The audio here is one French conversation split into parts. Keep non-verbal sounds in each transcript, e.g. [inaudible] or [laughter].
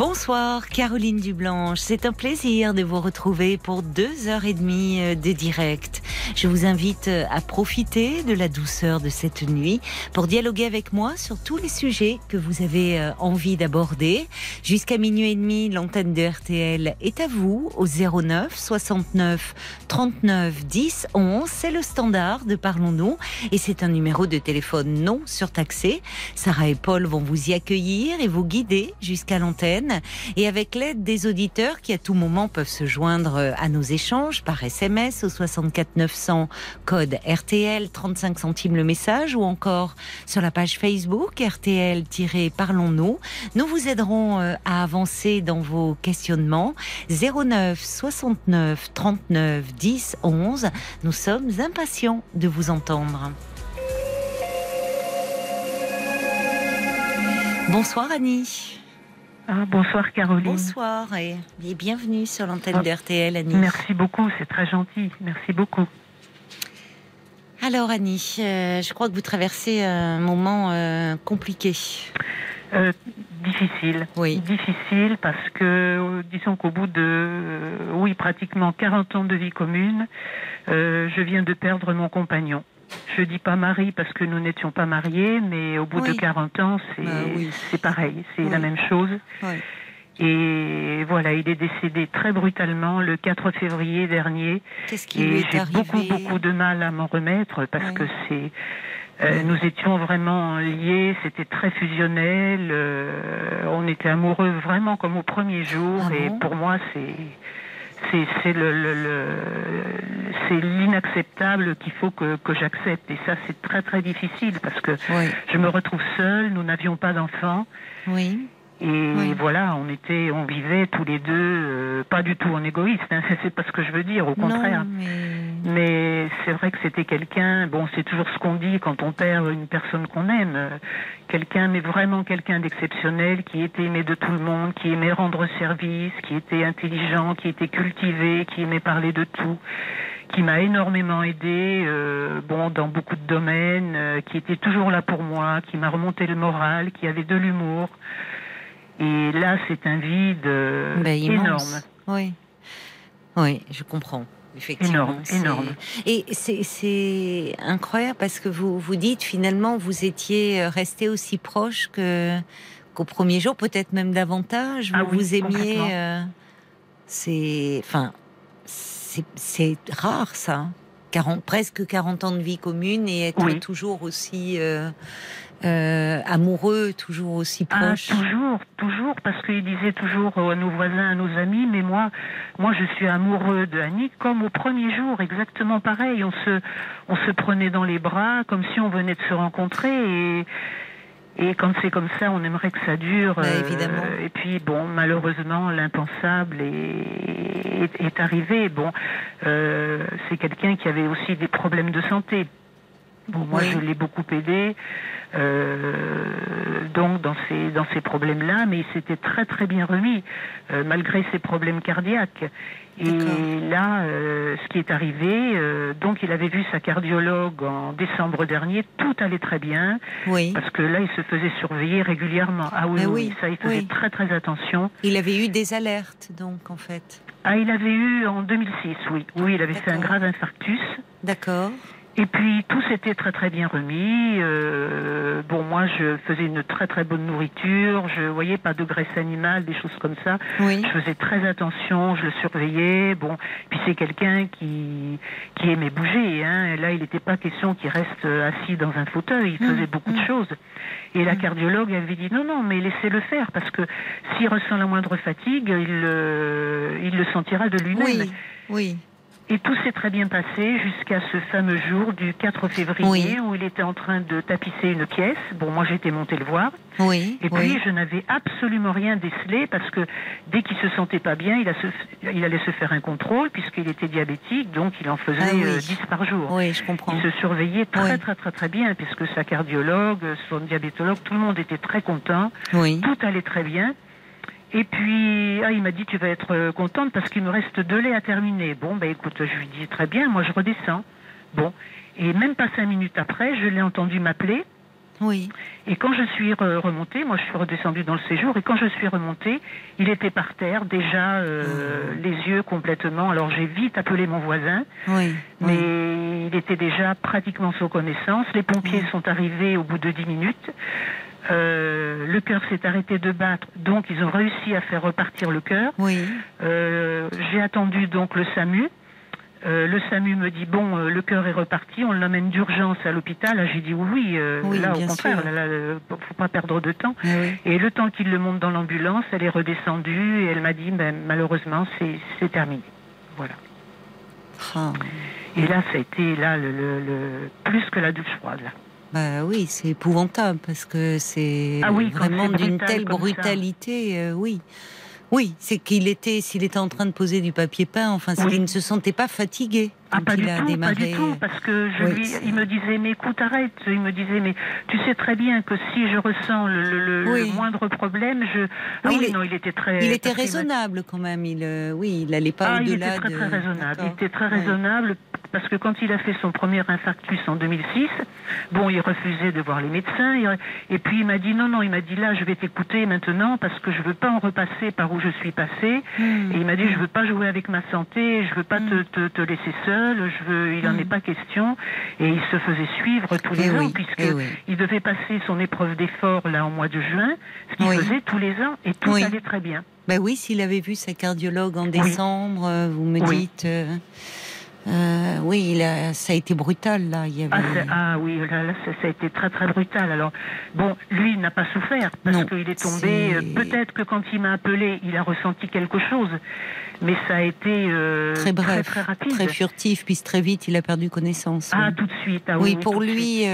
Bonsoir Caroline Dublanche, c'est un plaisir de vous retrouver pour deux heures et demie euh, de direct. Je vous invite euh, à profiter de la douceur de cette nuit pour dialoguer avec moi sur tous les sujets que vous avez euh, envie d'aborder. Jusqu'à minuit et demi, l'antenne de RTL est à vous au 09 69 39 10 11. C'est le standard de Parlons-nous et c'est un numéro de téléphone non surtaxé. Sarah et Paul vont vous y accueillir et vous guider jusqu'à l'antenne et avec l'aide des auditeurs qui à tout moment peuvent se joindre euh, à nos échanges par SMS au 64 900 code RTL 35 centimes le message ou encore sur la page Facebook RTL-Parlons-nous. Nous vous aiderons euh, à avancer dans vos questionnements 09 69 39 10 11. Nous sommes impatients de vous entendre. Bonsoir Annie. Ah, bonsoir Caroline. Bonsoir et, bienvenue sur l'antenne ah, de RTL Annie. Merci beaucoup, c'est très gentil. Merci beaucoup. Alors Annie, euh, je crois que vous traversez un moment euh, compliqué. Euh, difficile. Oui. Difficile parce que, disons qu'au bout de, oui, pratiquement 40 ans de vie commune, je viens de perdre mon compagnon. Je dis pas mari parce que nous n'étions pas mariés, mais au bout de 40 ans, c'est bah pareil, c'est la même chose. Et voilà, il est décédé très brutalement le 4 février dernier. Qu'est-ce qui arrivé J'ai beaucoup, beaucoup de mal à m'en remettre parce que c'est. Euh, nous étions vraiment liés, c'était très fusionnel. Euh, on était amoureux vraiment comme au premier jour. Ah et pour moi, c'est c'est le, le, le c'est l'inacceptable qu'il faut que, que j'accepte. Et ça c'est très très difficile parce que je me retrouve seule nous n'avions pas d'enfants. Oui et voilà, on était, on vivait tous les deux, euh, pas du tout en égoïste. Hein, [laughs] c'est pas ce que je veux dire, au contraire. mais, c'est vrai que c'était quelqu'un. Bon, c'est toujours ce qu'on dit quand on perd une personne qu'on aime. quelqu'un, mais vraiment quelqu'un d'exceptionnel, qui était aimé de tout le monde, qui aimait rendre service, qui était intelligent, qui était cultivé, qui aimait parler de tout qui m'a énormément aidé, euh, bon, dans beaucoup de domaines, euh, qui était toujours là pour moi, qui m'a remonté le moral, qui avait de l'humour. Et là, c'est un vide euh, ben, énorme. Oui, oui, je comprends. Effectivement, énorme, énorme. Et c'est incroyable parce que vous vous dites finalement vous étiez resté aussi proche que qu'au premier jour, peut-être même davantage. Vous ah vous aimiez. Euh, c'est, enfin, c'est rare ça. 40, presque 40 ans de vie commune et être toujours aussi euh, euh, amoureux, toujours aussi ah, proche Toujours, toujours, parce qu'il disait toujours à nos voisins, à nos amis, mais moi, moi je suis amoureux de Annie comme au premier jour, exactement pareil. On se, on se prenait dans les bras comme si on venait de se rencontrer et, et quand c'est comme ça, on aimerait que ça dure. Bah, évidemment. Euh, et puis, bon, malheureusement, l'impensable est, est, arrivé. Bon, euh, c'est quelqu'un qui avait aussi des problèmes de santé. Bon, moi, je l'ai beaucoup aidé. Euh, donc dans ces dans ces problèmes-là, mais il s'était très très bien remis euh, malgré ses problèmes cardiaques. Et là, euh, ce qui est arrivé, donc il avait vu sa cardiologue en décembre dernier, tout allait très bien, oui. parce que là il se faisait surveiller régulièrement. Ah oui, oui, ça il faisait très très attention. Il avait eu des alertes donc en fait. Ah, il avait eu en 2006, oui, oui, il avait fait un grave infarctus. D'accord. Et puis tout s'était très très bien remis. Euh, bon, moi je faisais une très très bonne nourriture. Je voyais pas de graisse animale, des choses comme ça. Oui. Je faisais très attention, je le surveillais. Bon, puis c'est quelqu'un qui qui aimait bouger. Hein. là, il n'était pas question qu'il reste assis dans un fauteuil. Il faisait mmh, beaucoup de mmh. choses. Et la mmh. cardiologue avait dit non non, mais laissez-le faire parce que s'il ressent la moindre fatigue, il euh, il le sentira de lui-même. Oui. Oui. Et tout s'est très bien passé jusqu'à ce fameux jour du 4 février où il était en train de tapisser une pièce. Bon, moi j'étais montée le voir. Oui. Et puis je n'avais absolument rien décelé parce que dès qu'il se sentait pas bien, il, a il allait se faire un contrôle puisqu'il était diabétique, donc il en faisait ah 10 euh, par jour. Oui, je comprends. Il se surveillait très très très très bien puisque sa cardiologue, son diabétologue, tout le monde était très content. Oui. Tout allait très bien. Et puis, ah, il m'a dit, tu vas être contente parce qu'il me reste deux laits à terminer. Bon, ben écoute, je lui dis, très bien, moi je redescends. Bon, et même pas cinq minutes après, je l'ai entendu m'appeler. Oui. Et quand je suis remontée, moi je suis redescendue dans le séjour, et quand je suis remontée, il était par terre, déjà euh, ah. les yeux complètement. Alors j'ai vite appelé mon voisin, oui, mais il était déjà pratiquement sans connaissance. Les pompiers sont arrivés au bout de dix minutes. Euh, le cœur s'est arrêté de battre, donc ils ont réussi à faire repartir le cœur. Oui. Euh, j'ai attendu donc le SAMU. Euh, le SAMU me dit bon, euh, le cœur est reparti, on l'amène d'urgence à l'hôpital. J'ai dit oui, euh, là au contraire, il ne faut pas perdre de temps. Et le temps qu'il le monte dans l'ambulance, elle est redescendue et elle m'a dit ben, malheureusement c'est terminé. Voilà. Ah. Et là, ça a été là le, plus que la douche froide là. Bah oui, c'est épouvantable parce que c'est ah vraiment d'une telle brutalité, oui. Oui, c'est qu'il était, s'il était en train de poser du papier peint, enfin, c'est qu'il ne se sentait pas fatigué. Ah, pas du tout, pas du tout, parce que je lui, il me disait, mais écoute, arrête. Il me disait, mais tu sais très bien que si je ressens le, moindre problème, je. Ah oui, il non, il était très. Il était raisonnable quand même. Il, euh, oui, il n'allait pas au-delà de. Il était très, très raisonnable. Il était très raisonnable parce que quand il a fait son premier infarctus en 2006, bon, il refusait de voir les médecins. Et puis il m'a dit non, non, il m'a dit là, je vais t'écouter maintenant parce que je veux pas en repasser par où je suis passé. Hmm. Et il m'a dit je veux pas jouer avec ma santé, je veux pas te, te, te, laisser seul, je veux, il en est hmm. pas question. Et il se faisait suivre tous les eh ans puisque eh il devait passer son épreuve d'effort là en mois de juin, ce qu'il faisait tous les ans et tout allait très bien. Ben oui, s'il avait vu sa cardiologue en décembre, euh, vous me dites. Euh, euh, oui, ça a été brutal là. Ah, ah, oui, là, ça, a été très très brutal. Alors bon, lui il n'a pas souffert parce qu'il est tombé. Euh, peut-être que quand il m'a appelé, il a ressenti quelque chose, mais ça a été euh, très bref, très, rapide, très furtif, puis très vite il a perdu connaissance. Ah tout de suite. Ah, oui, pour lui,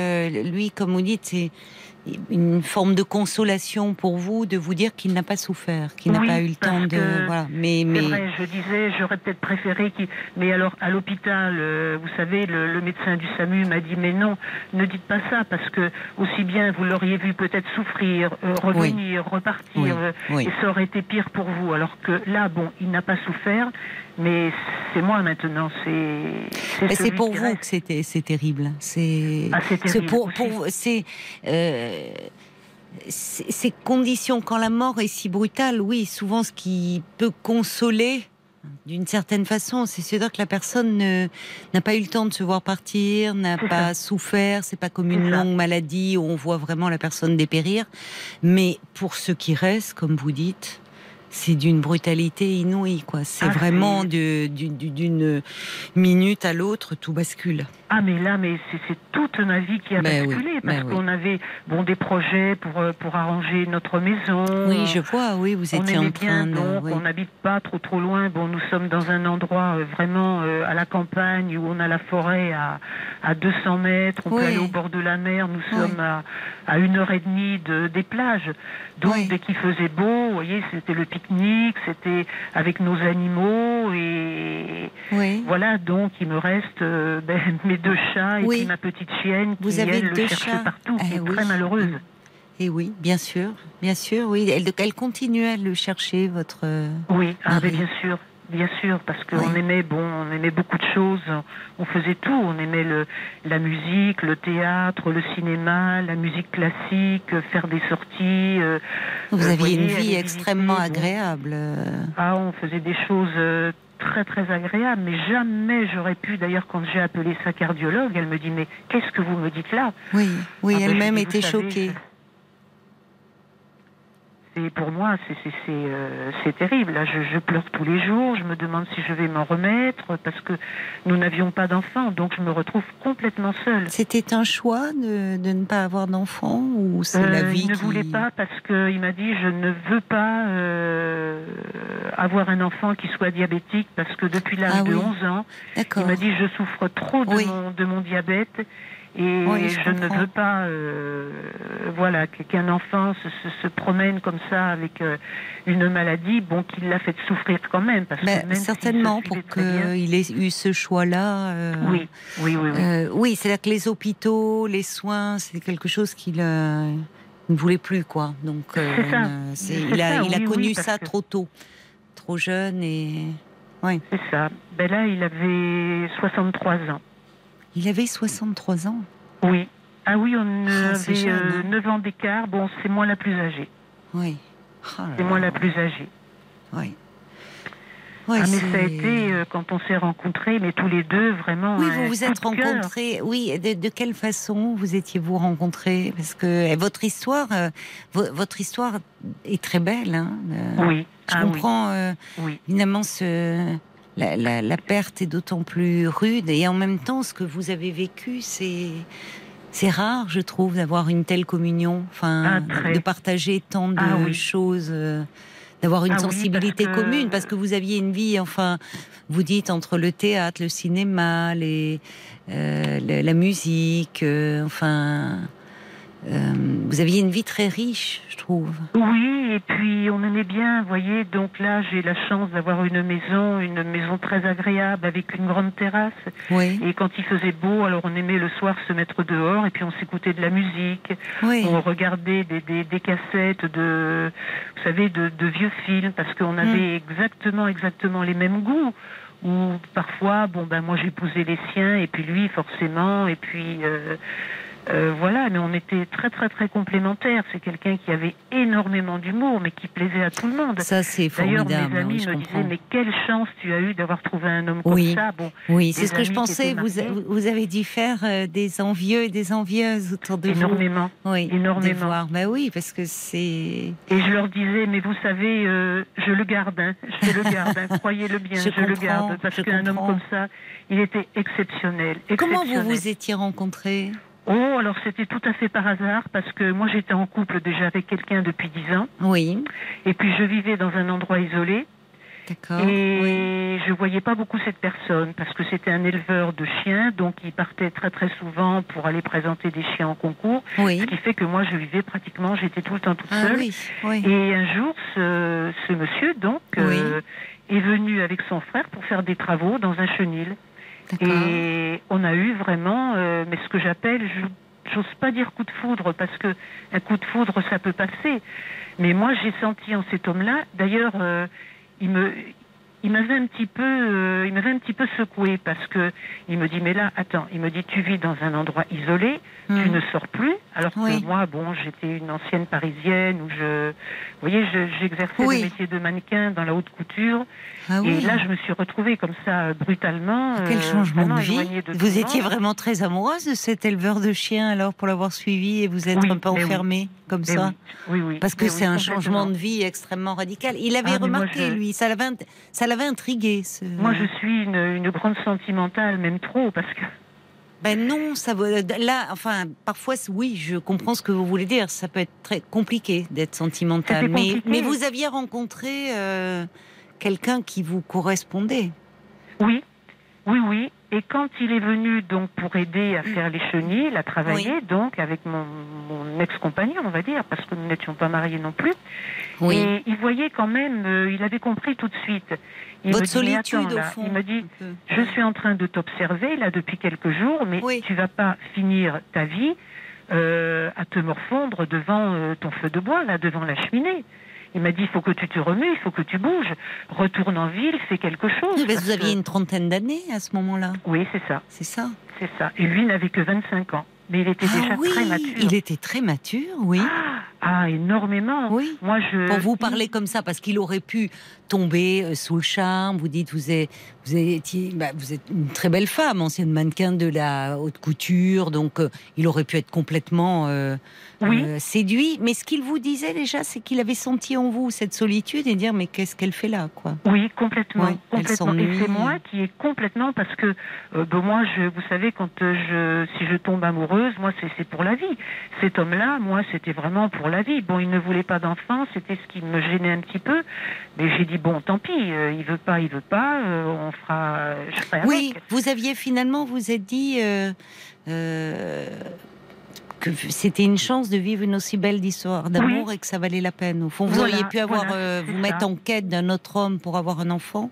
lui comme vous dites, c'est une forme de consolation pour vous de vous dire qu'il n'a pas souffert, qu'il n'a pas eu le temps de. Voilà. Mais, mais... Vrai, je disais, j'aurais peut-être préféré qu'il. Mais alors, à l'hôpital, euh, vous savez, le, médecin du SAMU m'a dit mais non, ne dites pas ça, parce que aussi bien vous l'auriez vu peut-être souffrir, euh, revenir, repartir, euh, et ça aurait été pire pour vous. Alors que là, bon, il n'a pas souffert, mais c'est moi maintenant. C'est. C'est pour vous que c'était c'est terrible. C'est. Ah, c'est pour, pour c'est. Euh, ces conditions, quand la mort est si brutale, oui, souvent ce qui peut consoler, d'une certaine façon, c'est se dire que la personne n'a pas eu le temps de se voir partir, n'a pas souffert, c'est pas comme une longue maladie où on voit vraiment la personne dépérir. Mais pour ceux qui restent, comme vous dites, c'est d'une brutalité inouïe, quoi. C'est ah, vraiment d'une minute à l'autre, tout bascule. Ah mais là, mais c'est toute ma vie qui a ben basculé parce ben qu'on avait bon des projets pour euh, pour arranger notre maison. Oui, je vois. Oui, vous étiez en train bien, de. On n'habite pas trop trop loin. Bon, nous sommes dans un endroit euh, vraiment euh, à la campagne où on a la forêt à à 200 mètres. On peut aller au bord de la mer. Nous sommes à à une heure et demie de des plages. Donc dès qu'il faisait beau, vous voyez, c'était le c'était avec nos animaux et voilà. Donc il me reste ben, [laughs] deux chats et puis ma petite chienne Vous qui avez elle, deux le chats. partout, qui eh est très malheureuse. Et oui, bien sûr, bien sûr, oui. Elle, elle continue à le chercher, votre. Oui, ah, bien sûr, bien sûr, parce qu'on aimait, bon, on aimait beaucoup de choses. On faisait tout. On aimait le, la musique, le théâtre, le cinéma, la musique classique, faire des sorties. Euh, vous aviez une vie extrêmement agréable. Ah, on faisait des choses euh, très très agréable, mais jamais j'aurais pu, d'ailleurs quand j'ai appelé sa cardiologue, elle me dit mais qu'est-ce que vous me dites là? Oui, oui, ah, ben, elle-même était choquée. Et pour moi, euh, c'est terrible. Là, je, je, pleure tous les jours. Je me demande si je vais m'en remettre parce que nous n'avions pas d'enfants, donc je me retrouve complètement seule. C'était un choix de, de, ne pas avoir d'enfants ou c'est la euh, vie Il ne voulait pas parce qu'il m'a dit je ne veux pas euh, avoir un enfant qui soit diabétique parce que depuis l'âge ah de 11 ans, il m'a dit je souffre trop de, mon, de mon diabète et je, ne veux pas, euh, voilà, qu'un enfant se, se, promène comme ça avec euh, une maladie, bon, qu'il l'a fait souffrir quand même. Parce que même certainement pour qu'il ait eu ce choix-là. Euh, oui, oui, oui. Oui, oui c'est-à-dire que les hôpitaux, les soins, c'est quelque chose qu'il ne voulait plus, quoi. Donc, il a, il a connu ça trop tôt, trop jeune et. Oui. C'est ça. Ben là, il avait 63 ans. Il avait 63 ans Oui. Ah oui, on ah, avait 9 hein. ans d'écart. Bon, c'est moi la plus âgée. Oui. Oh c'est moi la plus âgée. Oui. ah, mais ça a été euh, quand on s'est rencontrés, mais tous les deux vraiment. Oui, vous vous êtes rencontrés. Oui, de, quelle façon vous étiez-vous rencontrés? Parce que eh, votre histoire, euh, votre histoire est très belle. Hein, oui. Je ah comprends oui. évidemment ce, la, la perte est d'autant plus rude et en même temps ce que vous avez vécu, c'est c'est rare, je trouve, d'avoir une telle communion, enfin, ah, de partager tant de ah choses, euh, d'avoir une ah sensibilité commune, parce que vous aviez une vie, enfin, vous dites entre le théâtre, le cinéma, les, euh, la, musique, euh, enfin. Euh, vous aviez une vie très riche, je trouve. Oui, et puis on aimait bien, vous voyez. Donc là, j'ai la chance d'avoir une maison, une maison très agréable avec une grande terrasse. Oui. Et quand il faisait beau, alors on aimait le soir se mettre dehors et puis on s'écoutait de la musique. Oui. On regardait des, des, des, cassettes de, vous savez, de, de vieux films parce qu'on avait mm. exactement, exactement les mêmes goûts ou parfois, bon ben moi j'épousais les siens et puis lui forcément et puis euh, euh, voilà, mais on était très très très complémentaires. C'est quelqu'un qui avait énormément d'humour, mais qui plaisait à tout le monde. Ça c'est formidable. D'ailleurs, mes amis me disaient mais quelle chance tu as eu d'avoir trouvé un homme comme ça. Bon, oui, c'est ce que je pensais. Vous, vous avez dû faire euh, des envieux et des envieuses autour de énormément, vous. Oui, énormément. Voir. Bah oui, parce que c'est. Et je leur disais mais vous savez, euh, je le garde, hein, je le garde, hein, [laughs] croyez-le bien, je, le garde parce qu'un homme comme ça, il était exceptionnel. exceptionnel. Comment vous vous étiez rencontrés? Oh, alors c'était tout à fait par hasard parce que moi j'étais en couple déjà avec quelqu'un depuis dix ans. Oui. Et puis je vivais dans un endroit isolé. D'accord. Et je voyais pas beaucoup cette personne parce que c'était un éleveur de chiens, donc il partait très très souvent pour aller présenter des chiens en concours. Oui. Ce qui fait que moi je vivais pratiquement, j'étais tout le temps toute ah seule. Oui, oui. Et un jour, ce, ce monsieur donc euh, est venu avec son frère pour faire des travaux dans un chenil. Et on a eu vraiment, euh, mais ce que j'appelle, j'ose pas dire coup de foudre parce que un coup de foudre ça peut passer. Mais moi j'ai senti en cet homme-là, d'ailleurs, euh, il me, il m'avait un petit peu, euh, il m'avait un petit peu secoué parce que il me dit mais là, attends, il me dit tu vis dans un endroit isolé, tu hmm. ne sors plus, alors que moi, bon, j'étais une ancienne parisienne où je, vous voyez, j'exerçais le métier de mannequin dans la haute couture, ah et là je me suis retrouvée comme ça brutalement. Quel euh, changement de vie. Vous étiez vraiment très amoureuse de cet éleveur de chiens alors pour l'avoir suivi et vous êtes un peu enfermée? Comme ça. Oui, oui. Parce que c'est un changement de vie extrêmement radical. Il avait ah, remarqué lui, ça l'avait, ça l'avait intrigué. Ce... Moi, je suis une, une grande sentimentale, même trop, parce que. Ben non, ça là, enfin, parfois, oui, je comprends ce que vous voulez dire. Ça peut être très compliqué d'être sentimental, mais, mais vous aviez rencontré euh, quelqu'un qui vous correspondait. Oui, oui, oui. Et quand il est venu donc pour aider à faire les chenilles, à travailler donc avec mon, mon ex-compagnon, on va dire, parce que nous n'étions pas mariés non plus. Oui. Et il voyait quand même, euh, il avait compris tout de suite. Il Votre me dit, solitude au fond. Il me dit, je suis en train de t'observer là depuis quelques jours, mais tu vas pas finir ta vie euh, à te morfondre devant euh, ton feu de bois là, devant la cheminée. Il m'a dit, il faut que tu te remues, il faut que tu bouges. Retourne en ville, fais quelque chose. mais vous aviez une trentaine d'années à ce moment-là. Oui, c'est ça. C'est ça. C'est ça. Et lui n'avait que 25 ans. Mais il était ah déjà oui, très mature. Il était très mature, oui. Ah, ah énormément. Oui. Moi, je. Pour vous parler comme ça, parce qu'il aurait pu tomber euh, sous le charme. Vous dites, vous êtes, vous êtes, bah, vous êtes une très belle femme, ancienne mannequin de la haute couture, donc euh, il aurait pu être complètement euh, séduit. Mais ce qu'il vous disait déjà, c'est qu'il avait senti en vous cette solitude et dire, mais qu'est-ce qu'elle fait là, quoi? Oui, complètement. complètement. Et c'est moi qui est complètement parce que, ben, moi, je, vous savez, quand je, si je tombe amoureuse, moi, c'est pour la vie. Cet homme-là, moi, c'était vraiment pour la vie. Bon, il ne voulait pas d'enfant, c'était ce qui me gênait un petit peu, mais j'ai dit bon, tant pis, euh, il veut pas, il veut pas, euh, on fera, je ferai Oui, vous aviez finalement, vous êtes dit euh, que c'était une chance de vivre une aussi belle histoire d'amour et que ça valait la peine. Au fond, vous auriez pu avoir, vous mettre en quête d'un autre homme pour avoir un enfant,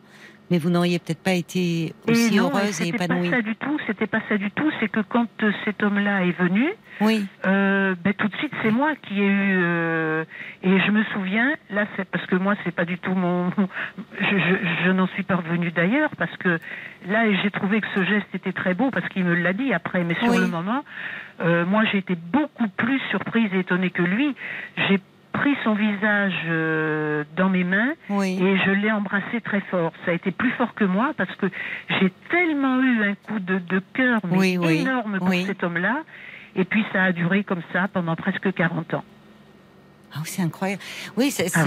mais vous n'auriez peut-être pas été aussi heureuse et épanouie. Pas ça du tout. C'était pas ça du tout. C'est que quand euh, cet homme-là est venu, oui. Euh, ben, tout de suite c'est moi qui ai eu euh, et je me souviens là c'est parce que moi c'est pas du tout mon [laughs] je, je, n'en suis pas revenue d'ailleurs parce que là j'ai trouvé que ce geste était très beau parce qu'il me l'a dit après mais sur le moment moi j'ai été beaucoup plus surprise et étonnée que lui j'ai pris son visage euh, dans mes mains et je l'ai embrassé très fort. Ça a été plus fort que moi parce que j'ai tellement eu un coup de, de cœur énorme pour cet homme-là. Et puis ça a duré comme ça pendant presque 40 ans. Ah c'est incroyable. Oui, c'est. Ah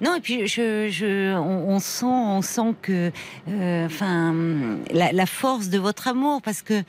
non, et puis je, je, on, sent, on sent que, euh, enfin, la, force de votre amour, parce que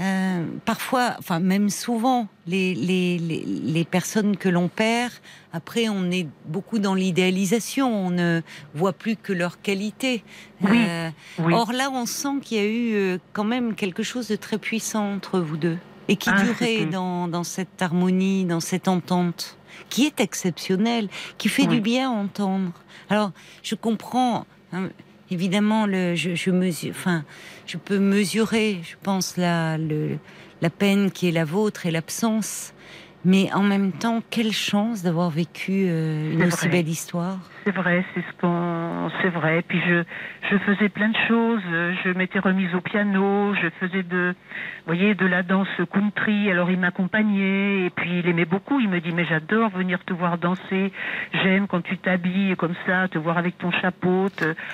euh, parfois, enfin même souvent, les, les, les, personnes que l'on perd, après, on est beaucoup dans l'idéalisation. On ne voit plus que leur qualité. Euh, or là, on sent qu'il y a eu quand même quelque chose de très puissant entre vous deux et qui ah, durait dans, dans cette harmonie, dans cette entente qui est exceptionnel, qui fait du bien à entendre. Alors, je comprends. Hein, évidemment, le, je, je, mesure, enfin, je peux mesurer, je pense, la, le, la peine qui est la vôtre et l'absence. Mais en même temps, quelle chance d'avoir vécu euh, une aussi belle histoire. C'est vrai, c'est ce qu'on, c'est vrai. Puis je, je faisais plein de choses. Je m'étais remise au piano. Je faisais de, voyez, de la danse country. Alors il m'accompagnait et puis il aimait beaucoup. Il me dit mais j'adore venir te voir danser. J'aime quand tu t'habilles comme ça, te voir avec ton chapeau.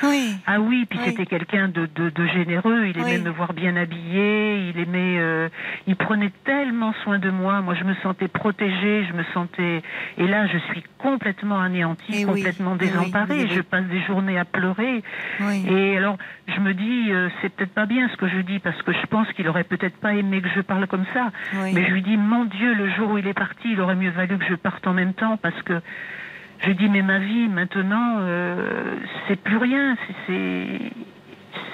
Oui. Ah oui. Puis c'était quelqu'un de, de, de, généreux. Il aimait me voir bien habillée. Il aimait, euh, il prenait tellement soin de moi. Moi je me sentais protégée. Je me sentais. Et là je suis complètement anéantie, eh complètement désemparée. Je passe des journées à pleurer. Et alors, je me dis, euh, c'est peut-être pas bien ce que je dis, parce que je pense qu'il aurait peut-être pas aimé que je parle comme ça. Mais je lui dis, mon Dieu, le jour où il est parti, il aurait mieux valu que je parte en même temps, parce que je dis, mais ma vie, maintenant, euh, c'est plus rien. C'est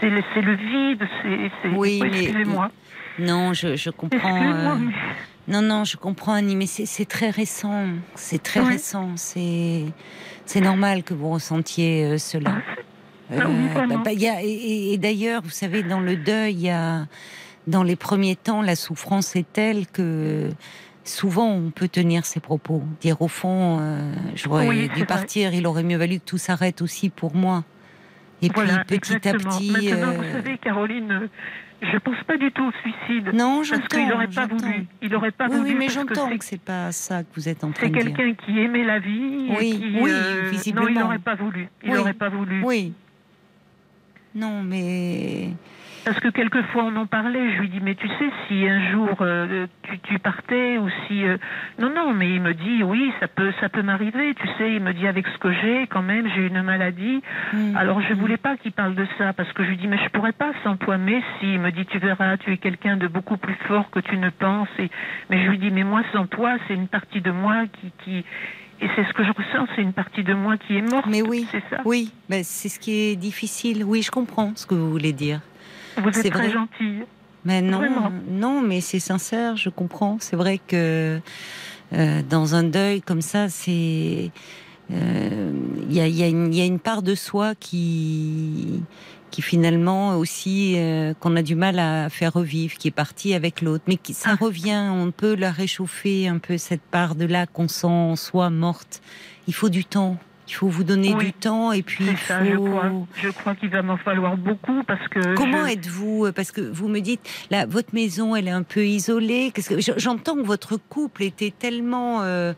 c'est le vide. C'est oui, excusez-moi. Non, je, je comprends. Euh, non, non, je comprends, Annie, mais c'est très récent. C'est très récent. C'est c'est normal que vous ressentiez euh, cela. Ah euh, bah, bah, et, d'ailleurs, vous savez, dans le deuil, il y a, dans les premiers temps, la souffrance est telle que souvent on peut tenir ses propos. Dire au fond, euh, j'aurais dû partir, il aurait mieux valu que tout s'arrête aussi pour moi. Et puis petit à petit. Maintenant, vous savez, Caroline, je pense pas du tout au suicide. Non, j'entends. Parce qu'il n'aurait pas voulu. Il n'aurait pas oui, voulu. Oui, mais j'entends que, c'est pas ça que vous êtes en train de dire. C'est quelqu'un qui aimait la vie. Oui, qui, oui, euh, visiblement. Non, il n'aurait pas voulu. Il n'aurait pas voulu. Oui. Non, mais parce que quelquefois on en parlait, je lui dis mais tu sais si un jour euh, tu, tu, partais ou si euh, non non mais il me dit oui ça peut ça peut m'arriver tu sais il me dit avec ce que j'ai quand même j'ai une maladie alors je voulais pas qu'il parle de ça parce que je lui dis mais je pourrais pas sans toi mais si il me dit tu verras tu es quelqu'un de beaucoup plus fort que tu ne penses et mais je lui dis mais moi sans toi c'est une partie de moi qui qui et c'est ce que je ressens, c'est une partie de moi qui est morte. Mais oui, c'est ça. Oui, ben, c'est ce qui est difficile. Oui, je comprends ce que vous voulez dire. Vous êtes très gentille. Mais non, non, mais c'est sincère, je comprends. C'est vrai que euh, dans un deuil comme ça, c'est euh, il y, a, y, a y, a, une part de soi qui qui finalement aussi euh, qu'on a du mal à faire revivre, qui est partie avec l'autre, mais qui, ça ah. revient, on peut la réchauffer un peu cette part de là qu'on sent en soi morte. Il faut du temps. Il faut vous donner du temps et puis il faut... je crois, je crois qu'il va m'en falloir beaucoup parce que. Comment êtes-vous Parce que vous me dites, là, votre maison, elle est un peu isolée. Qu'est-ce que j'entends que votre couple était tellement euh,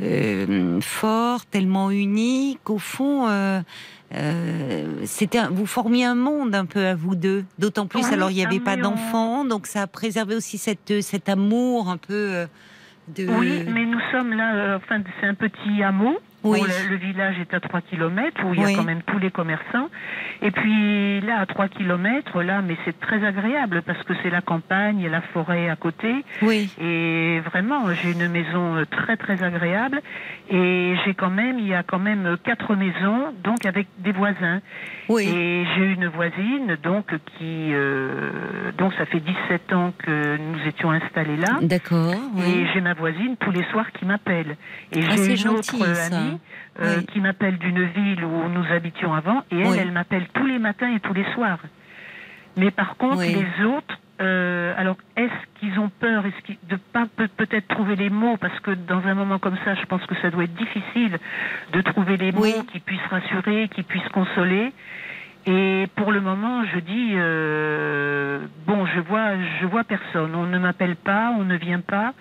euh, fort, tellement unique, au fond. Euh, c'était vous formiez un monde un peu à vous deux d'autant plus alors il n'y avait pas d'enfants donc ça a préservé aussi cette cet amour un peu de oui mais nous sommes là enfin c'est un petit hameau le, village est à 3 km où il y a quand même tous les commerçants. Et puis là, à 3 km, là, mais c'est très agréable parce que c'est la campagne et la forêt à côté. Oui. Et vraiment, j'ai une maison euh, très très agréable. Et j'ai quand même, il y a quand même quatre maisons, donc avec des voisins. Oui. Et j'ai une voisine, donc qui, euh, donc ça fait 17 ans que nous étions installés là. D'accord. Et j'ai ma voisine tous les soirs qui m'appelle. Et ah, j'ai une autre amie euh, qui m'appelle d'une ville où nous habitions avant, et elle, elle m'appelle tous les matins et tous les soirs. Mais par contre, les autres, euh, alors, est-ce qu'ils ont peur est-ce qu'ils, de pas peut-être trouver les mots Parce que dans un moment comme ça, je pense que ça doit être difficile de trouver les mots qui puissent rassurer, qui puissent consoler. Et pour le moment, je dis euh, bon, je vois, je vois personne. On ne m'appelle pas, on ne vient pas.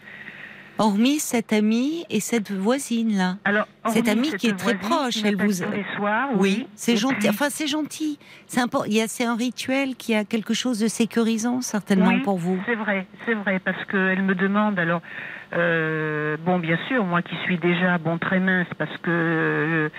Hormis cette amie et cette voisine là. Alors, cette amie qui est très proche, elle vous. Soirs, oui, c'est gentil. Enfin, c'est gentil. C'est important. Il y a c'est un rituel qui a quelque chose de sécurisant certainement pour vous. C'est vrai, c'est vrai, parce qu'elle me demande alors. Euh, bon, bien sûr, moi qui suis déjà bon très mince parce que euh,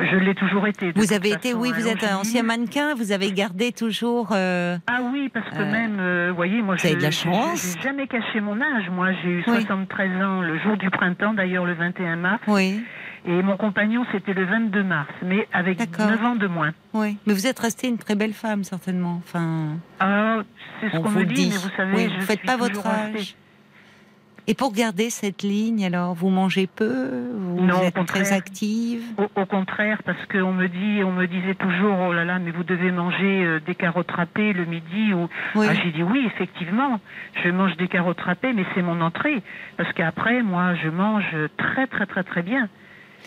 je l'ai toujours été. Vous avez été, oui, vous êtes un ancien mannequin, vous avez gardé toujours. Euh, ah oui, parce que même, vous voyez, moi, j'ai de la chance. jamais caché mon âge. Moi, j'ai eu 73 ans le jour du printemps, d'ailleurs le 21 mars. Oui. Et mon compagnon, c'était le 22 mars, mais avec 9 ans de moins. Oui, mais vous êtes restée une très belle femme, certainement. Enfin, ah, c'est ce qu'on me dit, mais vous savez, je vous faites pas votre âge. Et pour garder cette ligne, alors, vous mangez peu Vous non, êtes très active? Au, contraire, parce qu'on me dit, on me disait toujours, oh là là, mais vous devez manger euh, des carottes râpées le midi. Ou... Ah, j'ai dit oui, effectivement, je mange des carottes râpées, mais c'est mon entrée. Parce qu'après, moi, je mange très, très, très, très bien.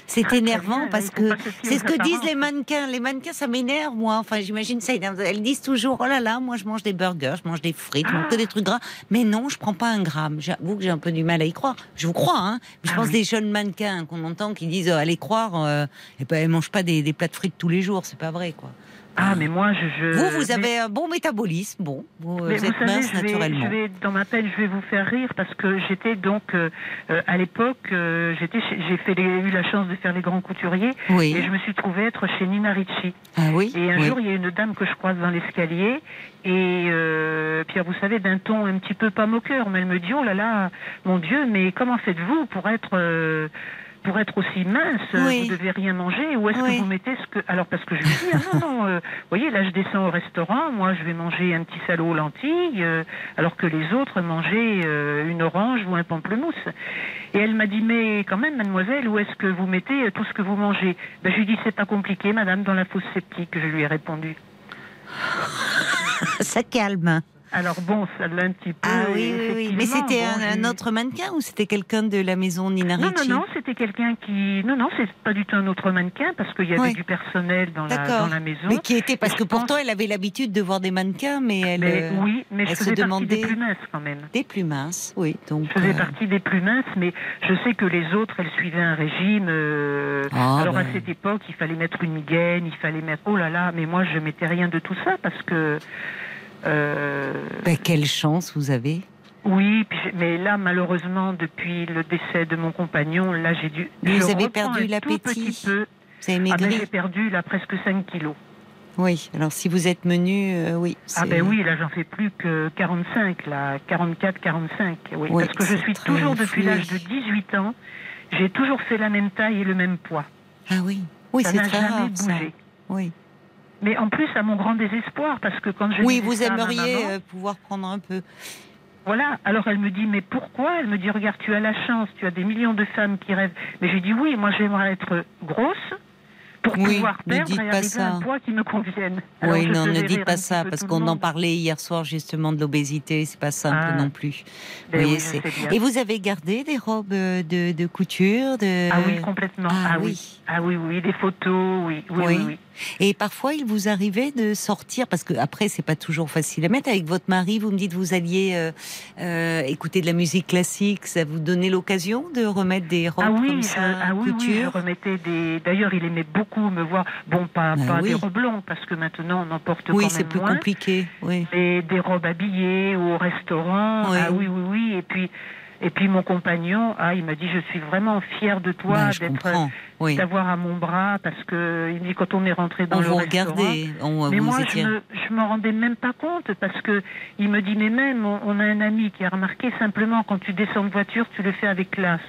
C'est énervant parce que c'est ce que disent les mannequins. Les mannequins, ça m'énerve, moi. Enfin, j'imagine ça. Elles disent toujours Oh là là, moi je mange des burgers, je mange des frites, je mange que des trucs gras. Mais non, je prends pas un gramme. J'avoue que j'ai un peu du mal à y croire. Je vous crois, hein. Je ah pense des jeunes mannequins qu'on entend qui disent oh, Allez croire, et euh, eh ben, elles mangent pas des, des plats de frites tous les jours. C'est pas vrai, quoi. Ah, mais moi, je. Vous, vous avez un bon métabolisme, bon. Vous, êtes mince naturellement. Je vais, dans ma peine, je vais vous faire rire parce que j'étais donc, euh, euh, à l'époque, euh, j'étais, j'ai fait eu la chance de faire les grands couturiers. Oui. Et je me suis trouvée être chez Nina Ricci. Ah oui. Et un jour, il y a une dame que je croise dans l'escalier. Et Pierre, vous savez, d'un ton un petit peu pas moqueur, mais elle me dit Oh là là, mon Dieu, mais comment faites-vous pour être pour être aussi mince, vous devez rien manger ou est-ce que vous mettez ce que alors parce que je lui dis ah non non, euh, vous voyez là je descends au restaurant, moi je vais manger un petit salaud aux lentilles euh, alors que les autres mangeaient euh, une orange ou un pamplemousse. Et elle m'a dit mais quand même mademoiselle où est-ce que vous mettez tout ce que vous mangez? Ben, je lui dis c'est pas compliqué madame dans la fosse sceptique je lui ai répondu. [laughs] Ça calme. Alors bon, ça l'a un petit peu. Ah oui, oui, oui. Mais c'était un, autre mannequin ou c'était quelqu'un de la maison Nina Ricci Non, non, non, c'était quelqu'un qui. Non, non, c'est pas du tout un autre mannequin parce qu'il y avait du personnel dans la, dans la, maison. Mais qui était parce que pourtant elle avait l'habitude de voir des mannequins, mais elle. Mais, euh, oui, mais je se demandait. Des plus minces quand même. Des plus minces, oui. Donc. Je faisais euh, partie des plus minces, mais je sais que les autres, elles suivaient un régime. Euh, ah, alors à ben. cette époque, il fallait mettre une gaine, il fallait mettre. Oh là là, mais moi je mettais rien de tout ça parce que. Euh... Ben, quelle chance vous avez oui, mais là, malheureusement, depuis le décès de mon compagnon, là, j'ai dû. vous avez perdu l'appétit. Vous avez ah, maigri. j'ai perdu là presque 5 kilos. Oui, alors si vous êtes menu, euh, oui. Ah ben oui, là j'en fais plus que 45, là, 44, 45. Oui, parce que je suis toujours depuis l'âge de 18 ans, j'ai toujours fait la même taille et le même poids. Ah oui, oui, c'est très rare, bougé. Oui. Mais en plus, à mon grand désespoir, parce que quand je. Oui, vous aimeriez euh, pouvoir prendre un peu. Voilà, alors elle me dit, mais pourquoi? Elle me dit, regarde, tu as la chance, tu as des millions de femmes qui rêvent. Mais j'ai dit, oui, moi j'aimerais être grosse, pour pouvoir perdre et arriver à un poids qui me convienne. oui, non, ne dites pas ça, parce qu'on en parlait hier soir justement de l'obésité, c'est pas simple ah. non plus. Ben et vous avez gardé des robes euh, de, couture de... Ah oui, complètement. Ah, ah oui. Ah oui, oui, des photos, oui, oui, oui. oui. Et parfois, il vous arrivait de sortir, parce que après, c'est pas toujours facile à mettre. Avec votre mari, vous me dites, vous alliez euh, euh, écouter de la musique classique. Ça vous donnait l'occasion de remettre des robes ah oui, comme ça, ah oui, couture oui, je remettais des. D'ailleurs, il aimait beaucoup me voir. Bon, pas, ah pas des robes longues, parce que maintenant, on en porte oui, quand même c'est plus compliqué. Oui. Et des robes habillées au restaurant. Ah oui, oui, oui. Et puis. Et puis mon compagnon, ah, il m'a dit, je suis vraiment fier de toi d'être d'avoir à mon bras parce que il dit quand on est rentré dans on le vous restaurant. On, mais moi je me, je me rendais même pas compte parce que il me dit mais même on, a un ami qui a remarqué simplement quand tu descends de voiture tu le fais avec classe.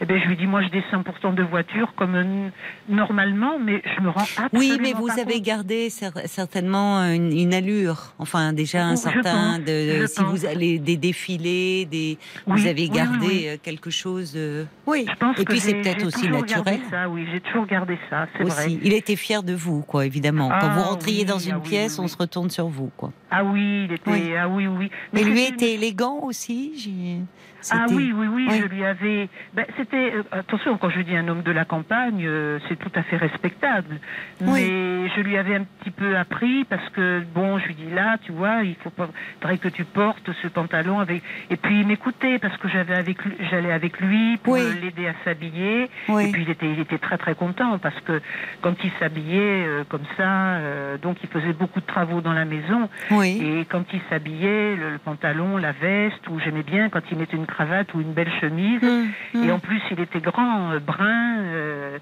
Eh bien je lui dis moi je descends pourtant de voiture comme normalement mais je me rends absolument Oui mais vous avez gardé certainement une, allure enfin déjà un certain de si vous allez des défilés des vous avez gardé euh, quelque chose. oui. Je pense Et puis c'est peut-être aussi naturel. Ça, oui, j'ai toujours gardé ça, c'est vrai. Il était fier de vous, quoi, évidemment. Quand vous ah rentriez dans une ah pièce, on se retourne sur vous, quoi. Ah oui, il était, ah oui, oui. Mais, lui était élégant aussi. Ah oui, oui, oui, je lui avais. Ben, c'était euh, attention quand je dis un homme de la campagne, euh, c'est tout à fait respectable. Mais je lui avais un petit peu appris parce que bon, je lui dis là, tu vois, il faut pas, faudrait que tu portes ce pantalon avec. Et puis il m'écoutait parce que j'avais avec, j'allais avec lui pour l'aider à s'habiller. Et puis il était, il était très très content parce que quand il s'habillait euh, comme ça, donc il faisait beaucoup de travaux dans la maison. Et quand il s'habillait, le, le, pantalon, la veste, ou j'aimais bien quand il mettait une cravate ou une belle chemise. Hum, hum. Et en plus, il était grand, euh, brun. Euh.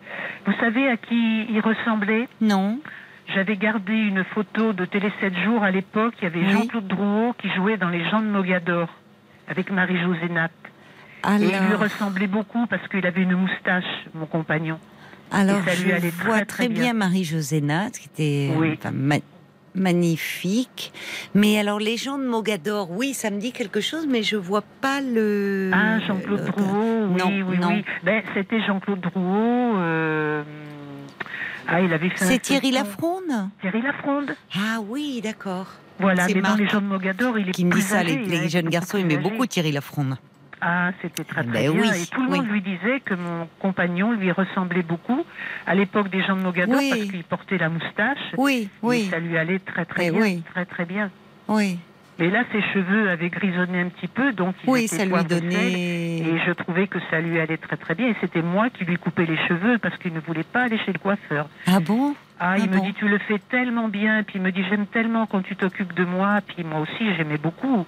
Vous savez à qui il ressemblait? Non. J'avais gardé une photo de Télé 7 jours à l'époque. Il y avait Jean-Claude Drouot qui jouait dans Les gens de Mogador avec Marie-Josée Nat. Et il lui ressemblait beaucoup parce qu'il avait une moustache, mon compagnon. Alors, ça lui allait vois très, bien, Marie-Josée Nat, qui était oui magnifique. Mais alors, les gens de Mogador, oui, ça me dit quelque chose, mais je vois pas le. Ah, Jean-Claude Drouot, oui, non, oui, oui. Ben, c'était Jean-Claude Drouot. Euh, ah, il avait fait. C'est Thierry Lafronde Thierry Lafronde. Ah oui, d'accord. Voilà, mais dans les gens de Mogador, il est qui me dit ça. les, jeunes garçons aimaient beaucoup Thierry Lafronde. Ah, c'était très très ben bien. et tout le monde lui disait que mon compagnon lui ressemblait beaucoup à l'époque des gens de Mogador parce qu'il portait la moustache. Oui, oui. ça lui allait très très eh bien, très très bien. Oui. Mais là, ses cheveux avaient grisonné un petit peu, donc oui, ça lui donnait. Et je trouvais que ça lui allait très très bien. Et c'était moi qui lui coupais les cheveux parce qu'il ne voulait pas aller chez le coiffeur. Ah bon? Ah, il ah me dit tu le fais tellement bien, puis il me dit j'aime tellement quand tu t'occupes de moi, puis moi aussi j'aimais beaucoup.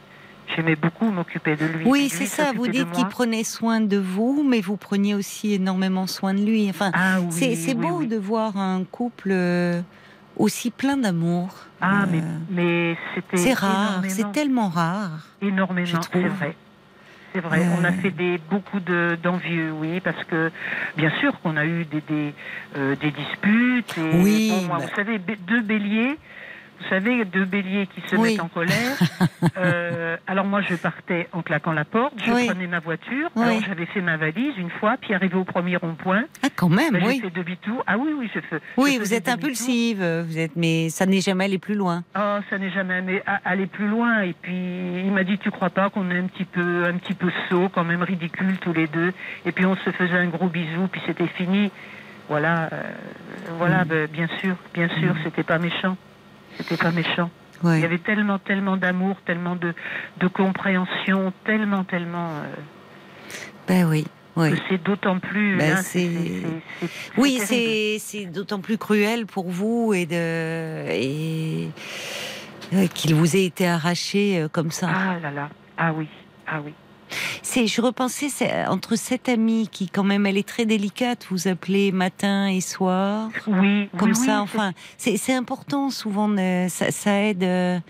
J'aimais beaucoup m'occuper de lui. Oui, c'est ça. Vous dites qu'il prenait soin de vous, mais vous preniez aussi énormément soin de lui. Enfin, ah c'est beau de voir un couple euh, aussi plein d'amour. Ah, mais, euh, mais c'était. C'est rare, c'est tellement rare. Énormément, c'est vrai. C'est vrai, on a fait des, beaucoup d'envieux, oui, parce que bien sûr qu'on a eu des, des, euh, des disputes. Et, oui. moi, vous savez, deux béliers, vous savez, deux béliers qui se mettent en colère. [laughs] Euh, alors moi, je partais en claquant la porte, je prenais ma voiture. Alors j'avais fait ma valise une fois, puis arrivé au premier rond-point. Ah, quand même, ben, oui. J'ai fait demi-tour. Ah oui, oui, je fais. Oui, vous êtes impulsive, vous êtes, mais ça n'est jamais allé plus loin. Oh, ça n'est jamais allé plus loin. Et puis il m'a dit, tu crois pas qu'on est un petit peu, un petit peu sot, quand même ridicule tous les deux. Et puis on se faisait un gros bisou, puis c'était fini. Voilà, euh, voilà, mm. ben, bien sûr, bien sûr, mm. c'était pas méchant. C'était pas méchant. Il y avait tellement, tellement d'amour, tellement de, de, compréhension, tellement, tellement. Euh, ben oui. C'est d'autant plus. Ben oui, c'est d'autant plus cruel pour vous et de et euh, qu'il vous ait été arraché euh, comme ça. Ah là là. Ah oui. Ah oui. C'est, je repensais c'est, entre cette amie qui, quand même, elle est très délicate. Vous appelez matin et soir. Oui. Comme ça, enfin, c'est, c'est important. Souvent, ça, ça, aide.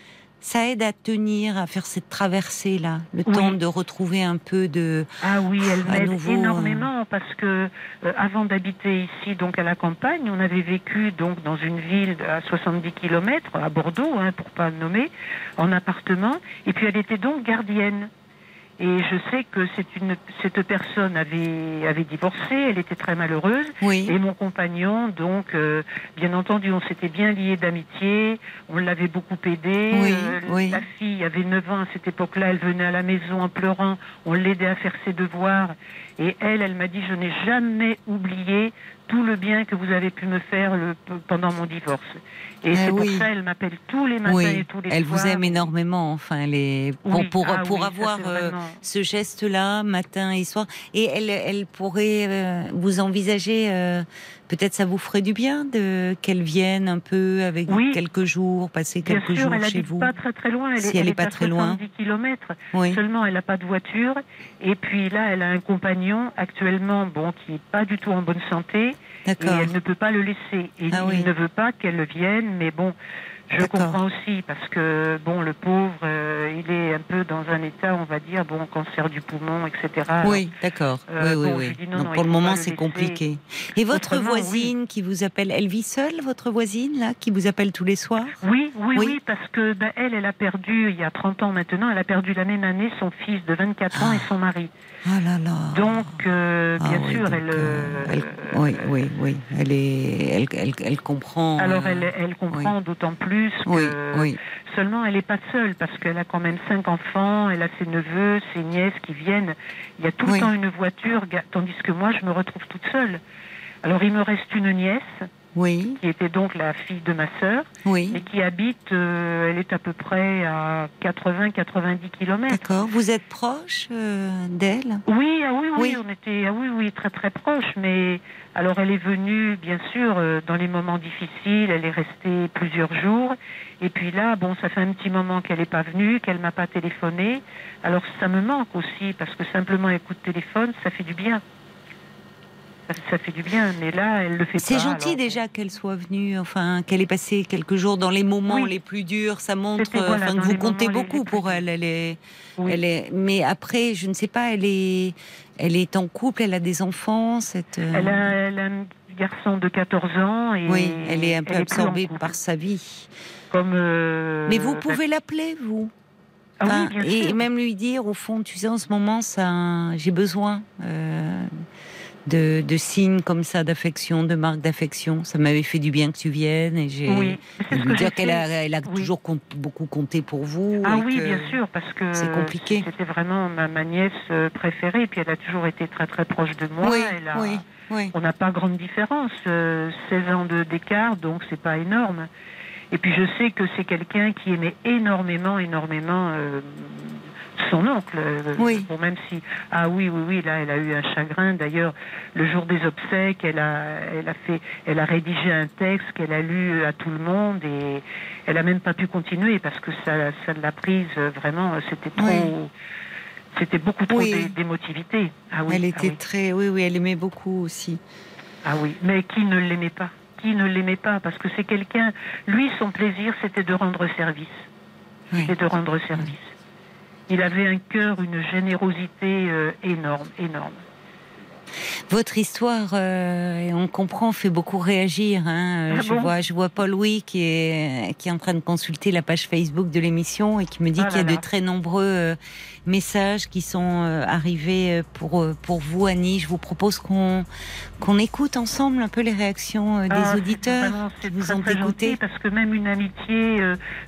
Ça aide à tenir, à faire cette traversée là, le temps de retrouver un peu de. Ah oui, elle m'aide euh, énormément parce que euh, avant d'habiter ici, donc à la campagne, on avait vécu donc dans une ville à 70 km à Bordeaux, hein, pour pas le nommer, en appartement. Et puis elle était donc gardienne. Et je sais que une, cette personne avait, avait divorcé, elle était très malheureuse. Oui. Et mon compagnon, donc, euh, bien entendu, on s'était bien liés d'amitié, on l'avait beaucoup aidé. Oui, euh, oui. La fille avait 9 ans à cette époque-là, elle venait à la maison en pleurant, on l'aidait à faire ses devoirs. Et elle, elle m'a dit, je n'ai jamais oublié tout le bien que vous avez pu me faire le, pendant mon divorce. Et eh c'est pour ça elle m'appelle tous les matins et tous les elle soirs. Elle vous aime énormément, enfin, les... pour, pour, ah pour avoir euh, ce geste-là, matin et soir. Et elle, elle pourrait euh, vous envisager, euh, peut-être ça vous ferait du bien de qu'elle vienne un peu avec vous quelques jours, passer quelques sûr, jours elle chez vous. pas très très loin. Elle si elle, n'est pas très loin. 10 km. Seulement, elle n'a pas de voiture. Et puis là, elle a un compagnon actuellement, bon, qui n'est pas du tout en bonne santé. Et elle ne peut pas le laisser. Et ah il ne veut pas qu'elle vienne, mais bon, Je comprends aussi parce que bon, le pauvre, euh, il est un peu dans un état, on va dire, bon, cancer du poumon, etc. Oui, d'accord. oui, oui, oui. Donc pour le moment, c'est compliqué. Et votre voisine qui vous appelle, elle vit seule, votre voisine là, qui vous appelle tous les soirs? Oui, oui, oui, parce que ben, elle, elle a perdu il y a 30 ans maintenant, elle a perdu la même année son fils de 24 ans et son mari. Ah là là. Donc, euh, ah bien sûr, elle, euh, elle, Oui, oui, oui. Elle, est, elle, elle, elle comprend. Alors, elle, elle comprend d'autant plus que. Oui, Seulement, elle n'est pas seule parce qu'elle a quand même cinq enfants, elle a ses neveux, ses nièces qui viennent. Il y a tout le temps une voiture, tandis que moi, je me retrouve toute seule. Alors, il me reste une nièce oui. qui était donc la fille de ma sœur, oui. et qui habite, euh, elle est à peu près à 80-90 km. D'accord. Vous êtes proche euh, d'elle? Oui, ah oui, oui, on était, ah oui, oui, très très proche. Mais alors, elle est venue, bien sûr, euh, dans les moments difficiles. Elle est restée plusieurs jours. Et puis là, bon, ça fait un petit moment qu'elle n'est pas venue, qu'elle m'a pas téléphoné. Alors, ça me manque aussi parce que simplement un coup de téléphone, ça fait du bien ça, fait du bien, mais là, elle le fait pas. C'est gentil déjà qu'elle soit venue, enfin, qu'elle ait passé quelques jours dans les moments les plus durs. Ça montre que vous comptez beaucoup pour elle. Elle est, elle est, mais après, je ne sais pas, elle est, elle est en couple, elle a des enfants. Cette, euh, elle, a, un garçon de 14 ans. Et oui, elle est un peu absorbée par sa vie. Comme. Euh, mais vous pouvez l'appeler, vous. Ah et même lui dire, au fond, tu sais, en ce moment, ça, j'ai besoin. Euh, de, signes comme ça d'affection, de marques d'affection. Ça m'avait fait du bien que tu viennes et j'ai oui, dire qu'elle a, [laughs] elle a toujours beaucoup compté pour vous. Ah oui, bien sûr, parce que c'est compliqué. C'était vraiment ma, ma, nièce euh, préférée, et puis elle a toujours été très très proche de moi. Oui, oui, On n'a pas grande différence, 16 euh, ans d'écart, donc c'est pas énorme. Et puis je sais que c'est quelqu'un qui aimait énormément, énormément euh, son oncle. Euh, oui. Bon, même si, ah oui, oui, oui, là, elle a eu un chagrin. D'ailleurs, le jour des obsèques, elle a, elle a fait, elle a rédigé un texte qu'elle a lu à tout le monde et elle a même pas pu continuer parce que ça, ça l'a prise euh, vraiment. C'était trop. C'était beaucoup trop d'émotivité. Ah oui, elle ah était très, oui, oui, elle aimait beaucoup aussi. Ah oui, mais qui ne l'aimait pas? Qui ne l'aimait pas? Parce que c'est quelqu'un. Lui, son plaisir, c'était de rendre service. C'était de rendre service. Il avait un cœur, une générosité euh, énorme, énorme. Votre histoire, euh, on comprend, fait beaucoup réagir. Hein. Ah je, vois, je vois Paul Louis qui est, qui est en train de consulter la page Facebook de l'émission et qui me dit ah qu'il y a de très nombreux euh, messages qui sont arrivés pour, pour vous, Annie. Je vous propose qu'on qu'on écoute ensemble un peu les réactions des ah, auditeurs qui vous ont écouté. Parce que même une amitié,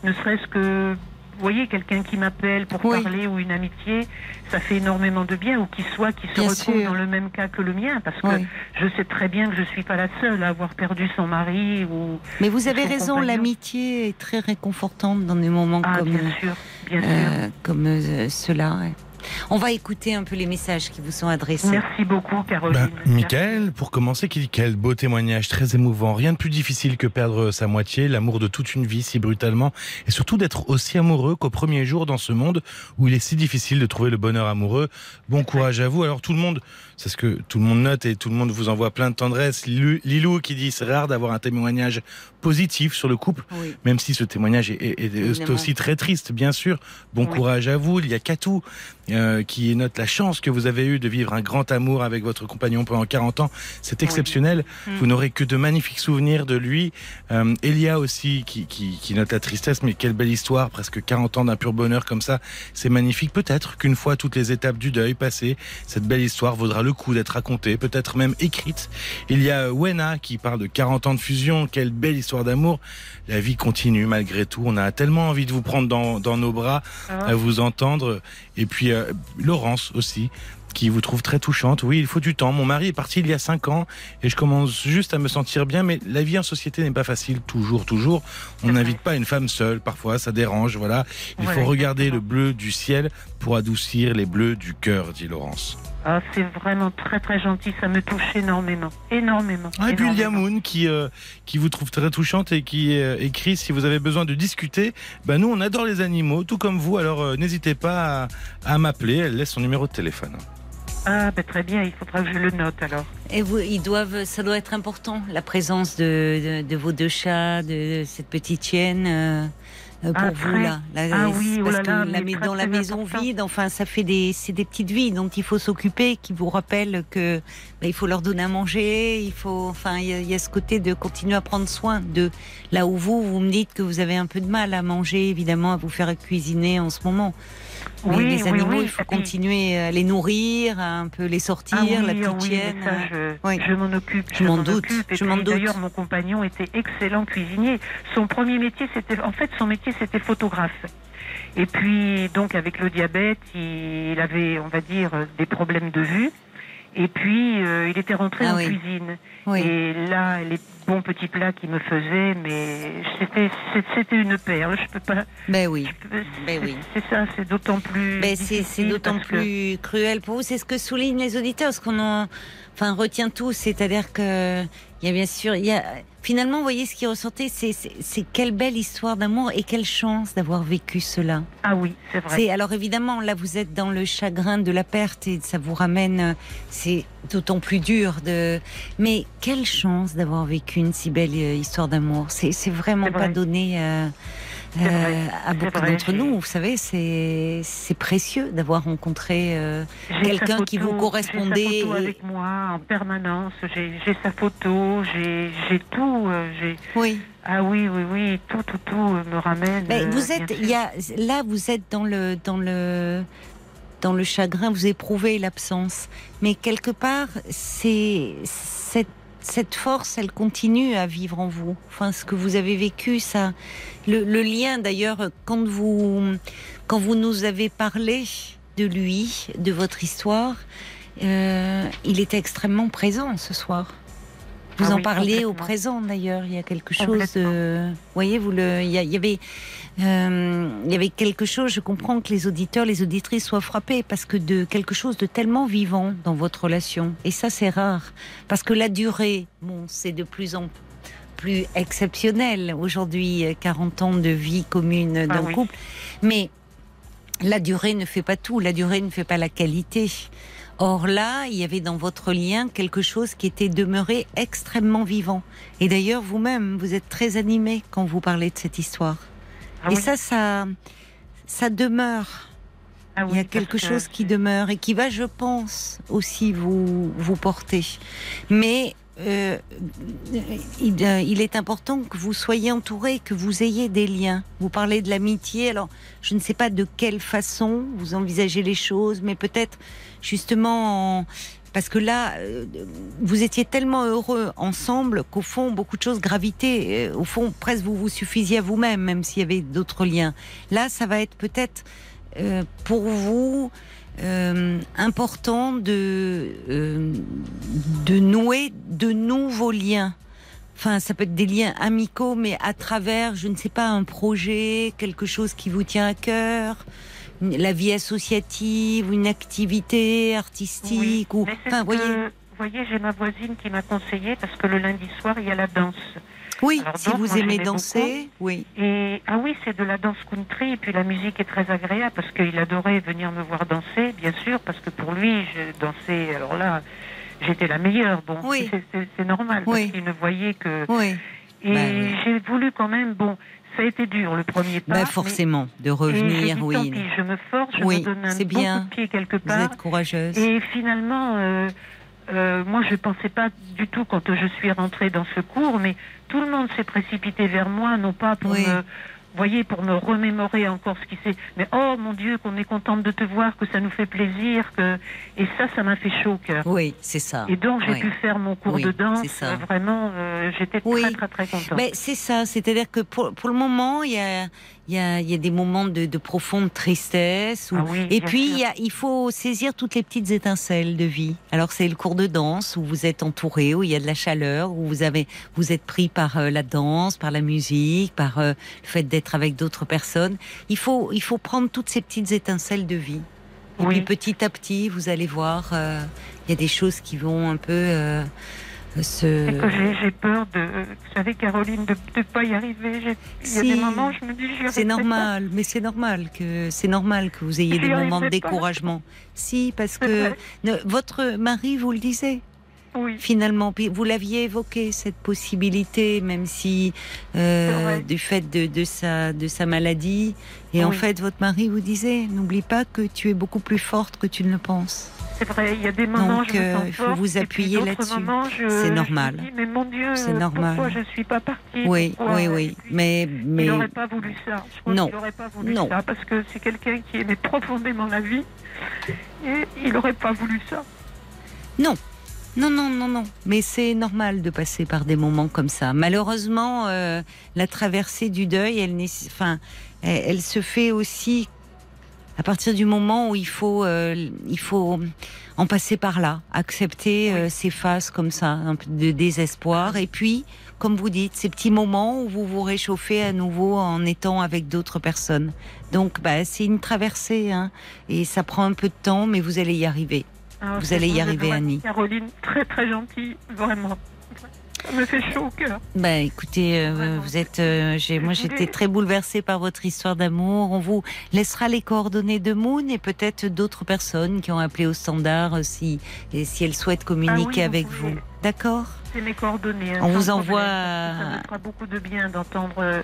ne serait-ce que vous voyez, quelqu'un qui m'appelle pour parler ou une amitié, ça fait énormément de bien, ou qui soit qui se retrouve dans le même cas que le mien, parce que je sais très bien que je suis pas la seule à avoir perdu son mari ou. Mais vous avez raison, l'amitié est très réconfortante dans des moments ah, comme, bien sûr, bien euh, sûr. comme euh, cela. On va écouter un peu les messages qui vous sont adressés. Merci beaucoup, Caroline. Ben, Michael, pour commencer, quel beau témoignage, très émouvant. Rien de plus difficile que perdre sa moitié, l'amour de toute une vie si brutalement, et surtout d'être aussi amoureux qu'au premier jour dans ce monde où il est si difficile de trouver le bonheur amoureux. Bon courage à vous. Alors tout le monde c'est ce que tout le monde note et tout le monde vous envoie plein de tendresse. Lilou qui dit c'est rare d'avoir un témoignage positif sur le couple, même si ce témoignage est, aussi très triste, bien sûr. Bon courage à vous. Il y a Katou euh, qui note la chance que vous avez eue de vivre un grand amour avec votre compagnon pendant 40 ans. C'est exceptionnel. Mm. Vous n'aurez que de magnifiques souvenirs de lui. Euh, Elia aussi qui, qui, qui note la tristesse, mais quelle belle histoire, presque 40 ans d'un pur bonheur comme ça. C'est magnifique. Peut-être qu'une fois toutes les étapes du deuil passées, cette belle histoire vaudra le coup d'être racontée, peut-être même écrite. Il y a Wena qui parle de 40 ans de fusion, quelle belle histoire d'amour. La vie continue malgré tout. On a tellement envie de vous prendre dans, dans nos bras, ah. à vous entendre. Et puis euh, Laurence aussi qui vous trouve très touchante. Oui, il faut du temps. Mon mari est parti il y a cinq ans et je commence juste à me sentir bien, mais la vie en société n'est pas facile toujours, toujours. On n'invite pas une femme seule. Parfois, ça dérange. Voilà. Il faut regarder le bleu du ciel pour adoucir les bleus du cœur, dit Laurence. Ah, c'est vraiment très très gentil, ça me touche énormément, énormément. Ah, et puis il y a Moon qui, euh, qui vous trouve très touchante et qui euh, écrit si vous avez besoin de discuter, ben nous on adore les animaux, tout comme vous, alors euh, n'hésitez pas à, à m'appeler, elle laisse son numéro de téléphone. Ah, ben, très bien, il faudra que je le note alors. Et vous, ils doivent, ça doit être important, la présence de, de, vos deux chats, de, cette petite chienne. Pour ah, vous là, ah oui, parce oh que dans la maison vide, enfin ça fait des c'est des petites vies dont il faut s'occuper, qui vous rappellent que bah, il faut leur donner à manger, il faut enfin il y, a ce côté de continuer à prendre soin de là où vous vous me dites que vous avez un peu de mal à manger évidemment à vous faire cuisiner en ce moment. Mais les animaux, il faut continuer à les nourrir, à un peu les sortir, ah la petite chienne. je, m'en occupe. Je, m'en doute. Je m'en doute. D'ailleurs, mon compagnon était excellent cuisinier. Son premier métier, c'était, en fait, son métier, c'était photographe. Et puis, donc, avec le diabète, il avait, on va dire, des problèmes de vue. Et puis, euh, il était rentré en cuisine. Et là, les bons petits plats qu'il me faisait, mais c'était c'était une perle. Je peux pas. Ben oui. ben oui. C'est ça. C'est d'autant plus. Ben c'est d'autant plus cruel pour vous. C'est ce que soulignent les auditeurs, ce qu'on en, enfin retient tous, c'est-à-dire que il y a bien sûr, il y a finalement, vous voyez, ce qui ressortait, c'est quelle belle histoire d'amour et quelle chance d'avoir vécu cela. Ah oui, c'est vrai. Alors évidemment, là, vous êtes dans le chagrin de la perte et ça vous ramène, c'est d'autant plus dur de. Mais quelle chance d'avoir vécu une si belle euh, histoire d'amour. C'est vraiment pas donné. Euh, euh, à beaucoup d'entre nous. Vous savez, c'est précieux d'avoir rencontré euh, quelqu'un qui vous correspondait. J'ai sa photo avec moi en permanence. J'ai sa photo, j'ai tout. Euh, oui. Ah oui, oui, oui, tout, tout, tout me ramène. Mais vous êtes, il y a, là, vous êtes dans le, dans le, dans le chagrin. Vous éprouvez l'absence, mais quelque part, c'est cette cette force, elle continue à vivre en vous. Enfin, ce que vous avez vécu, ça, le, lien d'ailleurs, quand vous, quand vous nous avez parlé de lui, de votre histoire, euh, il était extrêmement présent ce soir. Vous ah en parlez au présent d'ailleurs. Il y a quelque chose. De... Vous voyez, vous le. Il y, avait. Euh, il y avait quelque chose. Je comprends que les auditeurs, les auditrices soient frappés parce que de quelque chose de tellement vivant dans votre relation. Et ça, c'est rare parce que la durée, bon, c'est de plus en plus exceptionnel aujourd'hui, 40 ans de vie commune ah d'un couple. Mais la durée ne fait pas tout. La durée ne fait pas la qualité. Or là, il y avait dans votre lien quelque chose qui était demeuré extrêmement vivant. Et d'ailleurs, vous-même, vous êtes très animé quand vous parlez de cette histoire. Ah et ça, ça, ça demeure. Ah il y a quelque chose qui demeure et qui va, je pense, aussi vous, vous porter. Mais euh, il, euh, il, est important que vous soyez entouré, que vous ayez des liens. Vous parlez de l'amitié, alors je ne sais pas de quelle façon vous envisagez les choses, mais peut-être justement parce que là, euh, vous étiez tellement heureux ensemble qu'au fond, beaucoup de choses gravitaient. Au fond, presque vous vous suffisiez à vous-même, même s'il y avait d'autres liens. Là, ça va être peut-être pour vous euh, important de, euh, de nouer de nouveaux liens. Enfin, ça peut être des liens amicaux, mais à travers, je ne sais pas, un projet, quelque chose qui vous tient à cœur, la vie associative, une activité artistique, ou. Enfin, voyez. Vous voyez, j'ai ma voisine qui m'a conseillé parce que le lundi soir il y a la danse. Oui, si vous aimez danser, oui. Et ah oui, c'est de la danse country et puis la musique est très agréable parce qu'il adorait venir me voir danser, bien sûr, parce que pour lui, je dansais. Alors là, j'étais la meilleure. Bon, oui. c'est normal parce qu'il ne voyait que. Oui. Et ben j'ai voulu quand même. Bon, ça a été dur le premier pas. Ben forcément, de revenir, oui. Tant pis, je me force, je me donne un bon bien. coup de pied quelque part. Vous êtes courageuse. Et finalement. Euh, euh, moi, je ne pensais pas du tout quand je suis rentrée dans ce cours, mais tout le monde s'est précipité vers moi, non pas pour me voyez, pour me remémorer encore ce qui s'est. Mais oh mon Dieu, qu'on est contente de te voir, que ça nous fait plaisir, que et ça, ça m'a fait chaud au cœur. Oui, c'est ça. Et donc j'ai pu faire mon cours de danse. Ça. Vraiment, euh, j'étais très très très contente. Mais c'est ça, c'est-à-dire que pour, pour le moment, il y a il y a, y a, des moments de, de profonde tristesse. Ah et puis, il, y a, il, faut saisir toutes les petites étincelles de vie. Alors, c'est le cours de danse où vous êtes entouré, où il y a de la chaleur, où vous, avez, vous êtes pris par euh, la danse, par la musique, par euh, le fait d'être avec d'autres personnes. Il faut, il faut prendre toutes ces petites étincelles de vie. Et puis, petit à petit, vous allez voir, euh, il y a des choses qui vont un peu ce... J'ai peur de, vous savez, Caroline, de ne pas y arriver. Il y a des moments où je me dis, C'est normal, mais c'est normal que c'est normal que vous ayez des moments de découragement. Si, parce que votre mari vous le disait. Oui. Finalement, vous l'aviez évoqué cette possibilité, même si euh, du fait de, de, sa de sa maladie. Et en fait, votre mari vous disait, n'oublie pas que tu es beaucoup plus forte que tu ne le penses. C'est vrai, il y a des moments Donc, je euh, il faut vous appuyer là-dessus. C'est normal. Je me dis, mais mon Dieu, c'est normal. pourquoi je suis pas partie Oui, oui, oui. Mais, mais... Il n'aurait pas voulu ça. Je crois non. n'aurait pas voulu non. ça parce que c'est quelqu'un qui aimait profondément la vie et il n'aurait pas voulu ça. Non. Non, non, non, non. Mais c'est normal de passer par des moments comme ça. Malheureusement, euh, la traversée du deuil, elle, enfin, elle, elle se fait aussi à partir du moment où il faut, euh, il faut en passer par là, accepter euh, ces phases comme ça, un peu de désespoir, et puis, comme vous dites, ces petits moments où vous vous réchauffez à nouveau en étant avec d'autres personnes. Donc, bah, c'est une traversée, hein, et ça prend un peu de temps, mais vous allez y arriver. Ah, vous allez y arriver, Annie. Caroline, très très gentille, vraiment. Ça me fait chaud au cœur. Bah, écoutez, euh, vous êtes, euh, moi j'étais très bouleversée par votre histoire d'amour. On vous laissera les coordonnées de Moon et peut-être d'autres personnes qui ont appelé au standard euh, si, et si elles souhaitent communiquer ah avec vous. D'accord? C'est mes coordonnées. Hein, On vous envoie. Ça me fera beaucoup de bien d'entendre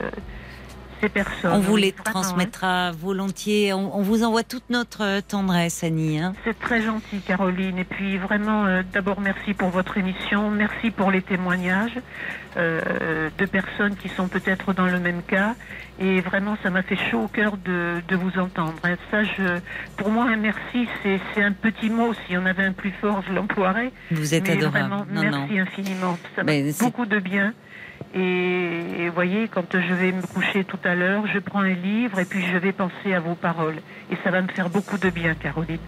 on vous les transmettra volontiers. On, vous envoie toute notre tendresse, Annie. Hein. C'est très gentil, Caroline. Et puis vraiment, euh, d'abord, merci pour votre émission. Merci pour les témoignages euh, de personnes qui sont peut-être dans le même cas. Et vraiment, ça m'a fait chaud au cœur de, vous entendre. Et ça, je, pour moi, un merci, c'est un petit mot. Si on avait un plus fort, je l'emploierais. Vous êtes adorable. merci infiniment. Ça m'a fait beaucoup de bien. Et vous voyez, quand je vais me coucher tout à l'heure, je prends un livre et puis je vais penser à vos paroles. Et ça va me faire beaucoup de bien, Caroline.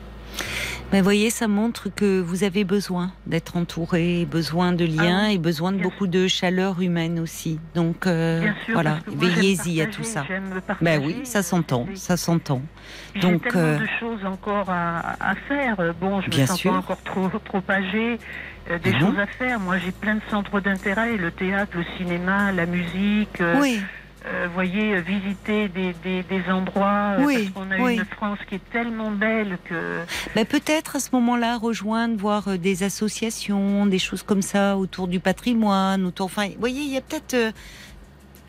Mais voyez, ça montre que vous avez besoin d'être entouré, besoin de liens ah et besoin de beaucoup de chaleur humaine aussi. Donc euh, voilà, veillez-y à tout ça. Ben oui, ça s'entend, ça s'entend. Donc tellement euh, de choses encore à, faire. Bon, je me sens pas encore trop trop âgée. Euh, des choses à faire. Moi, j'ai plein de centres d'intérêt, le théâtre, le cinéma, la musique. Euh, oui. Euh, voyez, visiter des, des, des endroits, oui, parce qu'on a une France qui est tellement belle que... Mais peut-être à ce moment-là rejoindre, voir des associations, des choses comme ça autour du patrimoine, autour... Enfin, vous voyez, il y a peut-être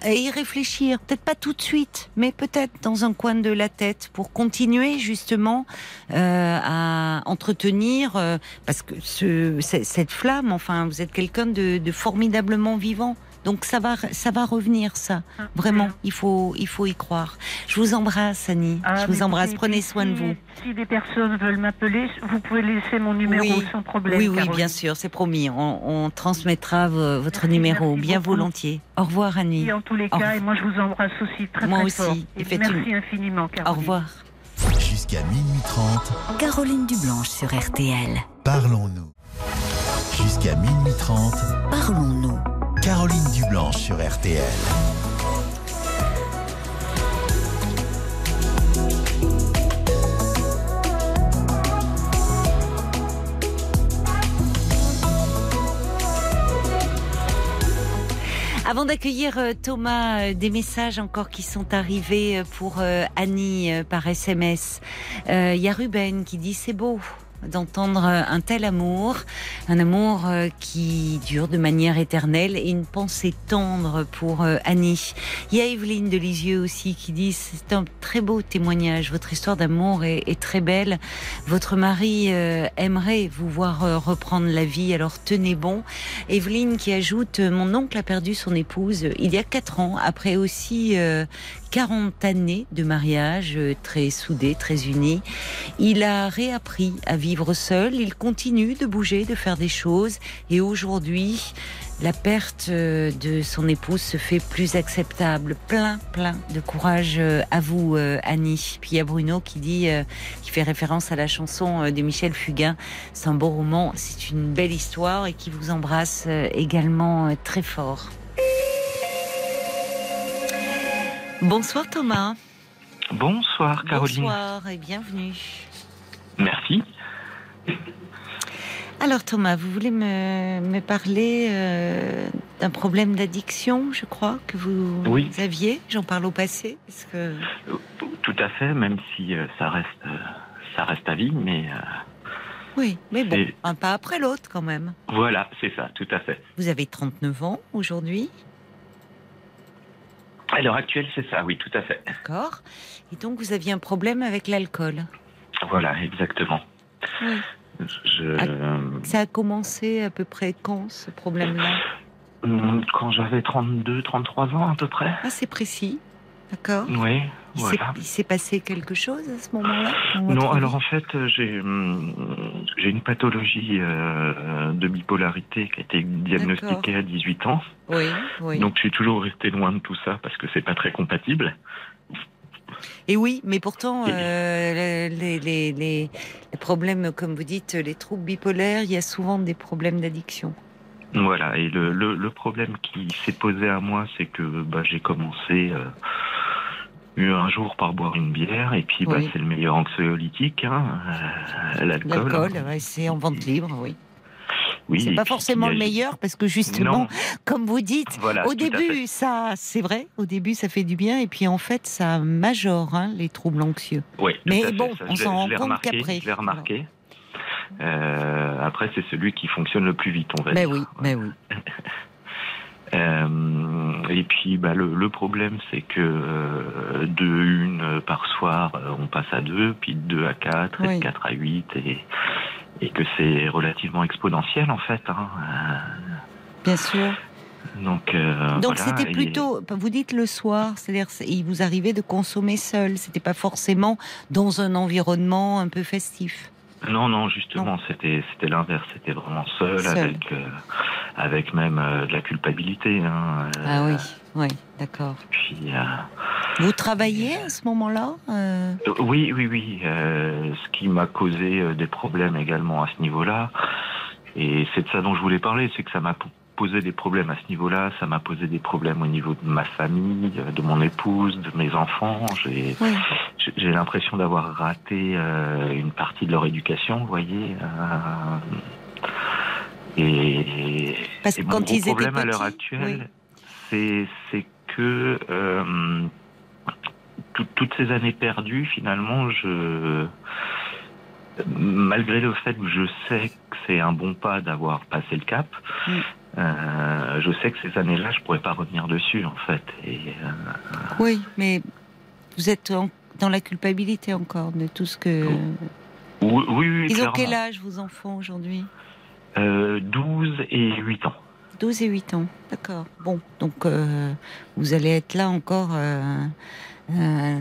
et y réfléchir, peut-être pas tout de suite, mais peut-être dans un coin de la tête pour continuer justement euh, à entretenir, euh, parce que ce, cette flamme, enfin, vous êtes quelqu'un de, de formidablement vivant. Donc ça va, ça va revenir, ça. Ah, Vraiment, il faut, il faut y croire. Je vous embrasse, Annie. Ah, je vous embrasse. Prenez soin de vous. Si des personnes veulent m'appeler, vous pouvez laisser mon numéro sans problème. Oui, oui, bien sûr, c'est promis. On, transmettra votre numéro bien volontiers. Au revoir, Annie. en tous les cas, et moi je vous embrasse aussi très moi très aussi. fort. merci infiniment, Caroline. Au revoir. Jusqu'à minuit 30. Caroline Dublanche sur RTL. Parlons-nous. Jusqu'à minuit 30. Parlons-nous. Caroline Dublanche sur RTL. Avant d'accueillir euh, Thomas, euh, des messages encore qui sont arrivés euh, pour Annie par SMS. Il y a Ruben qui dit c'est beau, d'entendre un tel amour, un amour euh, qui dure de manière éternelle et une pensée tendre pour euh, Annie. Il y a Evelyne de Lisieux aussi qui dit c'est un très beau témoignage, votre histoire d'amour est, très belle, votre mari euh, aimerait vous voir reprendre la vie, alors tenez bon. Evelyne qui ajoute mon oncle a perdu son épouse il y a quatre ans, après aussi 40 années de mariage euh, très soudés, très unis. Il a réappris à vivre seul, il continue de bouger, de faire des choses et aujourd'hui, la perte euh, de son épouse se fait plus acceptable. Plein, plein de courage euh, à vous, Annie. Puis il y a Bruno qui dit, qui fait référence à la chanson de Michel Fugain. C'est un beau roman, c'est une belle histoire et qui vous embrasse également très fort. Bonsoir Thomas. Bonsoir Caroline. Bonsoir et bienvenue. Merci. Alors Thomas, vous voulez me, parler euh, d'un problème d'addiction, je crois, que vous aviez? J'en parle au passé que... Tout à fait, même si ça, reste, ça reste à vie, mais... oui, mais bon, un pas après l'autre quand même. Voilà, c'est ça, tout à fait. Vous avez 39 ans aujourd'hui À l'heure actuelle, c'est ça, oui, tout à fait. D'accord. Et donc, vous aviez un problème avec l'alcool Voilà, exactement. Oui. Ça a commencé à peu près quand, ce problème-là? Hum, Quand j'avais 32, 33 ans à peu près. Ah, c'est précis. D'accord. Oui, voilà. Il s'est passé quelque chose à ce moment-là Non, alors en fait, j'ai j'ai une pathologie euh, de bipolarité qui a été diagnostiquée à 18 ans. Oui, oui. Donc je suis toujours resté loin de tout ça parce que c'est pas très compatible. Et oui, mais pourtant, euh, les, les, les, problèmes, comme vous dites, les troubles bipolaires, il y a souvent des problèmes d'addiction. Voilà, et le, le, problème qui s'est posé à moi, c'est que bah, j'ai commencé euh, un jour par boire une bière, et puis bah, c'est le meilleur anxiolytique, hein, euh, l'alcool. L'alcool, c'est en vente libre, oui. Oui, c'est pas forcément le meilleur parce que justement, comme vous dites, au début, ça, c'est vrai, au début, ça fait du bien et puis en fait, ça majore hein, les troubles anxieux. Oui, mais bon, on s'en rend compte qu'après. Je l'ai remarqué. Euh, après, c'est celui qui fonctionne le plus vite, on va mais dire. Oui, mais oui. [laughs] Euh, et puis bah, le, problème c'est que euh, de une par soir on passe à deux, puis de deux à quatre, et de quatre à huit, et, et que c'est relativement exponentiel en fait. Hein. Bien sûr. Donc, euh, Donc c'était plutôt, vous dites le soir, c'est-à-dire il vous arrivait de consommer seul, c'était pas forcément dans un environnement un peu festif. Non, non, justement, c'était c'était l'inverse, c'était vraiment seul, avec euh, avec même euh, de la culpabilité. Hein, ah oui, oui, d'accord. Puis vous travaillez à ce moment-là euh Oui, oui, oui. Euh, ce qui m'a causé euh, des problèmes également à ce niveau-là. Et c'est de ça dont je voulais parler, c'est que ça m'a posé des problèmes à ce niveau-là, ça m'a posé des problèmes au niveau de ma famille, de mon épouse, de mes enfants. J'ai j'ai l'impression d'avoir raté une partie de leur éducation, vous voyez. et, Parce que quand ils problème à l'heure actuelle, c'est que toutes ces années perdues, finalement, je, malgré le fait que je sais que c'est un bon pas d'avoir passé le cap, mm. Euh, je sais que ces années-là, je pourrais pas revenir dessus, en fait. Et, euh, Oui, mais vous êtes dans la culpabilité encore de tout ce que. Oui, oui, Ils ont quel âge vos enfants aujourd'hui euh, 12 et 8 ans. 12 et 8 ans, d'accord. Bon, donc euh, vous allez être là encore euh, euh,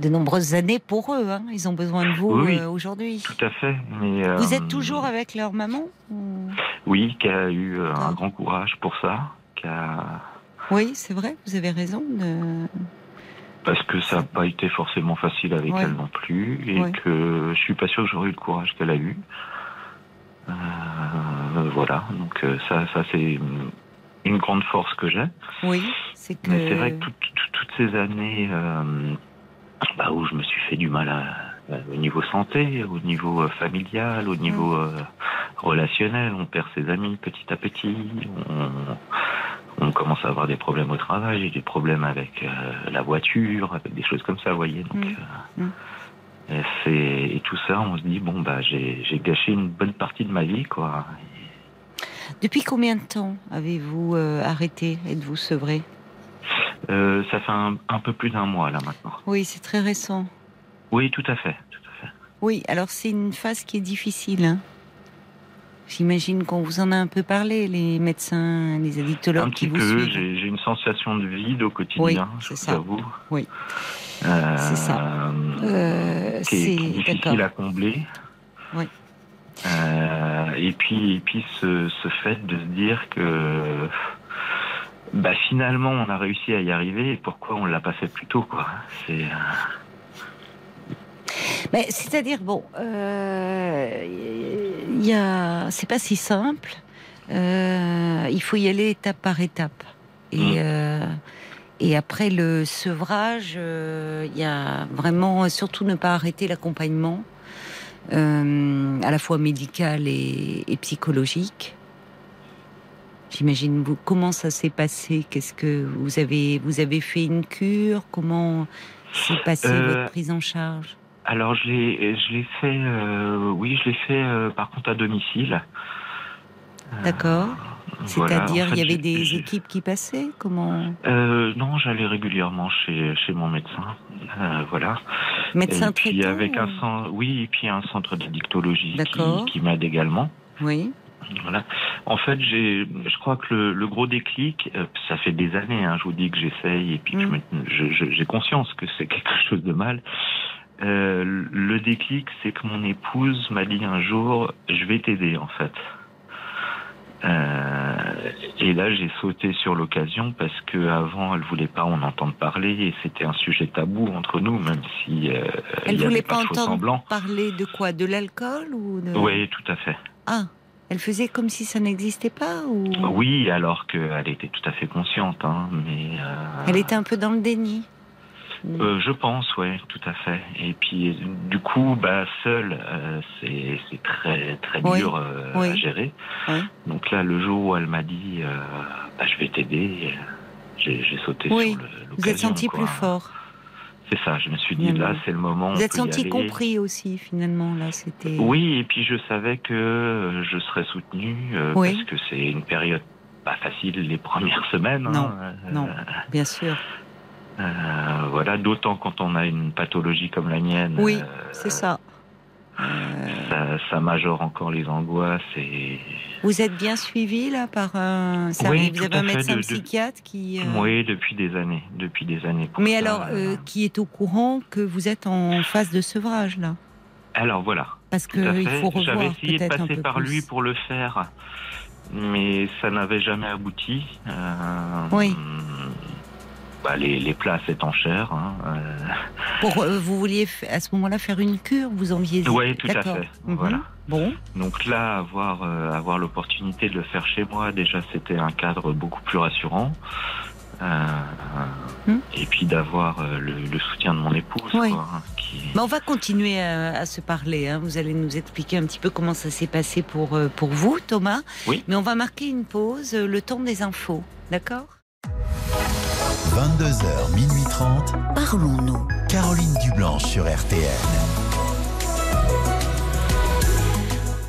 de nombreuses années pour eux. Hein. Ils ont besoin de vous aujourd'hui. Tout à fait. vous êtes toujours avec leur maman Oui, qui a eu un grand courage pour ça. Oui, c'est vrai, vous avez raison. De... Parce que ça n'a pas été forcément facile avec elle non plus, et que je suis pas sûr que j'aurais eu le courage qu'elle a eu. Euh, voilà, donc euh, ça, ça c'est une grande force que j'ai. Oui, c'est que. Mais c'est vrai que toutes ces années euh, bah, où je me suis fait du mal au niveau santé, au niveau familial, au niveau relationnel, on perd ses amis petit à petit, on, on commence à avoir des problèmes au travail, des problèmes avec la voiture, avec des choses comme ça, vous voyez. Donc, mm. Mm. Et, tout ça, on se dit, bon, bah, j'ai gâché une bonne partie de ma vie, quoi. Depuis combien de temps avez-vous euh, arrêté? Êtes-vous sevré? Euh, Ça fait un, peu plus d'un mois, là, maintenant. Oui, c'est très récent. Oui, tout à fait. Tout à fait. Oui, alors c'est une phase qui est difficile. Hein. J'imagine qu'on vous en a un peu parlé, les médecins, les addictologues un petit qui peu, J'ai une sensation de vide au quotidien, oui, je ça. vous Oui, euh, c'est ça. Euh, qui est, difficile à combler. Oui. Euh, et puis, et puis ce, ce, fait de se dire que bah, finalement on a réussi à y arriver, et pourquoi on l'a pas fait plus tôt, quoi. C'est. Mais c'est-à-dire bon, euh, y a, c'est pas si simple. Euh, il faut y aller étape par étape. Et, mmh. euh, et après le sevrage, il y a vraiment surtout ne pas arrêter l'accompagnement. À la fois médicale et, psychologique. J'imagine comment ça s'est passé? Qu'est-ce que vous avez vous avez fait une cure? Comment s'est passée votre prise en charge? alors je l'ai, je l'ai fait, oui, je l'ai fait par contre à domicile. D'accord. C'est-à-dire, il y avait des équipes qui passaient Comment euh, Non, j'allais régulièrement chez, chez mon médecin. Euh, voilà. Médecin et puis avec un centre, Oui, et puis un centre de dictologie qui, qui m'aide également. Oui. Voilà. En fait, j'ai, je crois que le, gros déclic, euh, ça fait des années, hein, je vous dis que j'essaye, et puis mm. j'ai conscience que c'est [laughs] quelque chose de mal. le déclic, c'est que mon épouse m'a dit un jour, je vais t'aider, en fait. Euh, et là, j'ai sauté sur l'occasion parce que avant, elle voulait pas en entendre parler et c'était un sujet tabou entre nous, même si euh, elle ne voulait pas, entendre parler de quoi, de l'alcool ou de... Oui, tout à fait. Ah, elle faisait comme si ça n'existait pas ou? Oui, alors qu'elle était tout à fait consciente, hein, mais. Euh... Elle était un peu dans le déni. Euh, je pense, ouais, tout à fait. Et puis, du coup, bah, seul, euh, c'est très très dur euh, à gérer. Donc là, le jour où elle m'a dit, bah, je vais t'aider, j'ai sauté sur le. Vous êtes senti plus fort. C'est ça. Je me suis dit, là, c'est le moment. Vous êtes senti compris aussi, finalement, là, c'était. Oui, et puis je savais que je serais soutenu parce que c'est une période pas facile les premières [laughs] semaines. Non, hein. non, bien sûr. Euh, voilà, d'autant quand on a une pathologie comme la mienne. Oui, euh, c'est ça. ça. ça. majore encore les angoisses et. Vous êtes bien suivi là par un. oui, vous avez un médecin psychiatre qui. Euh, oui, depuis des années, depuis des années. Mais alors, qui est au courant que vous êtes en phase de sevrage là? Alors voilà. Parce que il faut revoir J'avais essayé de passer par lui pour le faire, mais ça n'avait jamais abouti. oui. Bah, les, les, places étant chères. Hein, euh. Euh, vous vouliez à ce moment-là faire une cure, vous enviez Oui, tout à fait. Mhm. Voilà. Bon. Donc là, avoir, euh, avoir l'opportunité de le faire chez moi, déjà, c'était un cadre beaucoup plus rassurant. Hmm. Et puis d'avoir le, soutien de mon épouse. Oui. Hein, on va continuer à, se parler. Hein. Vous allez nous expliquer un petit peu comment ça s'est passé pour, pour vous, Thomas. Oui. Mais on va marquer une pause, le temps des infos. D'accord? 22h, minuit 30. Parlons-nous. Caroline Dublanche sur RTN.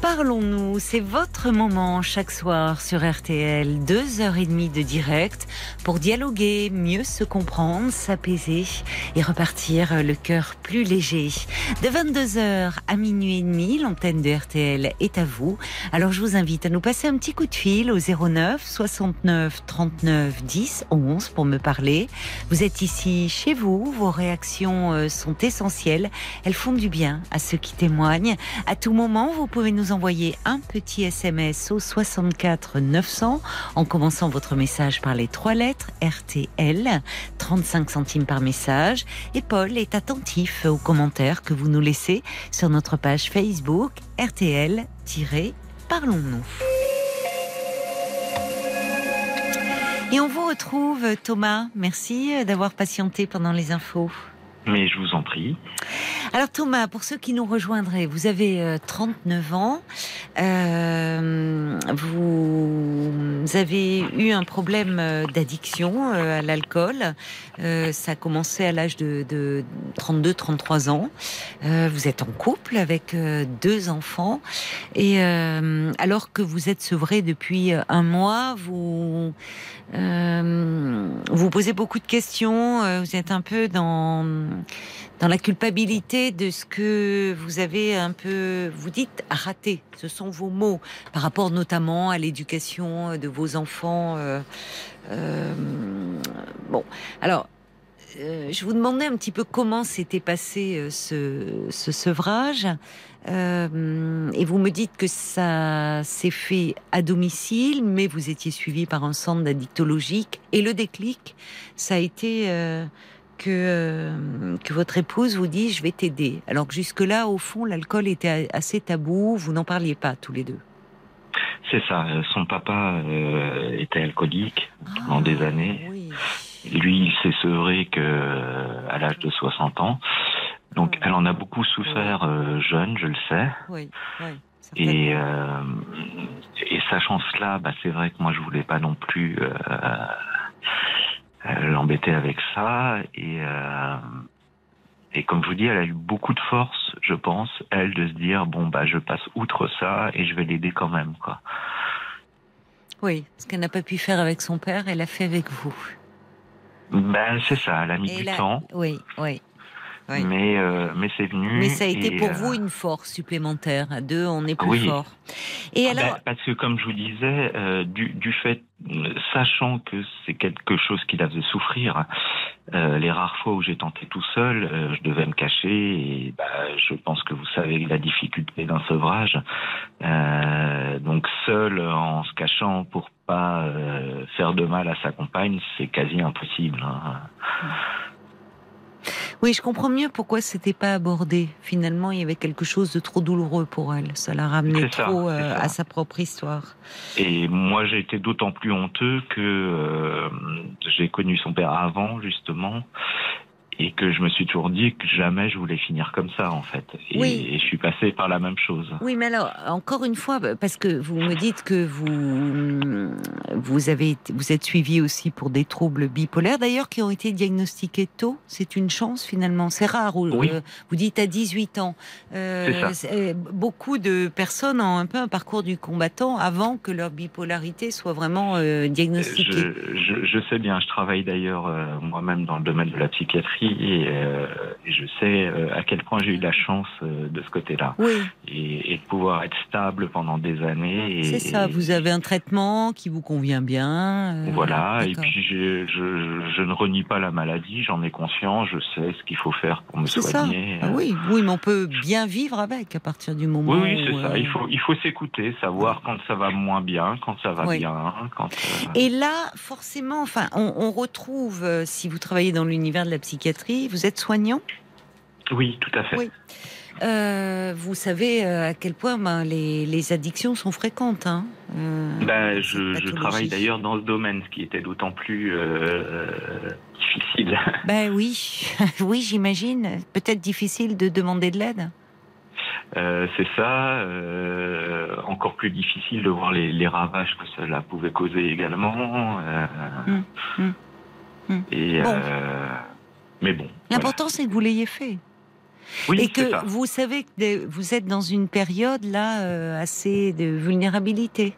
Parlons-nous, c'est votre moment chaque soir sur RTL, deux heures et demie de direct pour dialoguer, mieux se comprendre, s'apaiser et repartir le cœur plus léger. De 22h à minuit et demi, l'antenne de RTL est à vous. Alors je vous invite à nous passer un petit coup de fil au 09 69 39 10 11 pour me parler. Vous êtes ici chez vous, vos réactions euh, sont essentielles, elles font du bien à ceux qui témoignent. À tout moment, vous pouvez nous envoyer un petit SMS au 64 900 en commençant votre message par les trois lettres RTL, 35 centimes par message. Et Paul est attentif aux commentaires que vous nous laissez sur notre page Facebook RTL-Parlons-nous. Et on vous retrouve, Thomas. Merci d'avoir patienté pendant les infos. Mais je vous en prie. Alors Thomas, pour ceux qui nous rejoindraient, vous avez 39 euh, ans, euh, vous avez eu un problème euh, d'addiction à l'alcool. ça a commencé à l'âge de, de 32-33 ans. vous êtes en couple avec deux enfants et alors que vous êtes sevré depuis un mois, vous vous posez beaucoup de questions. vous êtes un peu dans dans la culpabilité de ce que vous avez un peu, vous dites, raté. Ce sont vos mots par rapport notamment à l'éducation de vos enfants. Euh, euh, bon, alors. Euh, je vous demandais un petit peu comment s'était passé ce, ce, sevrage. et vous me dites que ça s'est fait à domicile, mais vous étiez suivi par un centre d'addictologique. Et le déclic, ça a été que, euh, que votre épouse vous dit je vais t'aider, alors que jusque-là, au fond, l'alcool était assez tabou, vous n'en parliez pas tous les deux. C'est ça. Euh, son papa euh, était alcoolique pendant des années. Lui, il s'est sevré que à l'âge de 60 ans. Donc, elle en a beaucoup souffert euh, jeune, je le sais. Oui, oui. Et, euh, et sachant cela, bah, c'est vrai que moi, je voulais pas non plus euh, euh l'embêter avec ça. Et, euh, et comme je vous dis, elle a eu beaucoup de force, je pense, elle, de se dire bon, bah, je passe outre ça et je vais l'aider quand même, quoi. Oui, ce qu'elle n'a pas pu faire avec son père, elle l'a fait avec vous. Ben, c'est ça, elle a mis du temps. Oui, oui. Mais, euh, mais c'est venu. Mais ça a été pour euh, vous une force supplémentaire. À deux, on est plus fort. Et ah ben, alors... parce que, comme je vous disais, euh, du, du fait, sachant que c'est quelque chose qui la faisait souffrir, les rares fois où j'ai tenté tout seul, je devais me cacher. Et bah, je pense que vous savez la difficulté d'un sevrage. donc, seul, en se cachant pour pas faire de mal à sa compagne, c'est quasi impossible. Hein. Oui, je comprends mieux pourquoi c'était pas abordé. Finalement, il y avait quelque chose de trop douloureux pour elle. Ça l'a ramené trop euh, à sa propre histoire. Et moi, j'ai été d'autant plus honteux que euh, j'ai connu son père avant, justement, et que je me suis toujours dit que jamais je voulais finir comme ça en fait. Et, oui. et je suis passé par la même chose. Oui, mais alors encore une fois, parce que vous me dites que vous vous avez vous êtes suivi aussi pour des troubles bipolaires d'ailleurs qui ont été diagnostiqués tôt. C'est une chance finalement. C'est rare. Oui. Euh, vous dites à 18 ans. Euh, euh, beaucoup de personnes ont un peu un parcours du combattant avant que leur bipolarité soit vraiment euh, diagnostiquée. Je, je, je, sais bien. Je travaille d'ailleurs moi-même dans le domaine de la psychiatrie euh, et, je sais euh, à quel point j'ai eu la chance euh, de ce côté-là. Oui. Et, de pouvoir être stable pendant des années. C'est ça, vous avez un traitement qui vous convient bien. voilà, et puis je, je, ne renie pas la maladie, j'en ai conscience, je sais ce qu'il faut faire pour me soigner. Ça. Ah oui, oui, mais on peut bien vivre avec à partir du moment oui, oui, c'est ça. Il faut, il faut s'écouter, savoir quand ça va moins bien, quand ça va bien. Quand, Et là, forcément, enfin, on, on retrouve, si vous travaillez dans l'univers de la psychiatrie, vous êtes soignant? Oui, tout à fait. Euh, vous savez euh, à quel point ben, les, addictions sont fréquentes. Hein euh, ben, je, travaille d'ailleurs dans ce domaine, ce qui était d'autant plus difficile. [laughs] Ben oui, [laughs] oui, j'imagine. Peut-être difficile de demander de l'aide. c'est ça. encore plus difficile de voir les, ravages que cela pouvait causer également. Hum, hum, hum. Et mais bon. L'important, c'est que vous l'ayez fait. Oui, et que vous savez que vous êtes dans une période là euh, assez de vulnérabilité.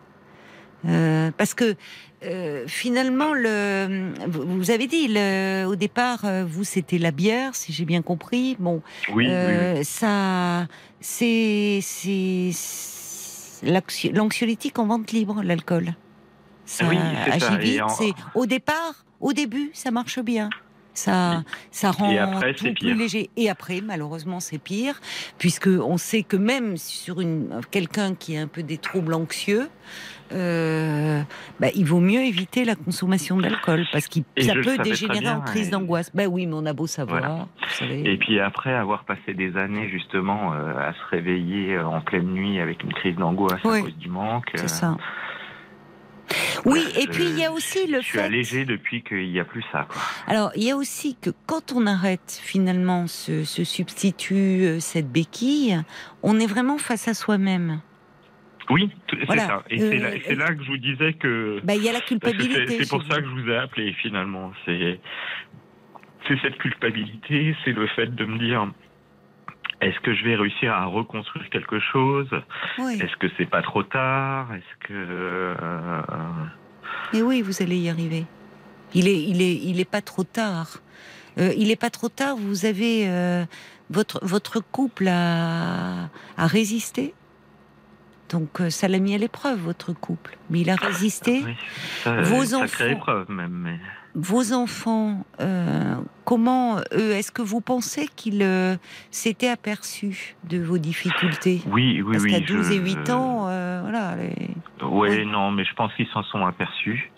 Euh, parce que euh, finalement, le, vous avez dit le, au départ, vous c'était la bière, si j'ai bien compris. Bon, oui, ça, c'est l'anxiolytique en vente libre, l'alcool. Ça vite. C'est au départ, au début, ça marche bien. Ça, ça rend tout plus léger. Et après, malheureusement, c'est pire, puisque on sait que même sur une quelqu'un qui a un peu des troubles anxieux, euh, bah, il vaut mieux éviter la consommation d'alcool parce que ça peut dégénérer en crise d'angoisse. Ben oui, mais on a beau savoir. Et puis après avoir passé des années justement euh, à se réveiller en pleine nuit avec une crise d'angoisse à cause du manque. C'est ça. Oui, et puis il y a aussi le je suis allégé depuis qu'il n'y a plus ça. Alors, il y a aussi que quand on arrête finalement ce, substitut, euh, cette béquille, on est vraiment face à soi-même. Oui, c'est ça. Et euh, c'est là, que je vous disais que. Bah, il y a la culpabilité. C'est pour ça que je vous ai appelé finalement. C'est cette culpabilité, c'est le fait de me dire est-ce que je vais réussir à reconstruire quelque chose? Est-ce que c'est pas trop tard? Est-ce que euh, Mais oui, vous allez y arriver. Il est, il est, il est pas trop tard. Euh, il est pas trop tard. Vous avez euh, votre votre couple a, a résisté? Donc ça l'a mis à l'épreuve votre couple, mais il a résisté. Vos enfants, épreuve même. Mais vos enfants, euh, comment, eux, est-ce que vous pensez qu'ils euh, s'étaient aperçus de vos difficultés? Oui, oui, Parce oui. qu'à 12 et 8 ans, euh, voilà. Oui, non, mais je pense qu'ils s'en sont aperçus.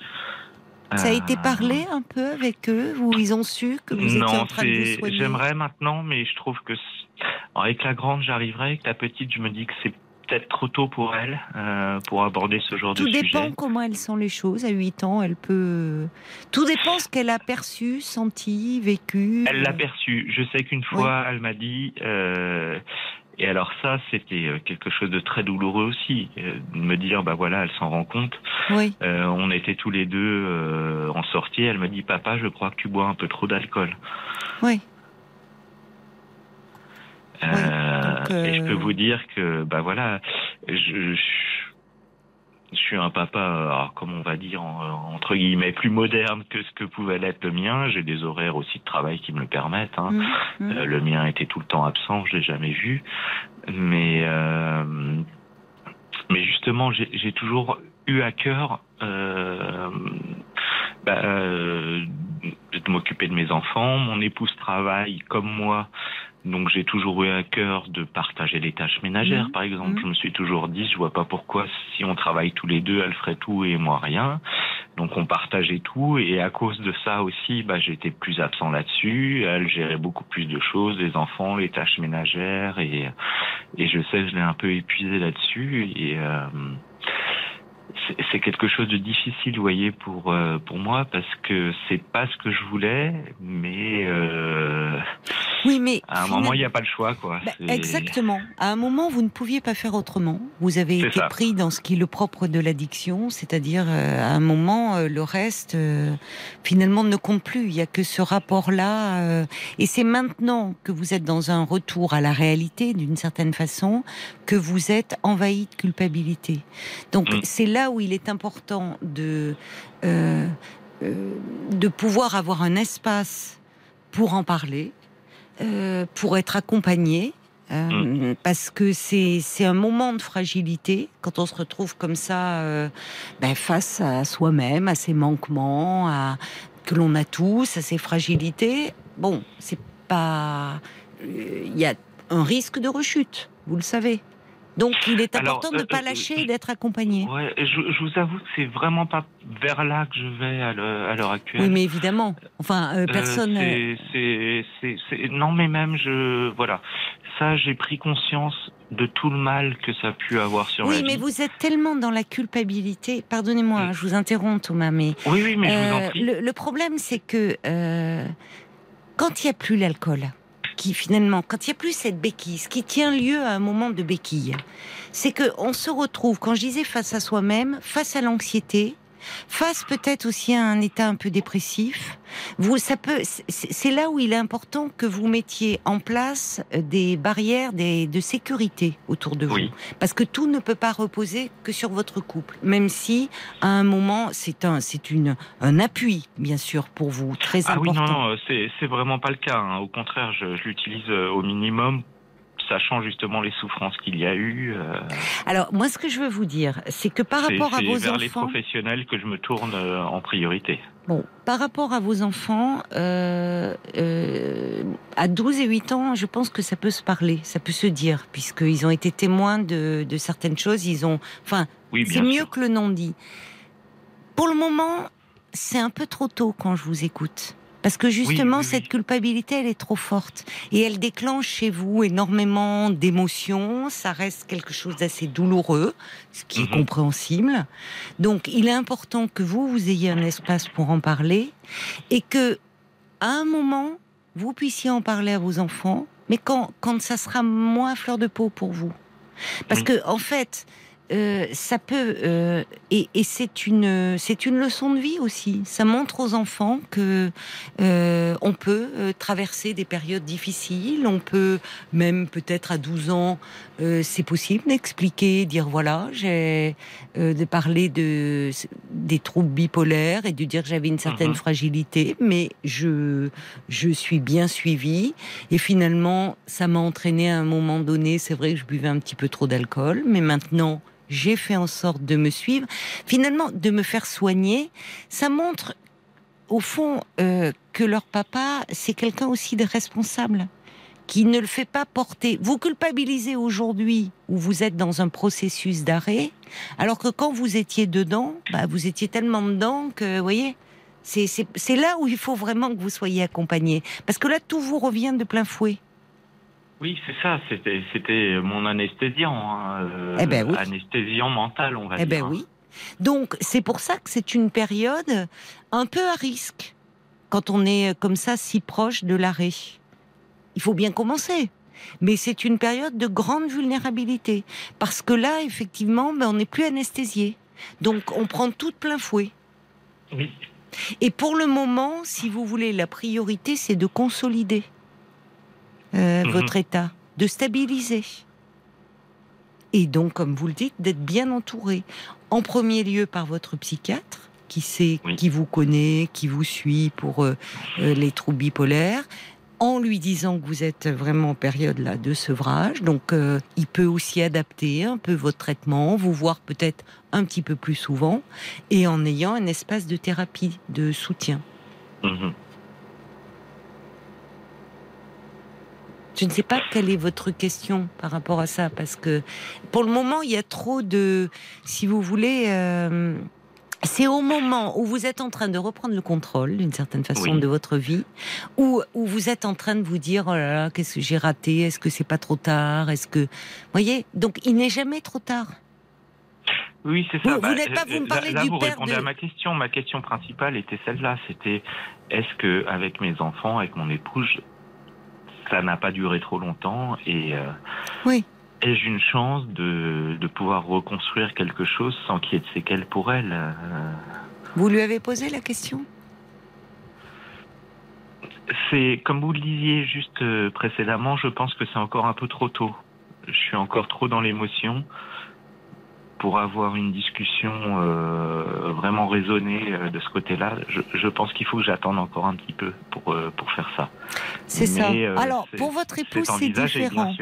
Ça a été parlé un peu avec eux Ou ils ont su que vous étiez en train de vous soigner? J'aimerais maintenant, mais je trouve que avec la grande, j'arriverai. Avec la petite, je me dis que c'est peut-être trop tôt pour elle euh, pour aborder ce genre de sujet. Tout dépend comment elle sent les choses. À 8 ans, elle peut. Tout dépend ce qu'elle a perçu, senti, vécu. Elle l'a perçu. Je sais qu'une fois, elle m'a dit. Euh, et alors ça, c'était euh, quelque chose de très douloureux aussi, de me dire, bah voilà, elle s'en rend compte. Oui. on était tous les deux en sortie. Elle m'a dit, papa, je crois que tu bois un peu trop d'alcool. Oui. Euh, et je peux euh, vous dire que, bah voilà, je, je suis un papa, alors, comme on va dire, entre guillemets, plus moderne que ce que pouvait l'être le mien. J'ai des horaires aussi de travail qui me le permettent. Hein. Mmh, mmh. Euh, le mien était tout le temps absent, je l'ai jamais vu. Mais, euh, mais justement, j'ai toujours eu à cœur euh, bah, euh, de m'occuper de mes enfants. Mon épouse travaille comme moi donc j'ai toujours eu à cœur de partager les tâches ménagères, mmh. par exemple. Mmh. Je me suis toujours dit, je vois pas pourquoi si on travaille tous les deux, elle ferait tout et moi rien. Donc on partageait tout et à cause de ça aussi, bah, j'étais plus absent là-dessus. Elle gérait beaucoup plus de choses, les enfants, les tâches ménagères et et je sais, je l'ai un peu épuisé là-dessus et euh, c'est quelque chose de difficile, vous voyez, pour euh, pour moi parce que c'est pas ce que je voulais, mais euh, oui, mais à un moment il n'y a pas le choix, quoi. Bah, exactement. À un moment, vous ne pouviez pas faire autrement. Vous avez été pris dans ce qui est le propre de l'addiction, c'est-à-dire euh, à un moment le reste finalement ne compte plus. Il y a que ce rapport-là, et c'est maintenant que vous êtes dans un retour à la réalité d'une certaine façon que vous êtes envahi de culpabilité. Donc mm. c'est là où il est important de, euh, euh, de pouvoir avoir un espace pour en parler, euh, pour être accompagné. Mm. Parce que c'est un moment de fragilité quand on se retrouve comme ça ben, face à soi-même, à ses manquements, à, que l'on a tous, à ses fragilités. Bon, c'est pas. Il y a un risque de rechute, vous le savez. Donc il est important de ne pas euh, euh, lâcher et d'être accompagné. Ouais, je, vous avoue que c'est vraiment pas vers là que je vais à l'heure actuelle. Oui, mais évidemment. Enfin, euh, personne. c'est, non, mais même je, voilà, ça j'ai pris conscience de tout le mal que ça a pu avoir sur oui, mais vous êtes tellement dans la culpabilité. Pardonnez-moi, mm. je vous interromps, Thomas, mais. Oui, oui, mais je vous en prie. Le, problème, c'est que quand il n'y a plus l'alcool qui finalement, quand il n'y a plus cette béquille, ce qui tient lieu à un moment de béquille, c'est que on se retrouve, quand je disais face à soi-même, face à l'anxiété, face peut-être aussi à un état un peu dépressif. Vous, ça peut, c'est là où il est important que vous mettiez en place des barrières des, de sécurité autour de vous, parce que tout ne peut pas reposer que sur votre couple, même si à un moment c'est un, c'est une, un appui bien sûr pour vous très ah important. oui, non, non c'est vraiment pas le cas. Hein. Au contraire, je, je l'utilise euh, au minimum sachant justement les souffrances qu'il y a eu. Euh, Alors moi, ce que je veux vous dire, c'est que par rapport à vos enfants, c'est vers les professionnels que je me tourne euh, en priorité. Bon, par rapport à vos enfants, euh, à 12 et 8 ans, je pense que ça peut se parler, ça peut se dire, puisqu'ils ont été témoins de, certaines choses. Ils ont, enfin, c'est mieux que le non dit. Pour le moment, c'est un peu trop tôt quand je vous écoute. Parce que justement, cette culpabilité, elle est trop forte. Et elle déclenche chez vous énormément d'émotions. Ça reste quelque chose d'assez douloureux, ce qui est mhm. compréhensible. Donc, il est important que vous, vous ayez un espace pour en parler. Et que, à un moment, vous puissiez en parler à vos enfants. Mais quand, quand ça sera moins fleur de peau pour vous. Parce que, en fait, euh, ça peut euh, et, et c'est une c'est une leçon de vie aussi. Ça montre aux enfants que euh, on peut euh, traverser des périodes difficiles. On peut même peut-être à 12 ans, euh, c'est possible d'expliquer, dire voilà, j'ai de parler de des troubles bipolaires et de dire que j'avais une certaine mhm. fragilité, mais je je suis bien suivie et finalement ça m'a entraîné à un moment donné. C'est vrai que je buvais un petit peu trop d'alcool, mais maintenant j'ai fait en sorte de me suivre, finalement de me faire soigner, ça montre au fond euh, que leur papa, c'est quelqu'un aussi de responsable qui ne le fait pas porter. Vous culpabilisez aujourd'hui où vous êtes dans un processus d'arrêt, alors que quand vous étiez dedans, bah, vous étiez tellement dedans que, vous voyez, c'est là où il faut vraiment que vous soyez accompagné. Parce que là, tout vous revient de plein fouet. Oui, c'est ça. C'était, c'était mon anesthésiant, hein, euh, eh ben oui. anesthésiant mental, on va eh dire. ben oui. Donc c'est pour ça que c'est une période un peu à risque quand on est comme ça si proche de l'arrêt. Il faut bien commencer. Mais c'est une période de grande vulnérabilité. Parce que là, effectivement, ben, on n'est plus anesthésié. Donc on prend tout de plein fouet. Oui. Et pour le moment, si vous voulez, la priorité, c'est de consolider euh, Mhm. votre état, de stabiliser. Et donc, comme vous le dites, d'être bien entouré. En premier lieu par votre psychiatre, qui sait, Oui. qui vous connaît, qui vous suit pour euh, euh, les troubles bipolaires, en lui disant que vous êtes vraiment en période là de sevrage. Donc, euh, il peut aussi adapter un peu votre traitement, vous voir peut-être un petit peu plus souvent, et en ayant un espace de thérapie, de soutien. Mhm. Je ne sais pas quelle est votre question par rapport à ça, parce que pour le moment, il y a trop de, si vous voulez, euh, c'est au moment où vous êtes en train de reprendre le contrôle, d'une certaine façon, Oui. de votre vie, où, où vous êtes en train de vous dire, oh là là, qu'est-ce que j'ai raté Est-ce que c'est pas trop tard Est-ce que, voyez, donc il n'est jamais trop tard. Oui, c'est ça. Vous- vous n'êtes pas- vous me parlez là, du vous père répondez de- à ma question. Ma question principale était celle-là. C'était est-ce que avec mes enfants, avec mon épouse, ça n'a pas duré trop longtemps et euh, Oui. ai-je une chance de, de pouvoir reconstruire quelque chose sans qu'il y ait de séquelles pour elle euh, Vous lui avez posé la question? C'est comme vous le disiez juste euh, précédemment. Je pense que c'est encore un peu trop tôt. Je suis encore trop dans l'émotion pour avoir une discussion euh, vraiment raisonnée euh, de ce côté-là. Je, je pense qu'il faut que j'attende encore un petit peu pour euh, pour faire ça. C'est ça. Alors, pour votre épouse, c'est différent.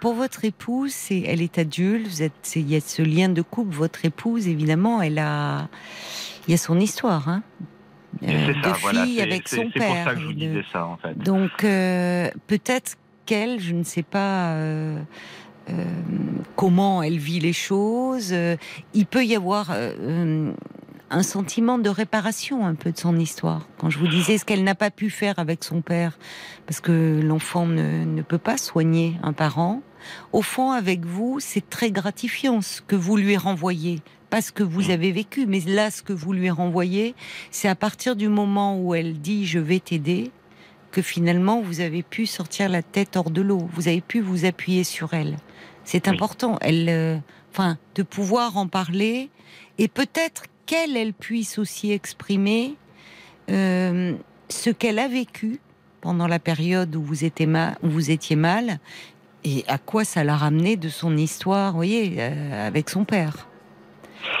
Pour votre épouse, elle est adulte, vous êtes, il y a ce lien de couple. Votre épouse, évidemment, elle a, il y a son histoire, hein, de ça, fille avec son c'est pour père. ça que je vous disais ça en fait. Donc, peut-être qu'elle, je ne sais pas comment elle vit les choses. euh, il peut y avoir euh, euh, un sentiment de réparation un peu de son histoire. Quand je vous disais ce qu'elle n'a pas pu faire avec son père, parce que l'enfant ne, ne peut pas soigner un parent, au fond, avec vous, c'est très gratifiant ce que vous lui renvoyez. Pas ce que vous avez vécu, mais là, ce que vous lui renvoyez, c'est à partir du moment où elle dit je vais t'aider, que finalement vous avez pu sortir la tête hors de l'eau, vous avez pu vous appuyer sur elle. C'est Oui. important, elle, euh, enfin, de pouvoir en parler et peut-être qu'elle, elle puisse aussi exprimer euh, ce qu'elle a vécu pendant la période où vous étiez mal, où vous étiez mal, et à quoi ça l'a ramené de son histoire, vous voyez, euh, avec son père.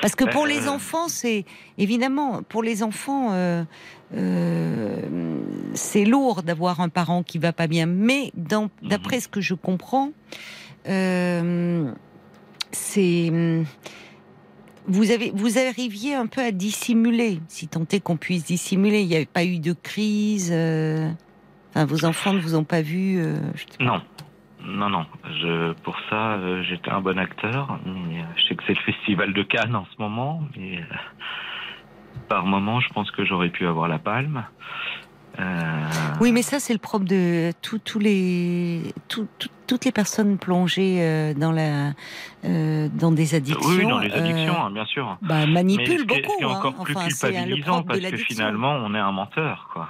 Parce que pour Euh, les enfants, c'est évidemment pour les enfants, euh, euh, c'est lourd d'avoir un parent qui va pas bien. Mais dans- d'après ce que je comprends, euh, c'est vous avez vous arriviez un peu à dissimuler, si tant est qu'on puisse dissimuler. Il n'y avait pas eu de crise. euh, Enfin, vos enfants ne vous ont pas vu. euh, je. Non. Non, non. Je, pour ça, euh, j'étais un bon acteur. Mais euh, je sais que c'est le festival de Cannes en ce moment. Mais euh, par moment, je pense que j'aurais pu avoir la palme. Oui, mais ça, c'est le propre de les, tout- tout- toutes les personnes plongées dans, la, dans des addictions. oui, dans les addictions, hein, bien sûr. bah, Mais manipulent ce qui est- beaucoup. ce qui est hein. encore plus Enfin, c'est culpabilisant parce que finalement, on est un menteur, quoi.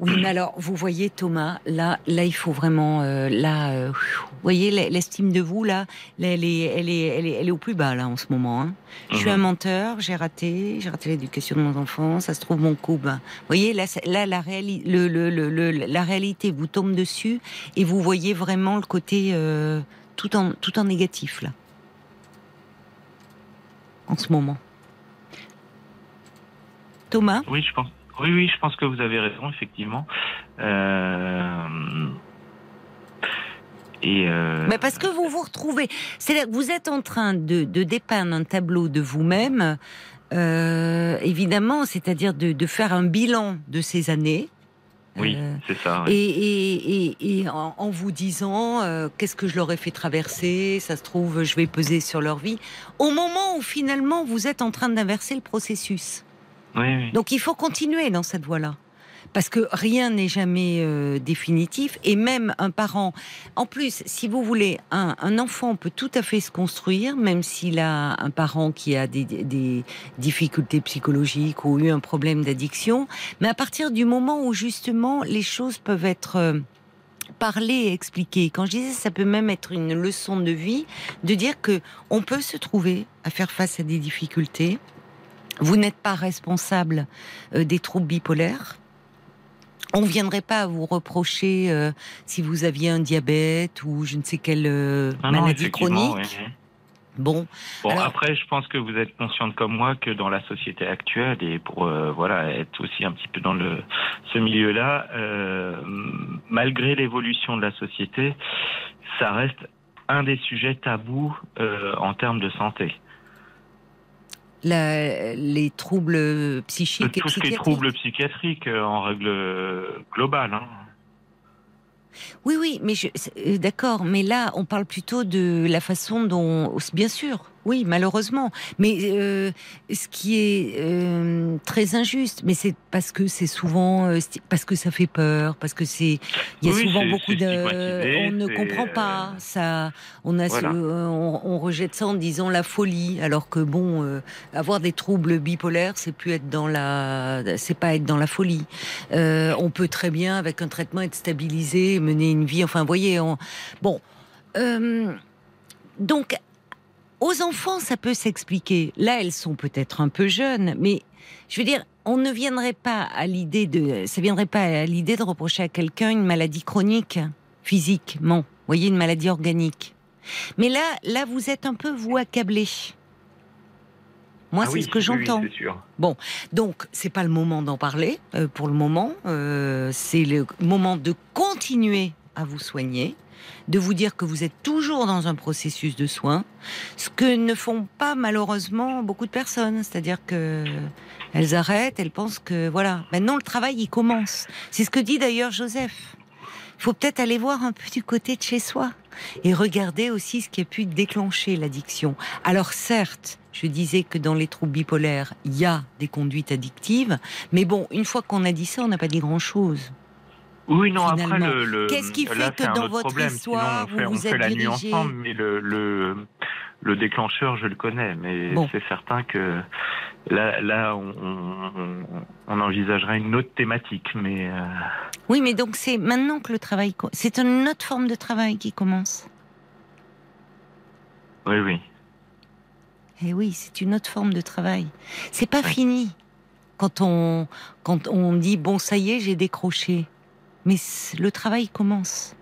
Oui, mais alors, vous voyez, Thomas, là, là, il faut vraiment, euh, là, euh, vous voyez, l'estime de vous, là, elle est, elle est, elle est, elle est au plus bas, là, en ce moment. hein. Je suis Mhm. un menteur, j'ai raté, j'ai raté l'éducation de mon enfant, ça se trouve mon coup. Ben, vous voyez, là, là la, réali- le, le, le, le- la réalité vous tombe dessus et vous voyez vraiment le côté euh, tout, en, tout en négatif, là. En ce moment. Thomas? Oui, je pense. Oui, oui, je pense que vous avez raison, effectivement. Euh, Et euh, parce que vous vous retrouvez. Que vous êtes en train de, de dépeindre un tableau de vous-même, euh, évidemment, c'est-à-dire de, de faire un bilan de ces années. oui, Euh, c'est ça. Et, oui. et, et, et en, en vous disant qu'est-ce que je leur ai fait traverser, ça se trouve, je vais peser sur leur vie. Au moment où finalement vous êtes en train d'inverser le processus. Donc il faut continuer dans cette voie-là. parce que rien n'est jamais euh, définitif et même un parent. En plus, si vous voulez, un, enfant peut tout à fait se construire, même s'il a un parent qui a des, des, difficultés psychologiques ou eu un problème d'addiction. Mais à partir du moment où justement les choses peuvent être euh, parler et expliquer. Quand je disais ça peut même être une leçon de vie, de dire que on peut se trouver à faire face à des difficultés. Vous n'êtes pas responsable euh, des troubles bipolaires. On ne viendrait pas vous reprocher euh, si vous aviez un diabète ou je ne sais quelle euh, maladie chronique. Bon. Bon, après, je pense que vous êtes consciente comme moi que dans la société actuelle et pour euh, voilà être aussi un petit peu dans le ce milieu-là, malgré l'évolution de la société, ça reste un des sujets tabous en termes de santé. La, les troubles psychiques Tout ce qui est troubles psychiatriques euh, en règle globale. Hein. Oui, oui, mais euh, d'accord, mais là, on parle plutôt de la façon dont, bien sûr, oui, malheureusement. Mais euh, ce qui est euh, très injuste, mais c'est parce que c'est souvent euh, parce que ça fait peur, parce que c'est il y a souvent beaucoup de on ne comprend pas euh, ça. On a ce, on, on, rejette ça en disant la folie, alors que bon, euh, avoir des troubles bipolaires, c'est plus être dans la c'est pas être dans la folie. on peut très bien avec un traitement être stabilisé, mener une vie. Enfin, vous voyez, on, bon. donc aux enfants, ça peut s'expliquer. Là, elles sont peut-être un peu jeunes, mais je veux dire, on ne viendrait pas à l'idée de, ça viendrait pas à l'idée de reprocher à quelqu'un une maladie chronique, physiquement. Vous voyez, une maladie organique. Mais là, là, vous êtes un peu vous accablé. Moi, ah c'est ce que j'entends. Oui, bon, donc c'est pas le moment d'en parler euh, pour le moment. Euh, c'est le moment de continuer à vous soigner de vous dire que vous êtes toujours dans un processus de soins, ce que ne font pas malheureusement beaucoup de personnes. C'est-à-dire que elles arrêtent, elles pensent que voilà, maintenant le travail il commence. C'est ce que dit d'ailleurs Joseph. Il faut peut-être aller voir un peu du côté de chez soi et regarder aussi ce qui a pu déclencher l'addiction. Alors certes, je disais que dans les troubles bipolaires, il y a des conduites addictives, mais bon, une fois qu'on a dit ça, on n'a pas dit grand-chose. Oui, non, après, le, Qu'est-ce qui fait que dans votre problème. histoire, Sinon, on fait, vous la nuit ensemble, mais le, le, le, déclencheur, je le connais. Mais c'est certain que là, là on, on, on, envisagerait une autre thématique. Mais euh, Oui, mais donc c'est maintenant que le travail... C'est une autre forme de travail qui commence. Oui, oui. Eh oui, c'est une autre forme de travail. C'est pas fini. Quand on, quand on dit, bon, ça y est, j'ai décroché mais le travail commence.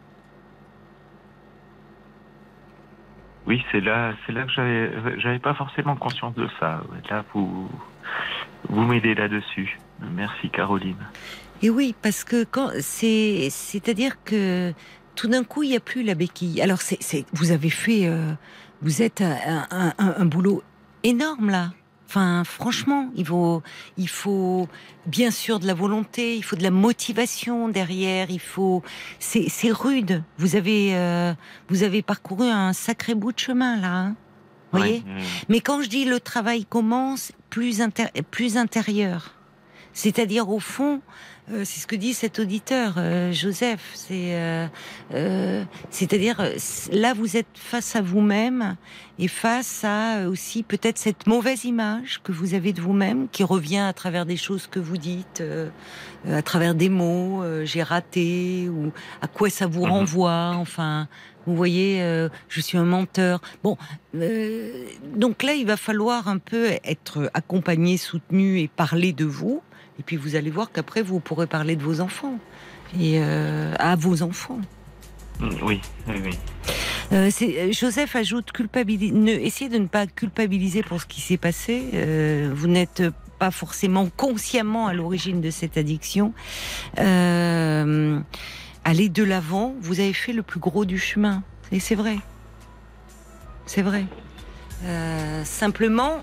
Oui, c'est là, c'est là que j'avais, j'avais pas forcément conscience de ça. Là, vous, vous m'aidez là-dessus. Merci, Caroline. Et oui, parce que quand c'est, c'est-à-dire que tout d'un coup, il n'y a plus la béquille. Alors, c'est, vous avez fait, euh, vous êtes un boulot énorme là. Enfin, franchement, il faut, il faut bien sûr de la volonté, il faut de la motivation derrière, il faut. C'est, rude. Vous avez, euh, vous avez parcouru un sacré bout de chemin là. Hein vous voyez. Mais quand je dis le travail commence, plus plus intérieur. C'est-à-dire au fond, euh, c'est ce que dit cet auditeur, euh, Joseph. C'est, euh, c'est-à-dire là, vous êtes face à vous-même et face à aussi peut-être cette mauvaise image que vous avez de vous-même, qui revient à travers des choses que vous dites, à travers des mots, j'ai raté ou à quoi ça vous mhm. renvoie. Enfin, vous voyez, je suis un menteur. Bon, donc là, il va falloir un peu être accompagné, soutenu et parler de vous et puis vous allez voir qu'après, vous pourrez parler de vos enfants. Et euh, à vos enfants. Mm, oui, oui, oui. Euh, euh, Joseph ajoute culpabiliser. essayez de ne pas culpabiliser pour ce qui s'est passé. vous n'êtes pas forcément consciemment à l'origine de cette addiction. allez de l'avant. Vous avez fait le plus gros du chemin. Et c'est vrai. C'est vrai. simplement,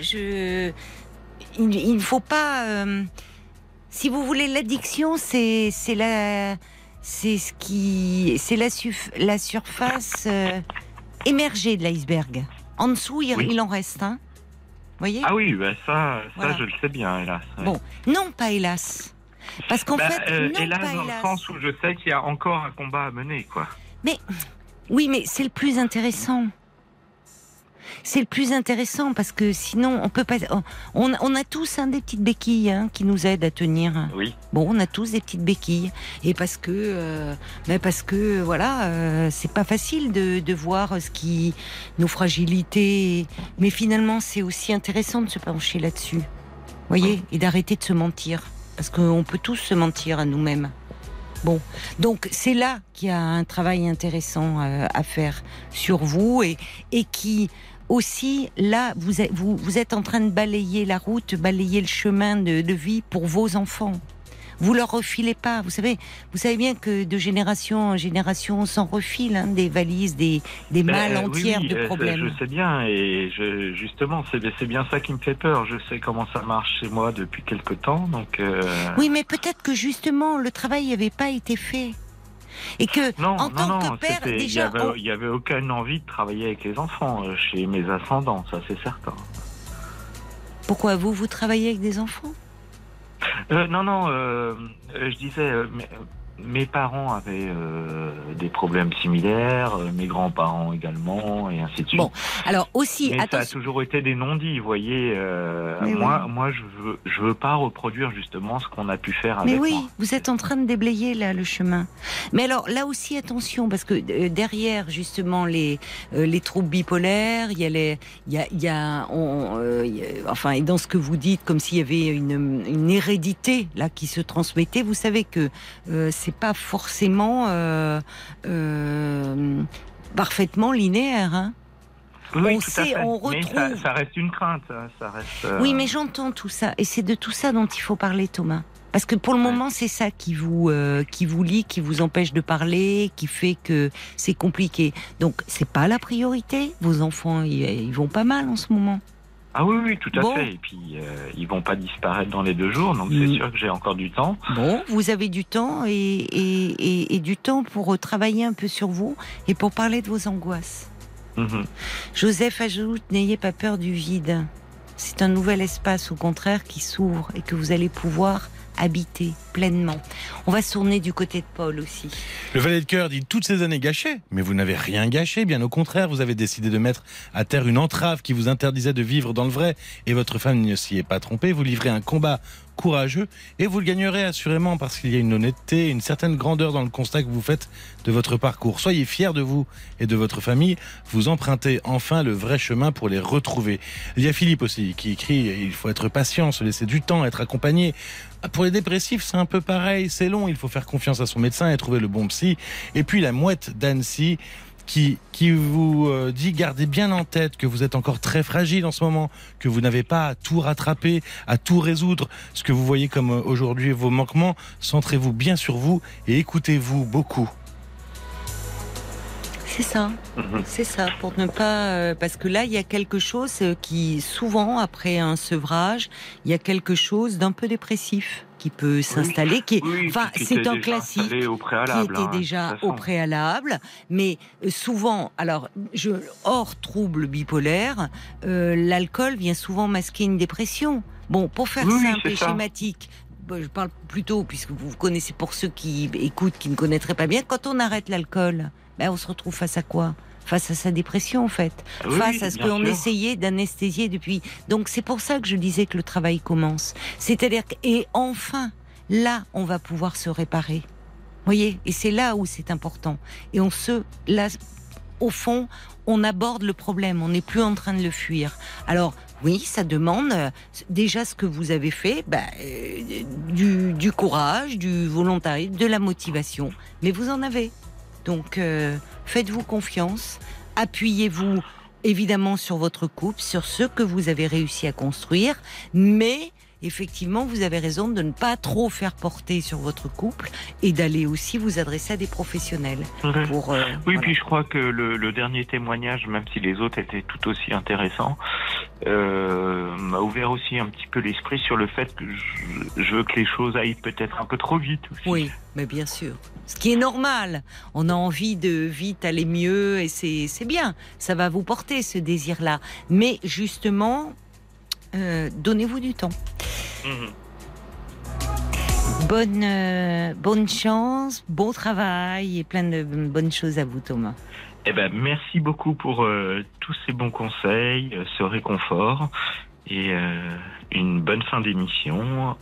je il ne faut pas. Euh, si vous voulez, l'addiction, c'est c'est la c'est ce qui c'est la, la surface euh, émergée de l'iceberg. En dessous, il, en reste. Vous voyez? Ah oui, bah ça, ça je le sais bien, hélas. Bon, non, pas hélas. Parce qu'en Bah, fait, euh, non, hélas, pas dans hélas. le sens où je sais qu'il y a encore un combat à mener, quoi. Mais oui, mais c'est le plus intéressant. C'est le plus intéressant parce que sinon on peut pas. On, on a tous hein, des petites béquilles hein, qui nous aident à tenir. Oui. Bon, on a tous des petites béquilles et parce que, euh, mais parce que voilà, euh, c'est pas facile de, de voir ce qui nos fragilités. Mais finalement, c'est aussi intéressant de se pencher là-dessus, voyez, et d'arrêter de se mentir parce qu'on peut tous se mentir à nous-mêmes. Bon, donc c'est là qu'il y a un travail intéressant euh, à faire sur vous et, et qui aussi là vous êtes, vous, vous êtes en train de balayer la route, balayer le chemin de, de vie pour vos enfants. Vous leur refilez pas. Vous savez, vous savez bien que de génération en génération, on s'en refile hein, des valises, des, des Ben, malles oui, entières oui, de problèmes. Je sais bien, et je, justement, c'est c'est bien ça qui me fait peur. Je sais comment ça marche chez moi depuis quelque temps, donc. euh, Oui, mais peut-être que justement le travail n'avait pas été fait. Et que Non, en non, tant non, que père, il y déjà, avait, on- aucune envie de travailler avec les enfants euh, chez mes ascendants, ça c'est certain. pourquoi vous vous travaillez avec des enfants? Euh, non, non, euh, je disais, mes, parents avaient euh, des problèmes similaires, euh, mes grands-parents également, et ainsi de suite. Bon, Alors aussi, Mais ça a attention. toujours été des non-dits, vous voyez. euh, moi, oui. moi, je veux, je veux pas reproduire justement ce qu'on a pu faire avec Mais oui, moi. vous êtes en train de déblayer là le chemin. Mais alors là aussi attention parce que euh, derrière justement les euh, les troubles bipolaires, il y a les il y a, il y a, on, euh, il y a- enfin et dans ce que vous dites comme s'il y avait une une hérédité là qui se transmettait. Vous savez que euh, c'est pas forcément euh, euh, parfaitement linéaire. Hein Oui, on sait, on Mais ça, retrouve- ça reste une crainte, hein, ça reste. euh, Oui, mais j'entends tout ça, et c'est de tout ça dont il faut parler, Thomas. Parce que pour le Ouais. moment, c'est ça qui vous euh, qui vous lie, qui vous empêche de parler, qui fait que c'est compliqué. Donc, c'est pas la priorité. Vos enfants, ils, ils vont pas mal en ce moment. Ah oui, oui, tout à Bon. fait. Et puis, euh, ils vont pas disparaître dans les deux jours, donc Mm. c'est sûr que j'ai encore du temps. Bon, vous avez du temps et, et, et, et du temps pour travailler un peu sur vous et pour parler de vos angoisses. Mhm. Joseph ajoute N'ayez pas peur du vide. C'est un nouvel espace, au contraire, qui s'ouvre et que vous allez pouvoir habiter pleinement. On va se tourner du côté de Paul aussi. Le valet de cœur dit toutes ces années gâchées, mais vous n'avez rien gâché, bien au contraire, vous avez décidé de mettre à terre une entrave qui vous interdisait de vivre dans le vrai, et votre femme ne s'y est pas trompée, vous livrez un combat courageux, et vous le gagnerez assurément parce qu'il y a une honnêteté, une certaine grandeur dans le constat que vous faites de votre parcours. Soyez fiers de vous et de votre famille, vous empruntez enfin le vrai chemin pour les retrouver. Il y a Philippe aussi qui écrit, il faut être patient, se laisser du temps, être accompagné. Pour les dépressifs, c'est un peu pareil, c'est long, il faut faire confiance à son médecin et trouver le bon psy. Et puis la mouette d'Annecy qui, qui vous euh, dit gardez bien en tête que vous êtes encore très fragile en ce moment, que vous n'avez pas à tout rattraper, à tout résoudre. Ce que vous voyez comme euh, aujourd'hui vos manquements, centrez-vous bien sur vous et écoutez-vous beaucoup. C'est ça, Mhm. c'est ça, pour ne pas... euh, parce que là, il y a quelque chose euh, qui, souvent, après un sevrage, il y a quelque chose d'un peu dépressif qui peut s'installer, qui est... Oui, enfin, c'est un classique. qui préalable, était hein, déjà au préalable, mais euh, souvent, alors, je, hors trouble bipolaire, euh, l'alcool vient souvent masquer une dépression. Bon, pour faire Oui, oui, et ça. schématique, je parle plutôt, puisque vous connaissez pour ceux qui écoutent, qui ne connaîtraient pas bien, quand on arrête l'alcool, ben, on se retrouve face à quoi? Face à sa dépression, en fait. Oui, face à ce qu'on essayait d'anesthésier depuis. Donc, c'est pour ça que je disais que le travail commence. C'est-à-dire que, et enfin, là, on va pouvoir se réparer. voyez? Et c'est là où c'est important. Et on se, là, au fond, on aborde le problème. On n'est plus en train de le fuir. Alors, oui, ça demande euh, déjà ce que vous avez fait, bah, euh, du, du courage, du volontarisme, de la motivation. Mais vous en avez. Donc, euh, faites-vous confiance. Appuyez-vous évidemment sur votre couple, sur ce que vous avez réussi à construire. Mais effectivement, vous avez raison de ne pas trop faire porter sur votre couple et d'aller aussi vous adresser à des professionnels. Pour, euh, Oui, voilà. puis je crois que le, le dernier témoignage, même si les autres étaient tout aussi intéressants, euh, m'a ouvert aussi un petit peu l'esprit sur le fait que je, je veux que les choses aillent peut-être un peu trop vite aussi. Oui, mais bien sûr. Ce qui est normal. On a envie de vite aller mieux et c'est c'est bien. Ça va vous porter ce désir-là. Mais justement, euh, donnez-vous du temps. Mhm. Bonne, euh, bonne chance, bon travail et plein de bonnes choses à vous, Thomas. Eh ben, merci beaucoup pour euh, tous ces bons conseils, euh, ce réconfort et une bonne fin d'émission.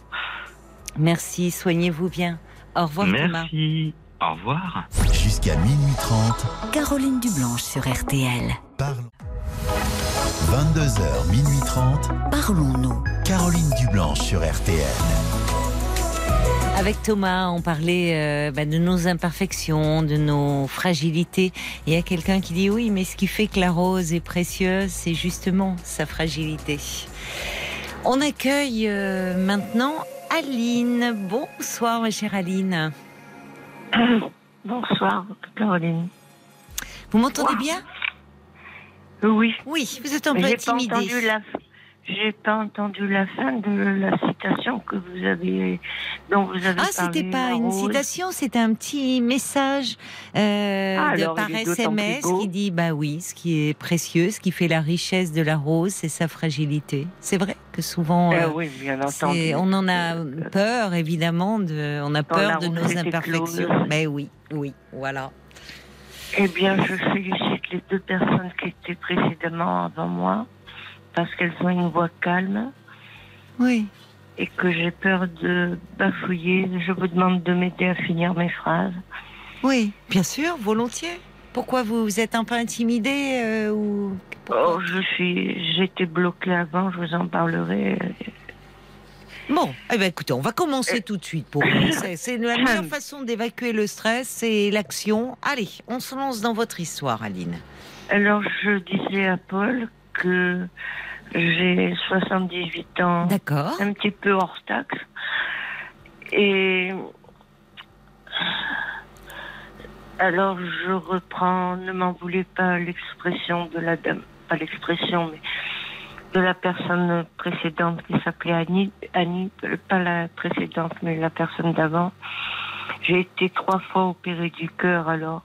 Merci, soignez-vous bien. Au revoir, Thomas. Merci. Au revoir. Jusqu'à minuit 30. Caroline Dublanche sur RTL. Parlons. 22h, minuit 30. Parlons-nous. Caroline Dublanche sur RTL. Avec Thomas, on parlait euh, bah, de nos imperfections, de nos fragilités. Il y a quelqu'un qui dit oui, mais ce qui fait que la rose est précieuse, c'est justement sa fragilité. On accueille euh, maintenant Aline. Bonsoir, ma chère Aline. [coughs] Bonsoir, Caroline. Vous m'entendez bien? Oui. Oui, vous êtes un peu intimidée. J'ai pas entendu la fin de la citation que vous avez, dont vous avez ah, c'était pas une citation, c'était un petit message euh, ah, de, par SMS qui dit bah oui, ce qui est précieux, ce qui fait la richesse de la rose, c'est sa fragilité. C'est vrai que souvent, eh oui, bien entendu. on en a peur évidemment, de, on a peur de nos imperfections. Mais oui, oui, voilà. Eh bien, je félicite les deux personnes qui étaient précédemment avant moi parce qu'elles ont une voix calme. Oui. Et que j'ai peur de bafouiller. Je vous demande de m'aider à finir mes phrases. Oui, bien sûr, volontiers. Pourquoi vous, êtes un peu intimidée euh, ou Oh, je suis, j'étais bloquée avant. Je vous en parlerai. Bon, eh ben écoutez, on va commencer tout de suite pour C'est la [coughs] meilleure façon d'évacuer le stress, c'est l'action. Allez, on se lance dans votre histoire, Aline. Alors, je disais à Paul que j'ai 78 ans. D'accord. Un petit peu hors taxe. Et alors je reprends, ne m'en voulez pas l'expression de la dame, pas l'expression, mais de la personne précédente qui s'appelait Annie, Annie, pas la précédente, mais la personne d'avant. J'ai été trois fois opérée du cœur alors.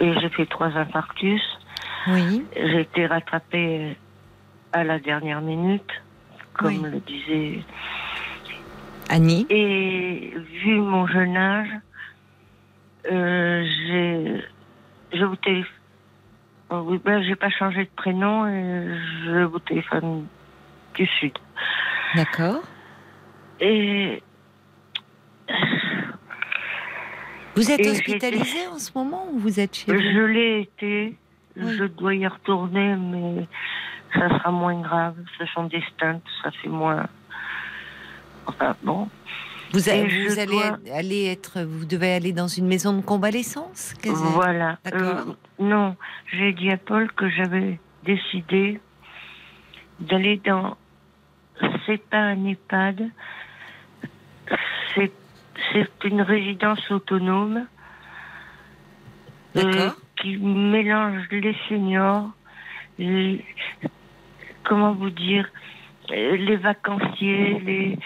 Et j'ai fait trois infarctus. Oui. J'ai été rattrapée à la dernière minute, comme le disait Annie. Et vu mon jeune âge, euh, j'ai, je vous téléphone. Oh oui, ben, j'ai pas changé de prénom et je vous téléphone du Sud. D'accord. Et. Vous êtes hospitalisée en ce moment ou vous êtes chez vous? Je l'ai été. Je dois y retourner, mais ça sera moins grave. Ce sont des stunts, ça fait moins. Enfin, bon. Vous, allez, vous allez aller être, vous devez aller dans une maison de convalescence Voilà. Euh, non, j'ai dit à Paul que j'avais décidé d'aller dans. C'est pas un EHPAD, c'est une résidence autonome. D'accord. Qui mélange les seniors, comment vous dire, les vacanciers, les.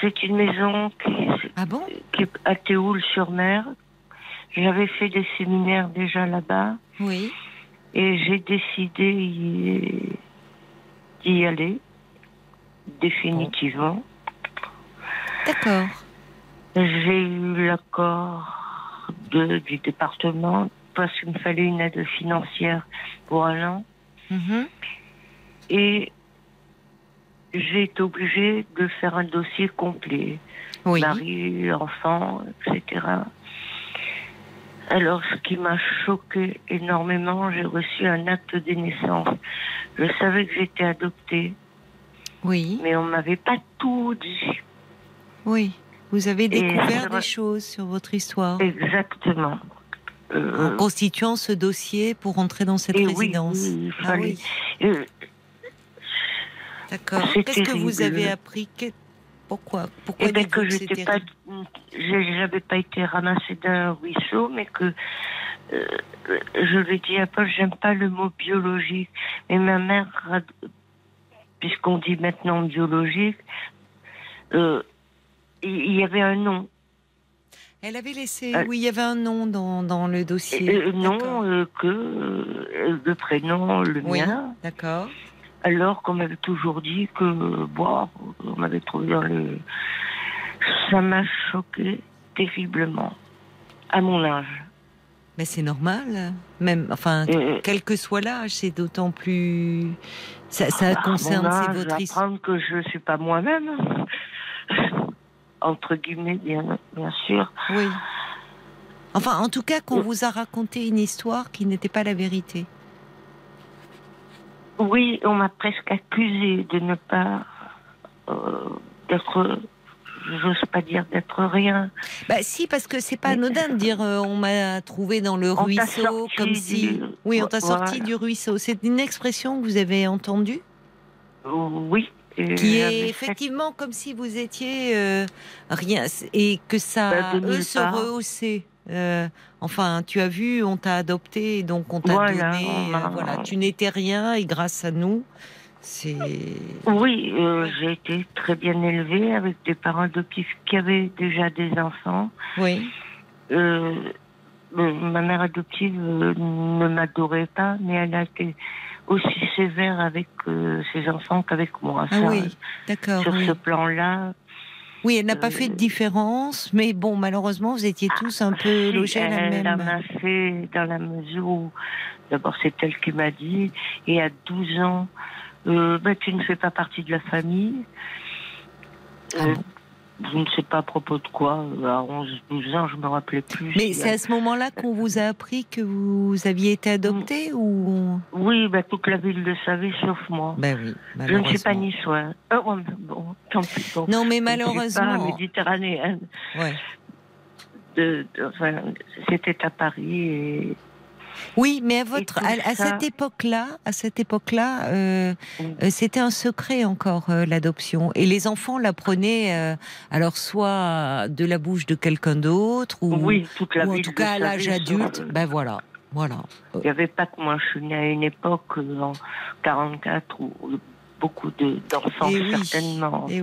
C'est une maison qui, ah bon? qui est à Théoul-sur-Mer. J'avais fait des séminaires déjà là-bas. Oui. Et j'ai décidé d'y aller définitivement. D'accord. J'ai eu l'accord du département parce qu'il me fallait une aide financière pour un an. Mhm. Et j'ai été obligée de faire un dossier complet. Oui. Mari, enfant, etc. Alors, ce qui m'a choqué énormément, j'ai reçu un acte de naissance. Je savais que j'étais adoptée. Oui. Mais on m'avait pas tout dit. Oui. Vous avez découvert des choses sur votre histoire. Exactement. Euh, en constituant ce dossier pour entrer dans cette résidence. Oui, ah oui. Euh, D'accord. Qu'est-ce que vous avez appris Pourquoi Pourquoi eh ben, que j'étais pas, j'avais pas été ramassée d'un ruisseau, mais que euh, je ai dit à Paul, j'aime pas le mot biologique, mais ma mère, puisqu'on dit maintenant biologique, il y avait un nom. Elle avait laissé. Euh, oui, il y avait un nom dans, dans le dossier. Euh, non, euh, que le prénom, le mien. D'accord. alors qu'on m'avait toujours dit que, bon, on m'avait trouvé dans le... Ça m'a choqué terriblement, à mon âge. Mais c'est normal, même, enfin, quel que soit l'âge, c'est d'autant plus. Ça, ça ah, concerne âge, votre histoire. que je ne suis pas moi-même, entre guillemets, bien, bien sûr. Oui. Enfin, en tout cas, qu'on vous a raconté une histoire qui n'était pas la vérité. Oui, on m'a presque accusé de ne pas euh, d'être j'ose pas dire d'être rien. Bah si, parce que c'est pas anodin de dire euh, on m'a trouvé dans le ruisseau, comme si. Oui, on t'a sorti du ruisseau. C'est une expression que vous avez entendue? Oui. Qui est effectivement comme si vous étiez euh, rien et que ça bah, eux se rehaussaient. Euh, enfin, tu as vu, on t'a adopté, donc on t'a donné. voilà, tu n'étais rien et grâce à nous, oui, euh, j'ai été très bien élevée avec des parents adoptifs qui avaient déjà des enfants. Oui. Euh, ma mère adoptive euh, ne m'adorait pas, mais elle a été aussi sévère avec ses enfants qu'avec moi. Ah oui, d'accord. Sur ce plan-là. Oui, elle n'a pas fait de différence, mais bon, malheureusement, vous étiez tous un peu logés à la même. Elle m'a fait dans la mesure où, d'abord, c'est elle qui m'a dit, et à 12 ans, euh, bah, tu ne fais pas partie de la famille. Ah euh, je ne sais pas à propos de quoi, euh, à 11, 12 ans, je me rappelais plus. Mais c'est à ce moment-là qu'on vous a appris que vous aviez été adopté ou Oui, bah, toute la ville le savait, sauf moi. Ben oui, je ne suis pas niçoise. Oh, bon, tant pis. Non, mais malheureusement. Pas méditerranéenne. Ouais. De, enfin, c'était à Paris et oui, mais à votre, à, cette époque-là, à cette époque-là, euh, euh, c'était un secret encore euh, l'adoption, et les enfants l'apprenaient alors soit de la bouche de quelqu'un d'autre, ou, oui, toute la en tout cas à l'âge adulte. Ben voilà. Voilà. Il n'y avait pas que moi. Je suis née à une époque en 44 où beaucoup d'enfants eh certainement. Eh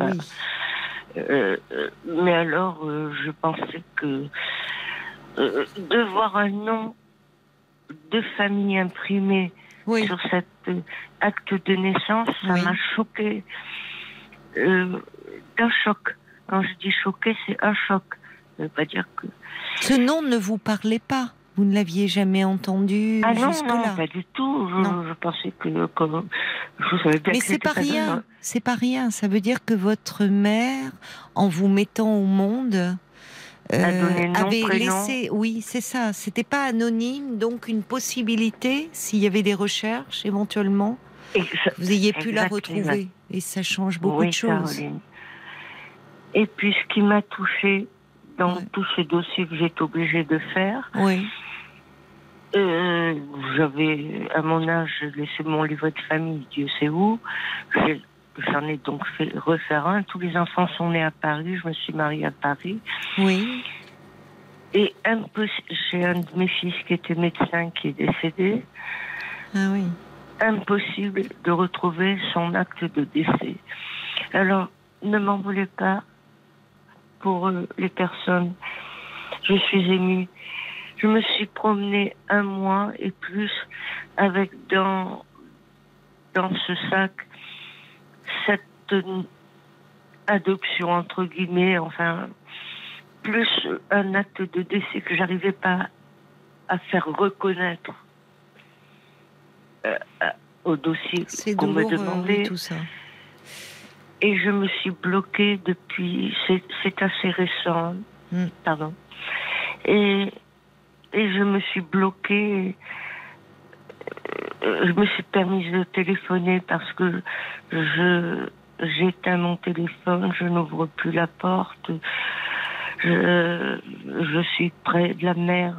mais alors, je pensais que de voir un nom de famille imprimée sur cet euh, acte de naissance, ça m'a choqué. Euh, un choc. Quand je dis choqué, c'est un choc. Ça veut pas dire que. Ce nom ne vous parlait pas vous ne l'aviez jamais entendu ah non, non, pas du tout. Je, pensais que, comme, je savais bien Mais c'est pas rien. C'est pas rien. Ça veut dire que votre mère, en vous mettant au monde, euh, avait laissé, oui, c'est ça. C'était pas anonyme, donc une possibilité, s'il y avait des recherches éventuellement, vous ayez pu la retrouver. Et ça change beaucoup de choses. Et puis ce qui m'a touché dans tous ces dossiers que été obligée de faire, oui. Euh, j'avais, à mon âge, laissé mon livret de famille, Dieu sait où. J'en ai donc fait refaire un. Tous les enfants sont nés à Paris. Je me suis mariée à Paris. Oui. Et j'ai un de mes fils qui était médecin qui est décédé. Ah oui. Impossible de retrouver son acte de décès. Alors, ne m'en voulez pas pour euh, les personnes. Je suis émue. Je me suis promenée un mois et plus avec dans, dans ce sac cette adoption, entre guillemets, enfin, plus un acte de décès que j'arrivais pas à faire reconnaître euh, au dossier qu'on me demandait. tout ça. Et je me suis bloquée depuis, c'est assez récent, hmm. pardon. Et, et je me suis bloquée je me suis permise de téléphoner parce que je j'éteins mon téléphone, je n'ouvre plus la porte, je, je suis près de la mer.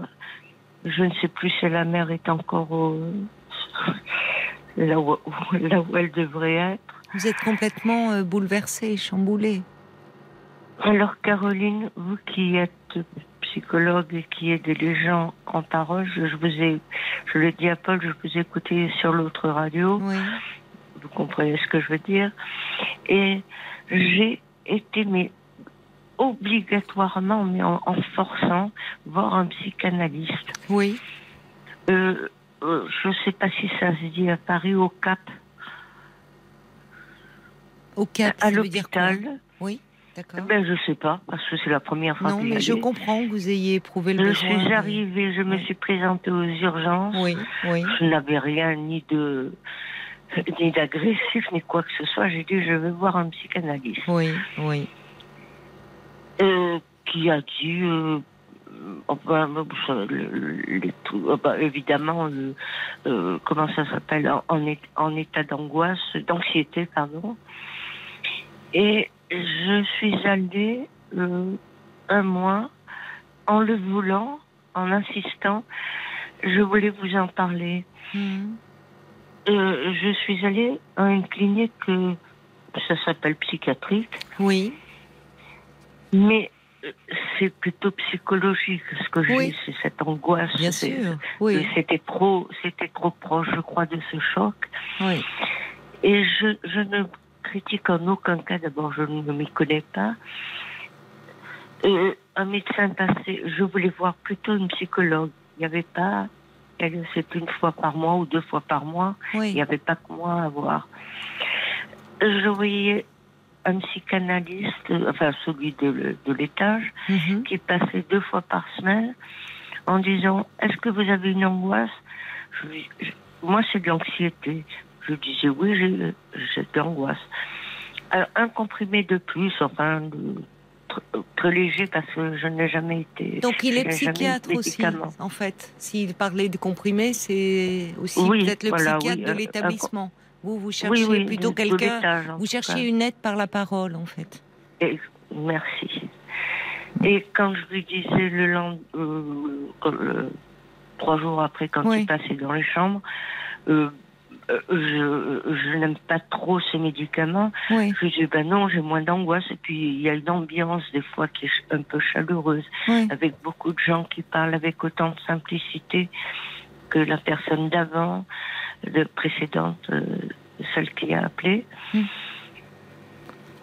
Je ne sais plus si la mer est encore au, là, où, là où elle devrait être. Vous êtes complètement euh, bouleversée, chamboulée. Alors Caroline, vous qui êtes psychologue qui aide les gens en parole. Je, vous ai, je le dis à Paul, je vous ai écouté sur l'autre radio. Vous comprenez ce que je veux dire. Et j'ai été, mais obligatoirement, mais en, forçant, voir un psychanalyste. Oui. Euh, euh, je ne sais pas si ça se dit à Paris, au Cap. Au Cap, à l'hôpital. Oui. Ben, je sais pas, parce que c'est la première fois Non, mais je comprends que vous ayez éprouvé le je besoin. Je suis arrivée, je me suis présentée aux urgences. Oui, oui. Je n'avais rien ni de ni d'agressif, ni quoi que ce soit. J'ai dit, je vais voir un psychanalyste. Oui, oui. Euh, qui a dit, euh, enfin, les euh, bah, évidemment, euh, comment ça s'appelle, en, en, état d'angoisse, d'anxiété, pardon. Et je suis allée un mois en le voulant, en insistant. Je voulais vous en parler. Hmm. je suis allée à une clinique, ça s'appelle psychiatrique. Oui. Mais euh, c'est plutôt psychologique ce que j'ai, c'est cette angoisse. Bien sûr, oui. C'était trop, c'était trop proche, je crois, de ce choc. Oui. Et je, je ne critique en aucun cas, d'abord, je ne m'y connais pas. Euh, un médecin passé, je voulais voir plutôt une psychologue. Il n'y avait pas, c'est une fois par mois ou deux fois par mois. Oui. Il n'y avait pas que moi à voir. Je voyais un psychanalyste, enfin celui de, l'étage, mhm. qui passait deux fois par semaine en disant Est-ce que vous avez une angoisse? Moi, c'est de l'anxiété. Je disais Oui, j'ai l'angoisse. Alors, un comprimé de plus, enfin, très léger parce que je n'ai jamais été. Donc il est psychiatre aussi, en fait. S'il parlait de comprimés, c'est aussi peut-être le psychiatre de euh, l'établissement. Vous, vous cherchez plutôt quelqu'un. Vous cherchez une aide par la parole, en fait. merci. Et quand je lui disais le lendemain, euh, trois jours après, quand il passait dans les chambres, euh, euh, je, je n'aime pas trop ces médicaments. Je dis, ben non, j'ai moins d'angoisse. Et puis, il y a une ambiance, des fois, qui est un peu chaleureuse, avec beaucoup de gens qui parlent avec autant de simplicité que la personne d'avant de précédente, euh, celle qui a appelé.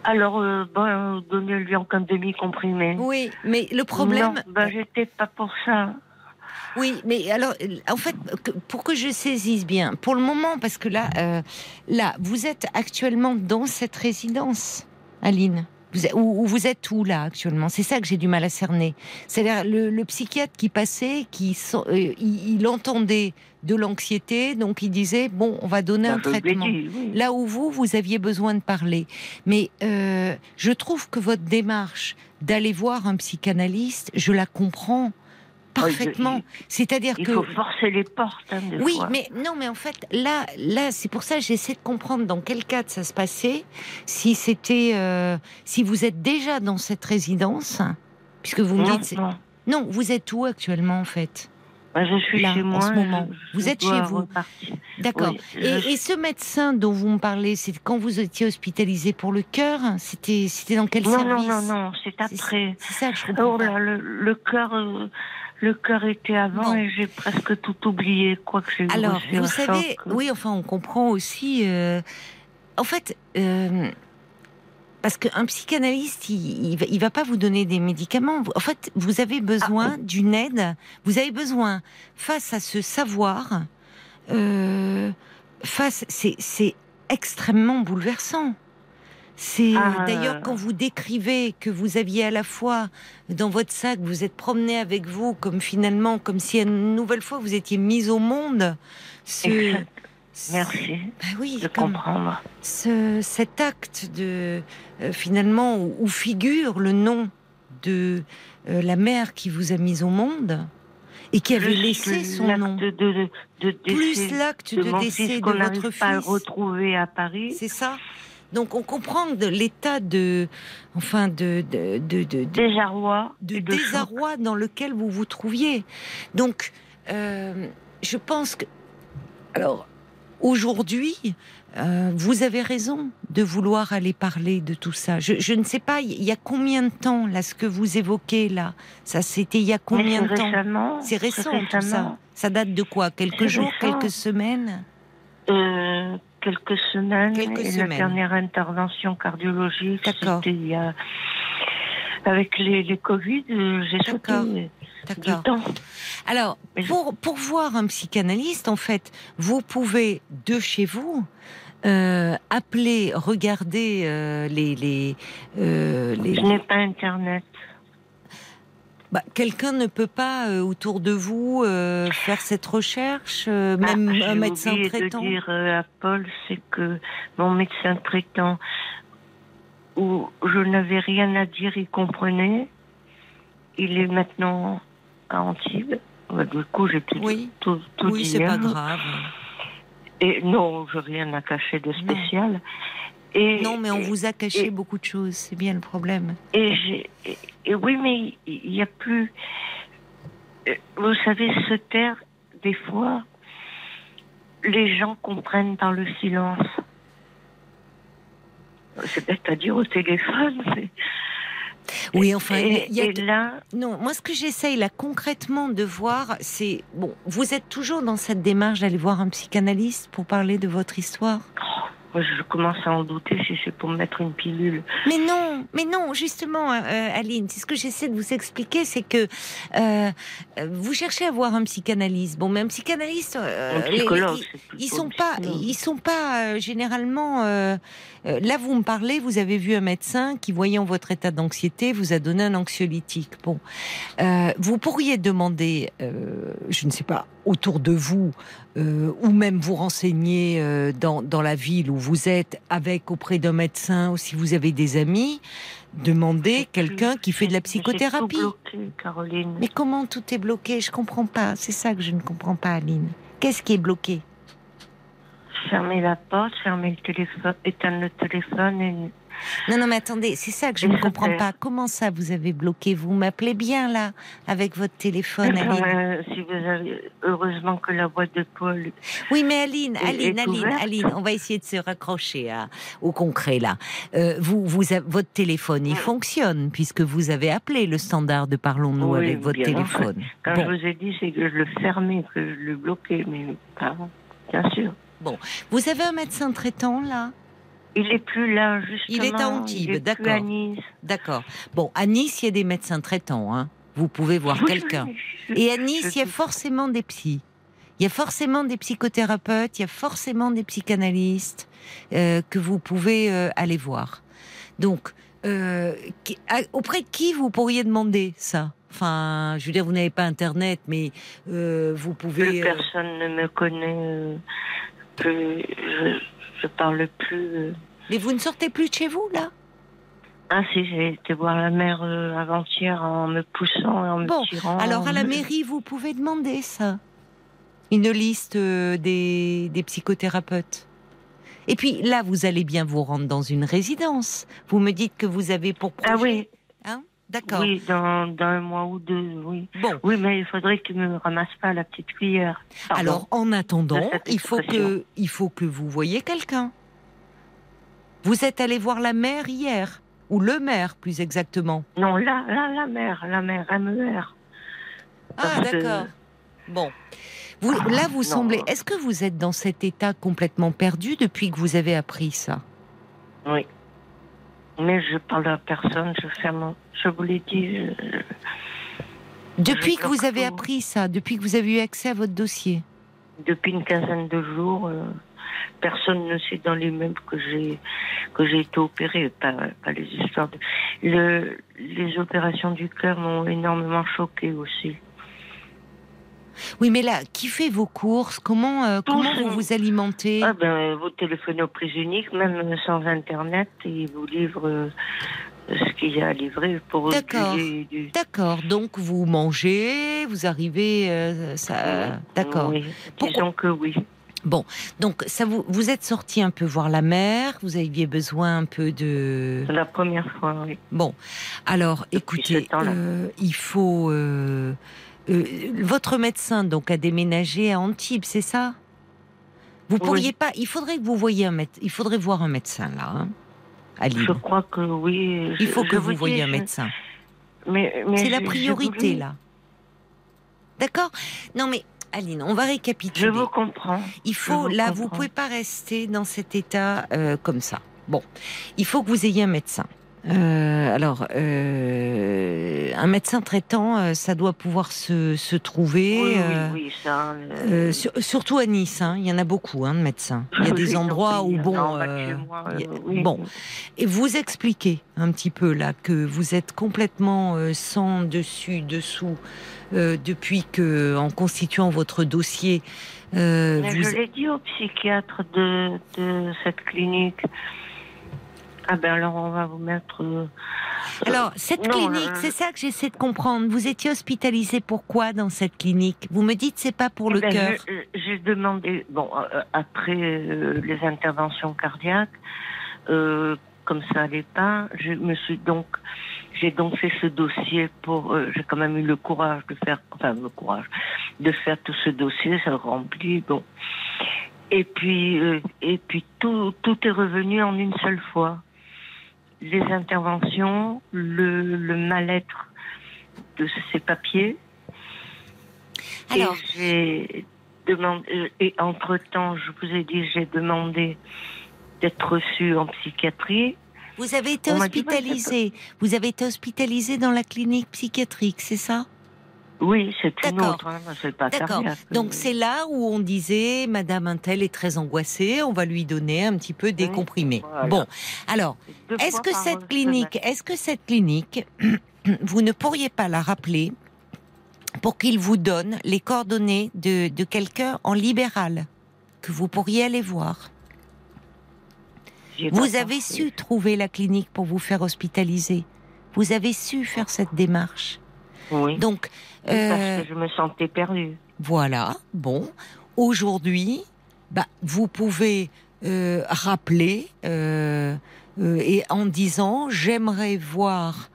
Alors, euh, bon, donnez-lui encore un demi-comprimé. Oui, mais le problème. Non, ben, j'étais pas pour ça. Oui, mais alors, en fait, pour que je saisisse bien, pour le moment, parce que là, euh, là, vous êtes actuellement dans cette résidence, Aline. Vous, où, vous êtes où là actuellement? C'est ça que j'ai du mal à cerner. C'est-à-dire le, psychiatre qui passait, qui euh, il, entendait de l'anxiété, donc il disait bon, on va donner un traitement. Là où vous, vous aviez besoin de parler. Mais euh, je trouve que votre démarche d'aller voir un psychanalyste, je la comprends parfaitement. C'est-à-dire que il faut forcer les portes. Hein, oui, mais non, mais en fait, là, là, c'est pour ça que j'essaie de comprendre dans quel cadre ça se passait. Si c'était, euh, si vous êtes déjà dans cette résidence, puisque vous me dites, non. non, vous êtes où actuellement en fait? Bah, je suis chez moi. En ce moment. vous êtes chez vous. D'accord. et, ce médecin dont vous me parlez, c'est quand vous étiez hospitalisé pour le cœur C'était, c'était dans quel service Non, non, non, c'est après. C'est ça que je comprends. Oh là, le, le cœur. Le cœur était avant et j'ai presque tout oublié, quoi que j'ai Alors, vous savez, oui, enfin, on comprend aussi. Euh, en fait, euh, parce qu'un psychanalyste, il, il, va, pas vous donner des médicaments. En fait, vous avez besoin ah, d'une aide. Vous avez besoin, face à ce savoir, euh, face, c'est extrêmement bouleversant. C'est ah. d'ailleurs quand vous décrivez que vous aviez à la fois dans votre sac, vous êtes promené avec vous, comme finalement, comme si une nouvelle fois vous étiez mise au monde. Ce, Merci. Bah oui, de comprendre. Ce, cet acte de euh, finalement où, figure le nom de euh, la mère qui vous a mise au monde et qui avait laissé son nom. De, de, de, Plus l'acte de, décès de votre fils. Pas retrouver à Paris. C'est ça. Donc on comprend l'état de, enfin de, de, de, désarroi, de, désarroi dans lequel vous vous trouviez. Donc euh, je pense que, alors aujourd'hui, euh, vous avez raison de vouloir aller parler de tout ça. Je, ne sais pas, il y a combien de temps là ce que vous évoquez là? Ça c'était il y a combien de temps? C'est récent tout ça. Ça date de quoi? Quelques jours, quelques semaines? Euh, quelques semaines. et La dernière intervention cardiologique, c'était il y a... Avec les, les Covid, euh, j'ai sauté du temps. Alors, pour, pour voir un psychanalyste, en fait, vous pouvez, de chez vous, euh, appelez, regardez euh, les, les, euh, les, Je n'ai pas Internet. Bah, quelqu'un ne peut pas euh, autour de vous euh, faire cette recherche, euh, ah, même un médecin traitant. de dire à Paul, c'est que mon médecin traitant, où je n'avais rien à dire, il comprenait. Il est maintenant à Antibes. Bah, du coup, j'ai tout, oui. tout, tout Oui, c'est pas grave. Et non, je rien à cacher de spécial. Et, non, mais on vous a caché beaucoup de choses, c'est bien le problème. Et, oui, mais il n'y a plus. Euh, vous savez, se taire, des fois, les gens comprennent par le silence. C'est bête à dire au téléphone, mais. Oui, enfin, il y a là... non. Moi, ce que j'essaye là concrètement de voir, c'est bon. Vous êtes toujours dans cette démarche d'aller voir un psychanalyste pour parler de votre histoire? Oh, je commence à en douter si c'est pour mettre une pilule. Mais non, mais non, justement, euh, euh, Aline, c'est ce que j'essaie de vous expliquer, c'est que euh, vous cherchez à voir un psychanalyste. Bon, mais un psychanalyste, un psychologue, ils, sont pas, ils sont pas généralement. Là, vous me parlez, vous avez vu un médecin qui, voyant votre état d'anxiété, vous a donné un anxiolytique. Bon, vous pourriez demander, je ne sais pas, autour de vous, ou même vous renseigner dans, dans la ville où vous êtes avec auprès d'un médecin ou si vous avez des amis, demandez quelqu'un qui fait de la psychothérapie. Caroline. Mais comment tout est bloqué? Je comprends pas. C'est ça que je ne comprends pas, Aline. Qu'est-ce qui est bloqué? Fermer la porte, fermer le téléphone, éteindre le téléphone et non, non, mais attendez, c'est ça que je ne comprends pas. Comment ça, vous avez bloqué? Vous m'appelez bien là, avec votre téléphone, Aline. Euh, si vous avez... Heureusement que la boîte de Paul. Oui, mais Aline, Aline, Aline, Aline, on va essayer de se raccrocher au concret là. Euh, vous, vous, votre téléphone, il fonctionne puisque vous avez appelé le standard de Parlons-nous avec votre téléphone. Quand je vous ai dit, c'est que je le fermais, que je le bloquais, mais pardon, bien sûr. Bon, vous avez un médecin traitant là? Il est plus là, justement. Il est à Antibes, d'accord. D'accord. Bon, à Nice, il y a des médecins traitants. Hein. Vous pouvez voir quelqu'un. Et à Nice, il y a forcément des psys. Il y a forcément des psychothérapeutes, il y a forcément des psychanalystes euh, que vous pouvez euh, aller voir. Donc, euh, auprès de qui vous pourriez demander ça? Enfin, je veux dire, vous n'avez pas Internet, mais vous pouvez. personne ne me connaît. Je, je parle plus. Euh. Mais vous ne sortez plus de chez vous, là? Ah si, j'ai été voir la mère euh, avant-hier en me poussant et en me tirant. Alors à la mairie, vous pouvez demander ça. Une liste euh, des, des, psychothérapeutes. Et puis là, vous allez bien vous rendre dans une résidence. Vous me dites que vous avez pour projet... Ah oui. D'accord. Oui, dans, dans, un mois ou deux, oui. Bon. Oui, mais il faudrait que tu me ramasses pas la petite cuillère. Alors, en attendant, il faut, que, il faut que vous voyez quelqu'un. Vous êtes allé voir la mère hier Ou le maire, plus exactement Non, là, là, la mère, la mère, MER. Ah, d'accord. Bon. Vous, là, vous semblez. Est-ce que vous êtes dans cet état complètement perdu depuis que vous avez appris ça? Oui. Mais je parle à personne, je ferme. Je vous l'ai dit. depuis que vous avez appris ça, depuis que vous avez eu accès à votre dossier Depuis une quinzaine de jours, euh, personne ne sait dans les mêmes que j'ai que j'ai été opérée, pas, pas les histoires. De, le, les opérations du cœur m'ont énormément choquée aussi. Oui, mais là, qui fait vos courses? Comment, euh, comment vous vous alimentez? Ah ben, Vous téléphonez aux prises uniques, même sans Internet, et ils vous livrent euh, ce qu'il y a à livrer pour D'accord. D'accord. Donc vous mangez, vous arrivez, euh, ça. D'accord. Oui. Disons que oui. Bon, donc ça vous vous êtes sorti un peu voir la mer, vous aviez besoin un peu de. la première fois, oui. Bon, alors écoutez, il faut. Euh, votre médecin donc a déménagé à Antibes, c'est ça? Vous pourriez pas Il faudrait que vous voyiez un médecin. Il faudrait voir un médecin là. Hein, à Je crois que oui. Il faut que vous voyiez un médecin. Mais, c'est la priorité là. D'accord? Non mais Aline, on va récapituler. Je vous comprends. Il faut là, vous pouvez pas rester dans cet état euh, comme ça. Bon, il faut que vous ayez un médecin. Euh, alors, euh, un médecin traitant, euh, ça doit pouvoir se, se trouver. Oui, euh, oui, oui, ça. sur- surtout à Nice, hein, il y en a beaucoup hein, de médecins. Il y a [laughs] des endroits où, bon, moi, a- bon, et vous expliquez un petit peu là que vous êtes complètement sans dessus dessous depuis que, en constituant votre dossier, vous- Je l'ai dit au psychiatre de, de cette clinique. Ah ben alors on va vous mettre. euh, Alors, cette non, clinique, euh, c'est ça que j'essaie de comprendre. Vous étiez hospitalisé pourquoi dans cette clinique? Vous me dites c'est pas pour le ben, cœur. J'ai demandé, bon, euh, après euh, les interventions cardiaques, euh, comme ça allait pas, je me suis donc, j'ai donc fait ce dossier pour, euh, j'ai quand même eu le courage de faire, enfin le courage, de faire tout ce dossier, ça le remplit, bon. Et puis, euh, et puis tout, tout est revenu en une seule fois. Les interventions, le, le mal-être de ces papiers, Alors, et j'ai demandé, euh, et entre temps, je vous ai dit, j'ai demandé d'être reçue en psychiatrie. vous avez été on. Vous avez été hospitalisé dans la clinique psychiatrique, c'est ça? Oui, c'est une autre, hein, c'est pas D'accord. Donc c'est là où on disait Madame Intel est très angoissée, on va lui donner un petit peu des Oui, comprimés. voilà. Bon, alors est-ce que cette clinique, est-ce que cette clinique, vous ne pourriez pas la rappeler pour qu'il vous donne les coordonnées de, de quelqu'un en libéral que vous pourriez aller voir? Vous avez pensé. su trouver la clinique pour vous faire hospitaliser. Vous avez su faire cette démarche. Oui, Donc, euh, parce que je me sentais perdue. voilà, bon. Aujourd'hui, bah, vous pouvez euh, rappeler euh, et en disant j'aimerais voir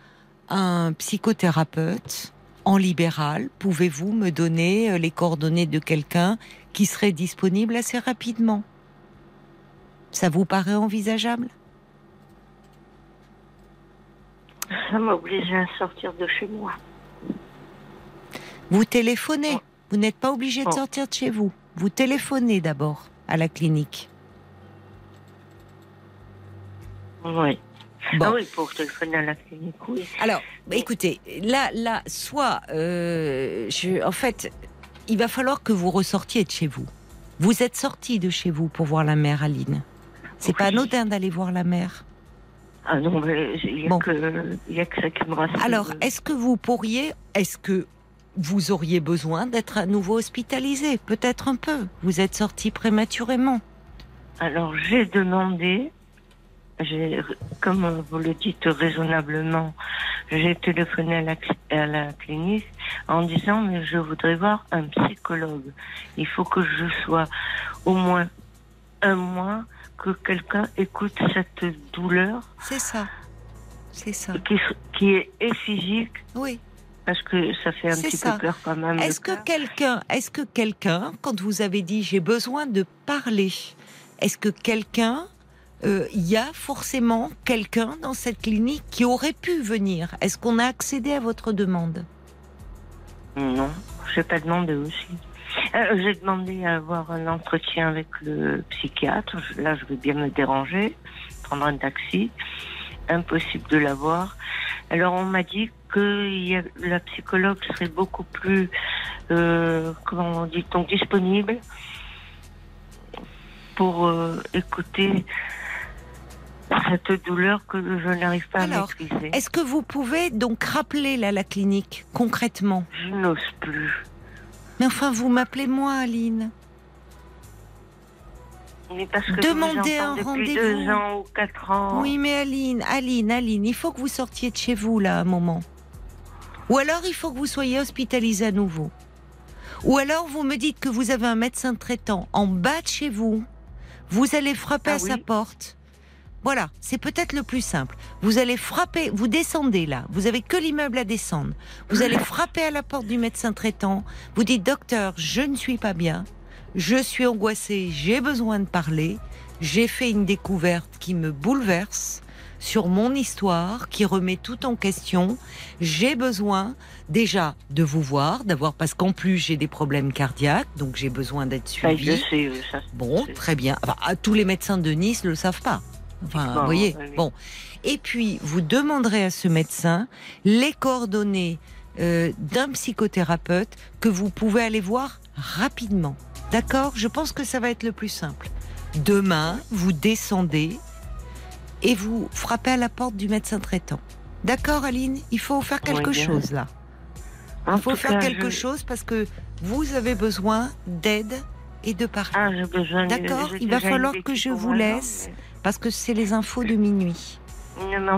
un psychothérapeute en libéral. Pouvez-vous me donner les coordonnées de quelqu'un qui serait disponible assez rapidement? Ça vous paraît envisageable? Ça m'obligeait à sortir de chez moi. Vous téléphonez. Vous n'êtes pas obligé de Oh. sortir de chez vous. Vous téléphonez d'abord à la clinique. Oui. Bon. Ah oui, pour téléphoner à la clinique, oui. Alors, bah, écoutez, là, là, soit, euh, je, en fait, il va falloir que vous ressortiez de chez vous. Vous êtes sorti de chez vous pour voir la mère, Aline. C'est pas anodin d'aller voir la mère. Ah non, mais il n'y a, Bon. a que ça qui me rassure. Alors, est-ce que vous pourriez, est-ce que vous auriez besoin d'être à nouveau hospitalisé Peut-être un peu. Vous êtes sorti prématurément. Alors, j'ai demandé, j'ai, comme vous le dites raisonnablement, j'ai téléphoné à la, cli- à la clinique en disant, mais je voudrais voir un psychologue. Il faut que je sois au moins un mois, que quelqu'un écoute cette douleur C'est ça. C'est ça. qui, qui est physique, Oui. Parce que ça fait un petit ça. peu peur quand même. Est-ce que quelqu'un, est-ce que quelqu'un, quand vous avez dit j'ai besoin de parler, est-ce que quelqu'un, euh, il y a forcément quelqu'un dans cette clinique qui aurait pu venir? Est-ce qu'on a accédé à votre demande? Non, j'ai pas demandé aussi. Euh, j'ai demandé à avoir un entretien avec le psychiatre. Là, je vais bien me déranger, prendre un taxi. Impossible de l'avoir. Alors, on m'a dit que il y a- la psychologue serait beaucoup plus, euh, comment dit-on, disponible pour euh, écouter cette douleur que je n'arrive pas Alors, à maîtriser. Est-ce que vous pouvez donc rappeler là la clinique concrètement? Je n'ose plus. Mais enfin, vous m'appelez moi, Aline. Mais parce que Demandez un rendez-vous. deux ans ou quatre ans. Oui, mais Aline, Aline, Aline, il faut que vous sortiez de chez vous là un moment. Ou alors il faut que vous soyez hospitalisé à nouveau. Ou alors vous me dites que vous avez un médecin traitant en bas de chez vous. Vous allez frapper Ah à sa porte. Voilà, c'est peut-être le plus simple. Vous allez frapper, vous descendez là, vous avez que l'immeuble à descendre. Vous allez frapper à la porte du médecin traitant. Vous dites docteur, je ne suis pas bien, je suis angoissée, j'ai besoin de parler. J'ai fait une découverte qui me bouleverse sur mon histoire, qui remet tout en question. J'ai besoin déjà de vous voir, d'avoir parce qu'en plus j'ai des problèmes cardiaques, donc j'ai besoin d'être Ça, je suivi. sais, ça, Bon, très bien. Enfin, ah, tous les médecins de Nice le savent pas. Enfin, vous voyez. Bon. Et puis, vous demanderez à ce médecin les coordonnées euh, d'un psychothérapeute que vous pouvez aller voir rapidement. D'accord Je pense que ça va être le plus simple. Demain, vous descendez et vous frappez à la porte du médecin traitant. D'accord, Aline Il faut faire quelque chose là. Il faut faire quelque chose parce que vous avez besoin d'aide et de parler. Ah, D'accord Il va falloir que je vous laisse parce que c'est les infos de minuit.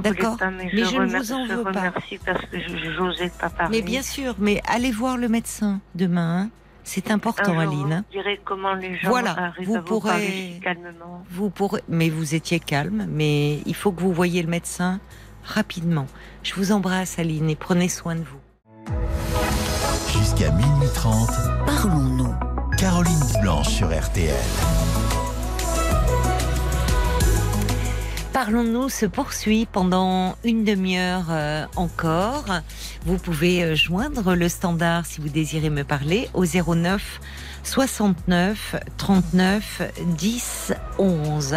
D'accord mais, je, ne vous en veux pas. Parce que je pas parler. Mais bien sûr, mais allez voir le médecin demain. Hein. C'est important, Aline. Vous direz comment les gens voilà, arrivent vous à pourrez, calmement. Vous pourrez, mais vous étiez calme, mais il faut que vous voyiez le médecin rapidement. Je vous embrasse, Aline, et prenez soin de vous. Jusqu'à minuit 30, parlons-nous. Caroline Blanche sur RTL. Parlons-nous se poursuit pendant une demi-heure euh, encore. Vous pouvez euh, joindre le standard si vous désirez me parler au 09 69 39 10 11.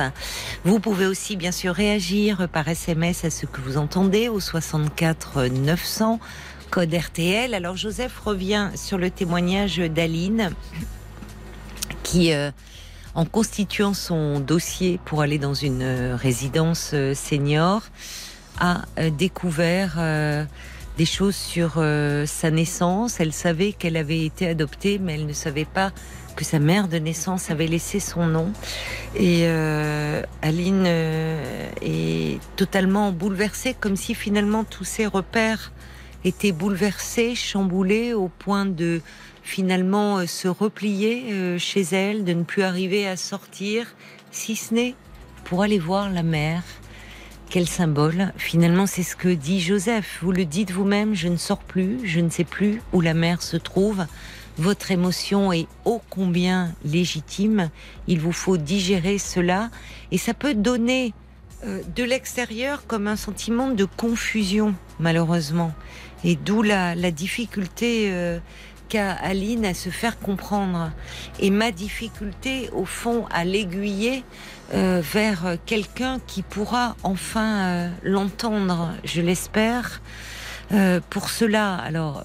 Vous pouvez aussi bien sûr réagir par SMS à ce que vous entendez au 64 900 code RTL. Alors Joseph revient sur le témoignage d'Aline qui euh, en constituant son dossier pour aller dans une euh, résidence euh, senior, a euh, découvert des choses sur sa naissance. Elle savait qu'elle avait été adoptée, mais elle ne savait pas que sa mère de naissance avait laissé son nom. Et Aline est totalement bouleversée, comme si finalement tous ses repères étaient bouleversés, chamboulés au point de finalement euh, se replier euh, chez elle, de ne plus arriver à sortir, si ce n'est pour aller voir la mer. Quel symbole Finalement, c'est ce que dit Joseph. Vous le dites vous-même, je ne sors plus, je ne sais plus où la mer se trouve. Votre émotion est ô combien légitime. Il vous faut digérer cela. Et ça peut donner euh, de l'extérieur comme un sentiment de confusion, malheureusement. Et d'où la, difficulté à Aline à se faire comprendre. Et ma difficulté, au fond, à l'aiguiller euh, vers quelqu'un qui pourra enfin euh, l'entendre, je l'espère. Euh, pour cela, alors,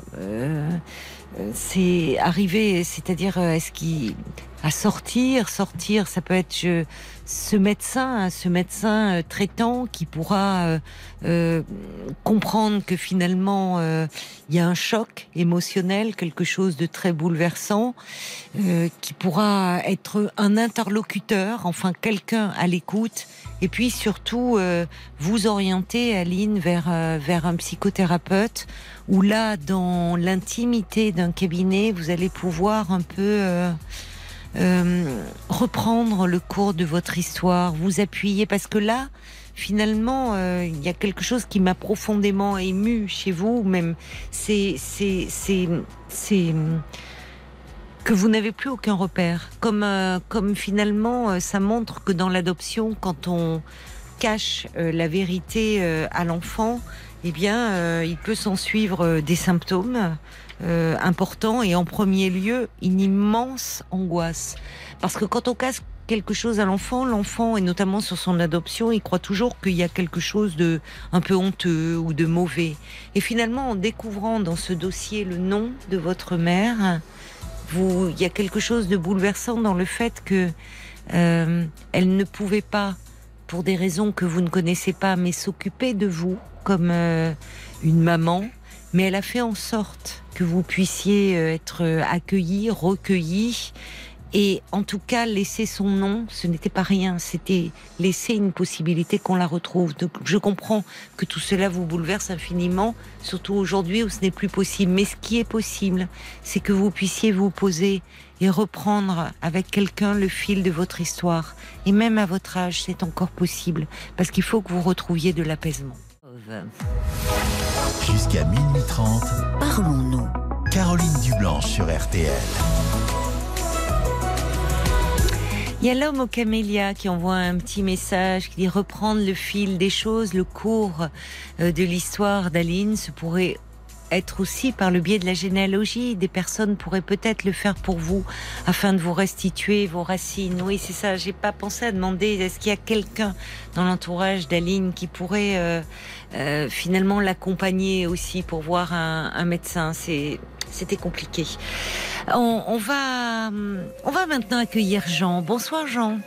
c'est arriver, c'est-à-dire, est-ce qu'il à sortir, sortir, ça peut être je, ce médecin, ce médecin euh, traitant qui pourra euh, euh, comprendre que finalement il y a un choc émotionnel, quelque chose de très bouleversant, qui pourra être un interlocuteur, enfin quelqu'un à l'écoute, et puis surtout vous orienter, Aline, vers vers un psychothérapeute, où là, dans l'intimité d'un cabinet, vous allez pouvoir un peu euh, reprendre le cours de votre histoire, vous appuyer, parce que là, finalement, euh, il y a quelque chose qui m'a profondément ému chez vous, même c'est c'est que vous n'avez plus aucun repère, comme euh, comme finalement ça montre que dans l'adoption, quand on cache la vérité à l'enfant, eh bien, il peut s'en suivre des symptômes. Euh, important et en premier lieu une immense angoisse. Parce que quand on casse quelque chose à l'enfant, l'enfant, et notamment sur son adoption, il croit toujours qu'il y a quelque chose de un peu honteux ou de mauvais. Et finalement, en découvrant dans ce dossier le nom de votre mère, vous, il y a quelque chose de bouleversant dans le fait que euh, elle ne pouvait pas, pour des raisons que vous ne connaissez pas, mais s'occuper de vous comme euh, une maman, mais elle a fait en sorte que vous puissiez euh, être euh, accueilli, recueilli. Et en tout cas, laisser son nom, ce n'était pas rien, c'était laisser une possibilité qu'on la retrouve. Je comprends que tout cela vous bouleverse infiniment, surtout aujourd'hui où ce n'est plus possible. Mais ce qui est possible, c'est que vous puissiez vous poser et reprendre avec quelqu'un le fil de votre histoire. Et même à votre âge, c'est encore possible, parce qu'il faut que vous retrouviez de l'apaisement. Jusqu'à minuit 30, parlons-nous. Caroline Dublanche sur RTL. Il y a l'homme au camélia qui envoie un petit message qui dit reprendre le fil des choses, le cours euh, de l'histoire d'Aline, ce pourrait être aussi par le biais de la généalogie. Des personnes pourraient peut-être le faire pour vous afin de vous restituer vos racines. Oui, c'est ça. J'ai pas pensé à demander est-ce qu'il y a quelqu'un dans l'entourage d'Aline qui pourrait euh, euh, finalement l'accompagner aussi pour voir un, un médecin? C'est c'était compliqué. On, on, va on va maintenant accueillir Jean. Bonsoir Jean.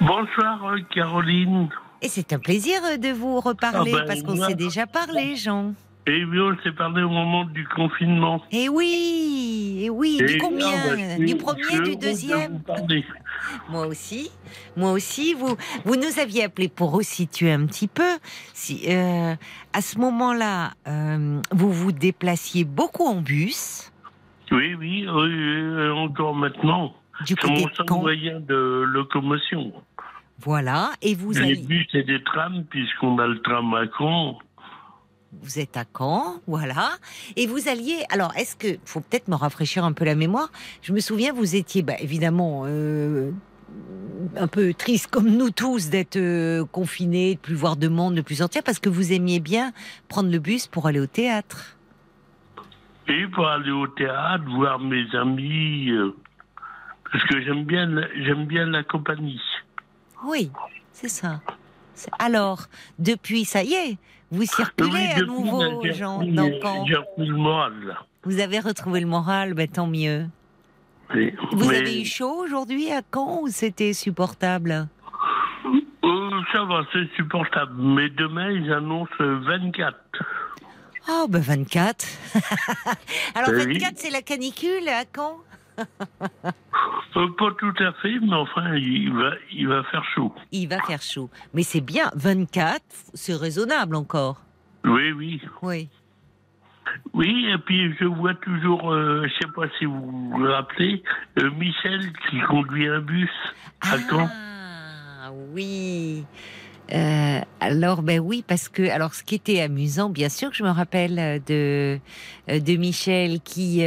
Bonsoir Caroline. Et c'est un plaisir de vous reparler ah ben, parce qu'on s'est déjà parlé, Jean. Et oui, on s'est parlé au moment du confinement. Et oui, et oui, du combien bah, Du premier, du deuxième [laughs] Moi aussi, moi aussi. Vous, vous nous aviez appelé pour resituer un petit peu. Si, euh, à ce moment-là, euh, vous vous déplaciez beaucoup en bus. Oui, oui, oui encore maintenant. Du côté mon seul moyen de locomotion. Voilà, et vous Les bus et des trams, puisqu'on a le tram à Caen vous êtes à Caen, voilà, et vous alliez. Alors, est-ce que faut peut-être me rafraîchir un peu la mémoire Je me souviens, vous étiez bah, évidemment euh, un peu triste comme nous tous d'être euh, confinés, de plus voir de monde, de plus sortir, parce que vous aimiez bien prendre le bus pour aller au théâtre. Et pour aller au théâtre, voir mes amis, euh, parce que j'aime bien, j'aime bien la compagnie. Oui, c'est ça. Alors, depuis, ça y est, vous circulez à nouveau, Jean, J'ai repris le moral. Vous avez retrouvé le moral, ben, tant mieux. vous avez eu chaud aujourd'hui à Caen ou c'était supportable euh, Ça va, c'est supportable. Mais demain, ils annoncent 24. Oh, ben 24. [laughs] Alors, 24, c'est la canicule à Caen euh, pas tout à fait, mais enfin, il va, il va faire chaud. Il va faire chaud. Mais c'est bien, 24, c'est raisonnable encore. Oui, oui. Oui. Oui, et puis je vois toujours, euh, je ne sais pas si vous vous rappelez, euh, Michel qui conduit un bus à Ah, oui. alors ben oui parce que alors ce qui était amusant bien sûr que je me rappelle de de Michel qui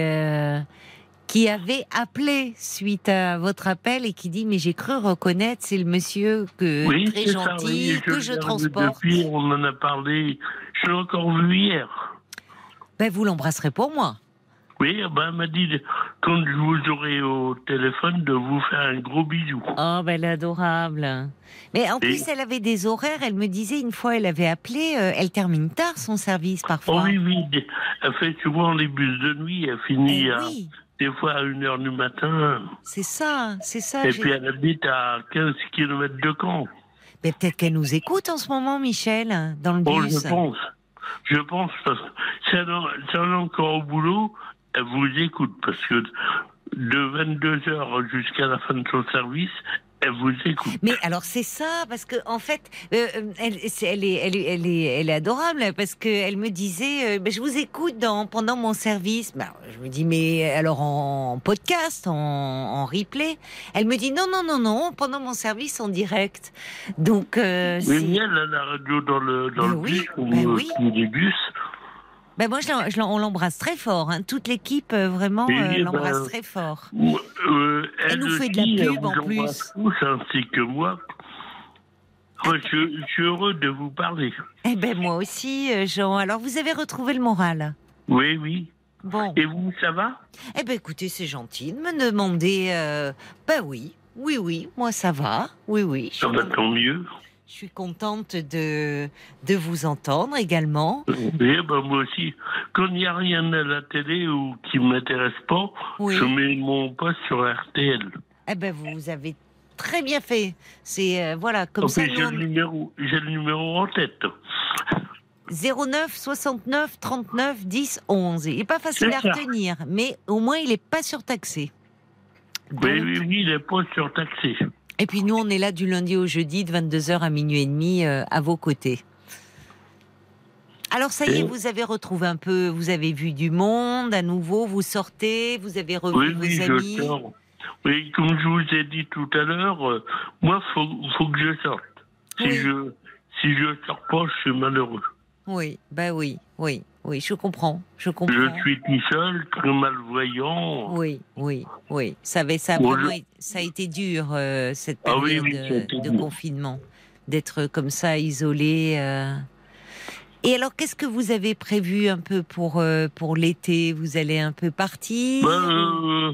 qui avait appelé suite à votre appel et qui dit mais j'ai cru reconnaître c'est le monsieur que très gentil que je, transporte. Depuis on en a parlé, je l'ai encore vu hier. Ben vous l'embrasserez pour moi. Oui, ben, elle m'a dit, quand je vous aurai au téléphone, de vous faire un gros bisou. Oh, ben, elle est adorable. Mais en plus, elle avait des horaires. Elle me disait, une fois, elle avait appelé, euh, elle termine tard son service parfois. Oh, oui, oui. Elle fait souvent les bus de nuit. Elle finit eh à des fois à 1h du matin. C'est ça, c'est ça. Et puis elle habite à 15 km de Caen. Mais peut-être qu'elle nous écoute en ce moment, Michel, dans le bus. Oh, je pense. Je pense, parce que si elle est encore au boulot, elle vous écoute, parce que de 22h jusqu'à la fin de son service, elle vous écoute. Mais alors c'est ça parce que en fait, euh, euh, elle, est, elle, est, elle, est, elle est adorable parce que elle me disait, euh, ben, je vous écoute dans, pendant mon service. Ben, je me dis mais alors en podcast, en, en, replay. Elle me dit non non non non pendant mon service en direct. Donc oui, elle a la radio dans le dans le bus ben oui. bus. Ben moi, je, on l'embrasse très fort. Hein. Toute l'équipe, euh, vraiment, euh, l'embrasse très fort. Euh, elle, nous fait de la pub en plus. Tous, ainsi que moi. je, suis heureux de vous parler. Eh ben moi aussi, Jean. Alors, vous avez retrouvé le moral Oui, oui. Bon. Et vous, ça va? Eh ben écoutez, c'est gentil de me demander. Ben oui, oui, oui, moi ça va. Oui, oui. Ça va tant mieux. Je suis contente de, de vous entendre également. Oui, ben moi aussi. Quand il n'y a rien à la télé ou qui ne m'intéresse pas, je mets mon poste sur RTL. Eh ben, vous avez très bien fait. C'est, euh, voilà, comme ça. J'ai, le numéro, j'ai le numéro en tête. 09 69 39 10 11. Il n'est pas facile à retenir, mais au moins il n'est pas surtaxé. Oui, oui, oui, il n'est pas surtaxé. Et puis nous, on est là du lundi au jeudi de 22h à minuit et demi euh, à vos côtés. Alors ça y est, vous avez retrouvé un peu, vous avez vu du monde à nouveau, vous sortez, vous avez revu vos amis. oui, comme je vous ai dit tout à l'heure, euh, moi, faut, faut que je sorte. Si je si je sors pas, je suis malheureux. Oui, bah oui, oui. Oui, je comprends, je comprends. Je suis tout seul, très malvoyant. Oui, oui, oui. Ça, avait, ça, ça a été dur, euh, cette ah période de, confinement, d'être comme ça, isolé. Euh. Et alors, qu'est-ce que vous avez prévu un peu pour, euh, pour l'été? Vous allez un peu partir ben, euh,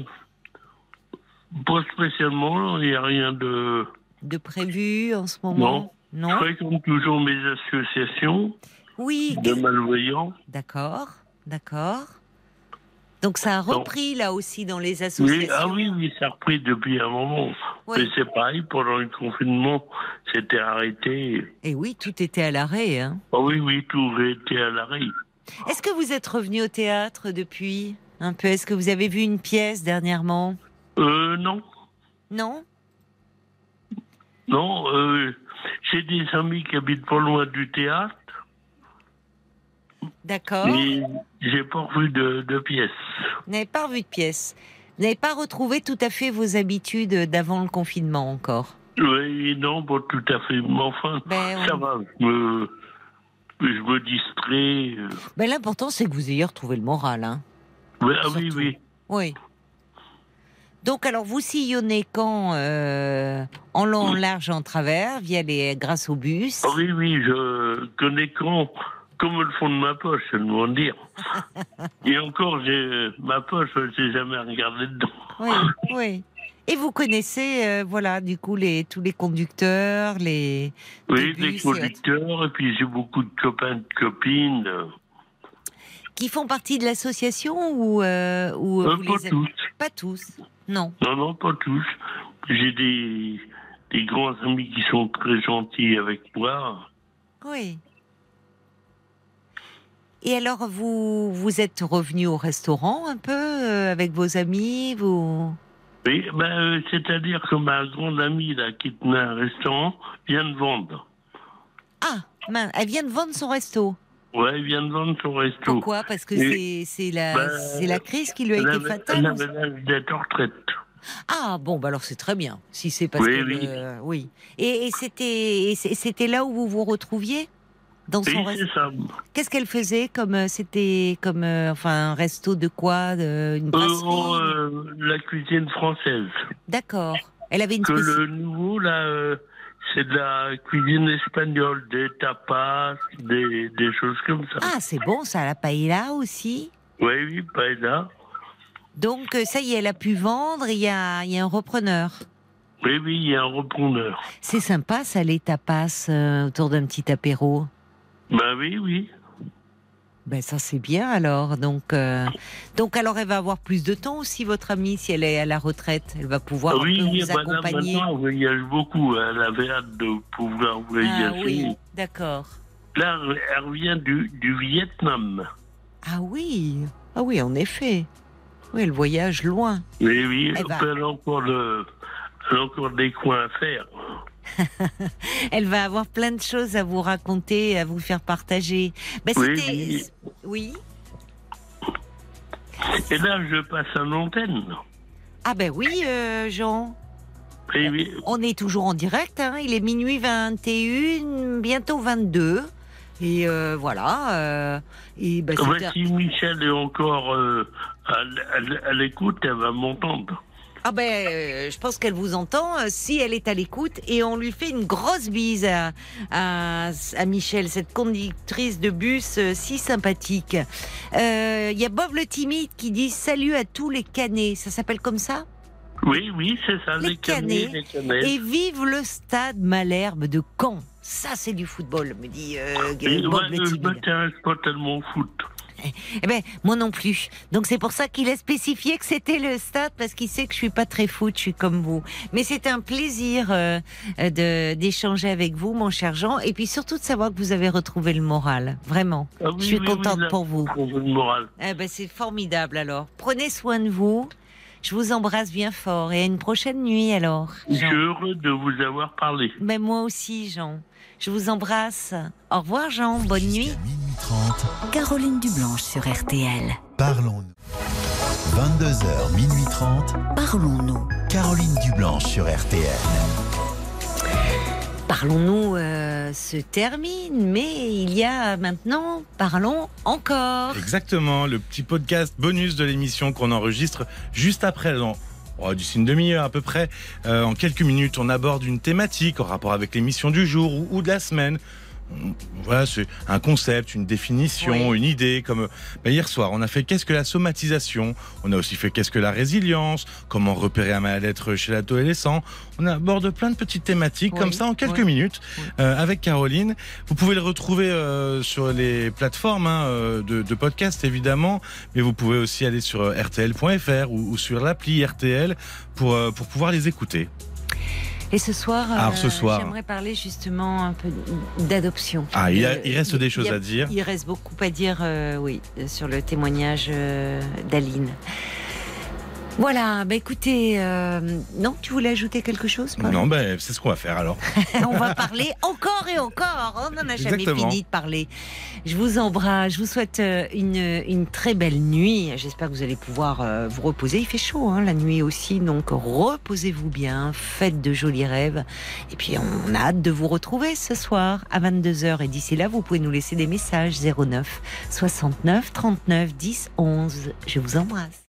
Pas spécialement, il n'y a rien de... De prévu en ce moment? Non. non? Je fréquente toujours mes associations oui. de malvoyants. D'accord, d'accord. Donc ça a repris là aussi dans les associations. Oui, ah oui, oui, ça a repris depuis un moment. Mais c'est pareil, pendant le confinement, c'était arrêté. Et oui, tout était à l'arrêt. Hein. Ah oui, oui, tout était à l'arrêt. Est-ce que vous êtes revenu au théâtre depuis un peu? Est-ce que vous avez vu une pièce dernièrement? Euh, non. Non? Non, euh, j'ai des amis qui habitent pas loin du théâtre. D'accord. Mais j'ai pas revu de, de pièces. Vous n'avez pas revu de pièces. Vous n'avez pas retrouvé tout à fait vos habitudes d'avant le confinement encore? Oui, non, pas tout à fait. Mais enfin, ben, ça va. Je me, je me distrais. Euh. Ben, L'important, c'est que vous ayez retrouvé le moral. Hein. Oui, ah, oui, oui. Oui. Donc, alors, vous sillonnez quand euh, en long, en large, en travers, via les, grâce au bus? Ah, Oui, oui, je connais quand comme le fond de ma poche, c'est le dire. [laughs] Et encore, j'ai ma poche, je n'ai jamais regardé dedans. Oui, oui. Et vous connaissez, euh, voilà, du coup, les, tous les conducteurs, les. Oui, les conducteurs, et puis j'ai beaucoup de copains, de copines. Qui font partie de l'association ou, euh, ou euh, Pas tous. Pas tous, non. Non, non, pas tous. J'ai des, des grands amis qui sont très gentils avec moi. Oui. Et alors, vous, vous êtes revenu au restaurant un peu euh, avec vos amis vous... Oui, ben, euh, c'est-à-dire que ma grande amie là, qui tenait un restaurant vient de vendre. Ah, elle vient de vendre son resto Oui, elle vient de vendre son resto. Pourquoi? Parce que c'est la, ben, la crise qui lui a été fatale Elle avait l'âge d'être en retraite. Ah bon, bah alors c'est très bien. Si c'est parce oui, que oui. oui. Et, et c'était là où vous vous retrouviez? Dans son resto. Qu'est-ce qu'elle faisait comme euh, c'était comme euh, enfin un resto de quoi de, une euh, La cuisine française. D'accord. Elle avait une que le nouveau là c'est de la cuisine espagnole, des tapas, des, des choses comme ça. Ah, c'est bon ça, la paella aussi Oui, oui, paella. Donc ça y est, elle a pu vendre, il y a, y a un repreneur. Oui, oui, il y a un repreneur. C'est sympa ça, les tapas autour d'un petit apéro. Ben oui, oui. Ben ça c'est bien alors. Donc, euh, donc alors elle va avoir plus de temps aussi votre amie si elle est à la retraite. Elle va pouvoir oui, vous oui, accompagner. Maintenant, on voyage beaucoup. Elle avait hâte de pouvoir voyager. Ah oui, d'accord. Là, elle revient du, du Vietnam. Ah oui, ah oui, en effet. Oui, elle voyage loin. Oui, oui, elle, elle, a encore le, elle a encore des coins à faire. [laughs] Elle va avoir plein de choses à vous raconter, à vous faire partager. Ben, oui, oui. Et là, je passe à l'antenne. Ah ben oui, euh, Jean. Oui, On est toujours en direct. Hein. Il est minuit 21, bientôt 22. Et euh, voilà. Euh, et ben, si Michel est encore à l'écoute, elle va m'entendre. Ah ben, euh, je pense qu'elle vous entend euh, si elle est à l'écoute et on lui fait une grosse bise à, à, Michel, cette conductrice de bus euh, si sympathique. Il y a Bob le timide qui dit salut à tous les canets. Ça s'appelle comme ça? Oui, oui, c'est ça, les, canets. Et vive le stade Malherbe de Caen. Ça, c'est du football, me dit Bob le timide. Je m'intéresse pas tellement au foot. Eh ben, moi non plus. Donc c'est pour ça qu'il a spécifié que c'était le stade parce qu'il sait que je suis pas très foot, je suis comme vous. Mais c'est un plaisir euh, de d'échanger avec vous, mon cher Jean, et puis surtout de savoir que vous avez retrouvé le moral. Vraiment, ah je suis contente pour vous. Le moral. Eh ben, c'est formidable. Alors, prenez soin de vous. Je vous embrasse bien fort et à une prochaine nuit alors. Je suis heureux de vous avoir parlé. Mais moi aussi, Jean. Je vous embrasse. Au revoir Jean, bonne nuit. Minuit 30. Caroline Dublanche sur RTL. Parlons-nous. 22h, minuit 30. Parlons-nous. Caroline Dublanche sur RTL. Parlons-nous euh, se termine, mais il y a maintenant Parlons encore. Exactement, le petit podcast bonus de l'émission qu'on enregistre juste après. Oh, d'ici une demi-heure à peu près. Euh, en quelques minutes, on aborde une thématique en rapport avec l'émission du jour ou, de la semaine. Voilà, c'est un concept, une définition, une idée. Comme ben, hier soir, on a fait qu'est-ce que la somatisation. On a aussi fait qu'est-ce que la résilience. Comment repérer un mal-être chez l'adolescent. On aborde plein de petites thématiques comme ça en quelques minutes euh, avec Caroline. Vous pouvez le retrouver euh, sur les plateformes hein, euh, de, de, podcast évidemment, mais vous pouvez aussi aller sur rtl.fr ou, ou, sur l'appli RTL pour pour pouvoir les écouter. Et ce soir, Alors, ce soir j'aimerais parler justement un peu d'adoption. Ah, il, il, reste des choses a, à dire. Il reste beaucoup à dire, euh, oui, sur le témoignage euh, d'Aline. Voilà, bah écoutez, euh, non, tu voulais ajouter quelque chose Non, ben c'est ce qu'on va faire alors. [laughs] on va parler encore et encore, on n'en a jamais fini de parler. Je vous embrasse, je vous souhaite euh, une, une très belle nuit. J'espère que vous allez pouvoir euh, vous reposer. Il fait chaud hein, la nuit aussi, donc reposez-vous bien, faites de jolis rêves. Et puis on a hâte de vous retrouver ce soir à 22h. Et d'ici là, vous pouvez nous laisser des messages 09 69 39 10 11. Je vous embrasse.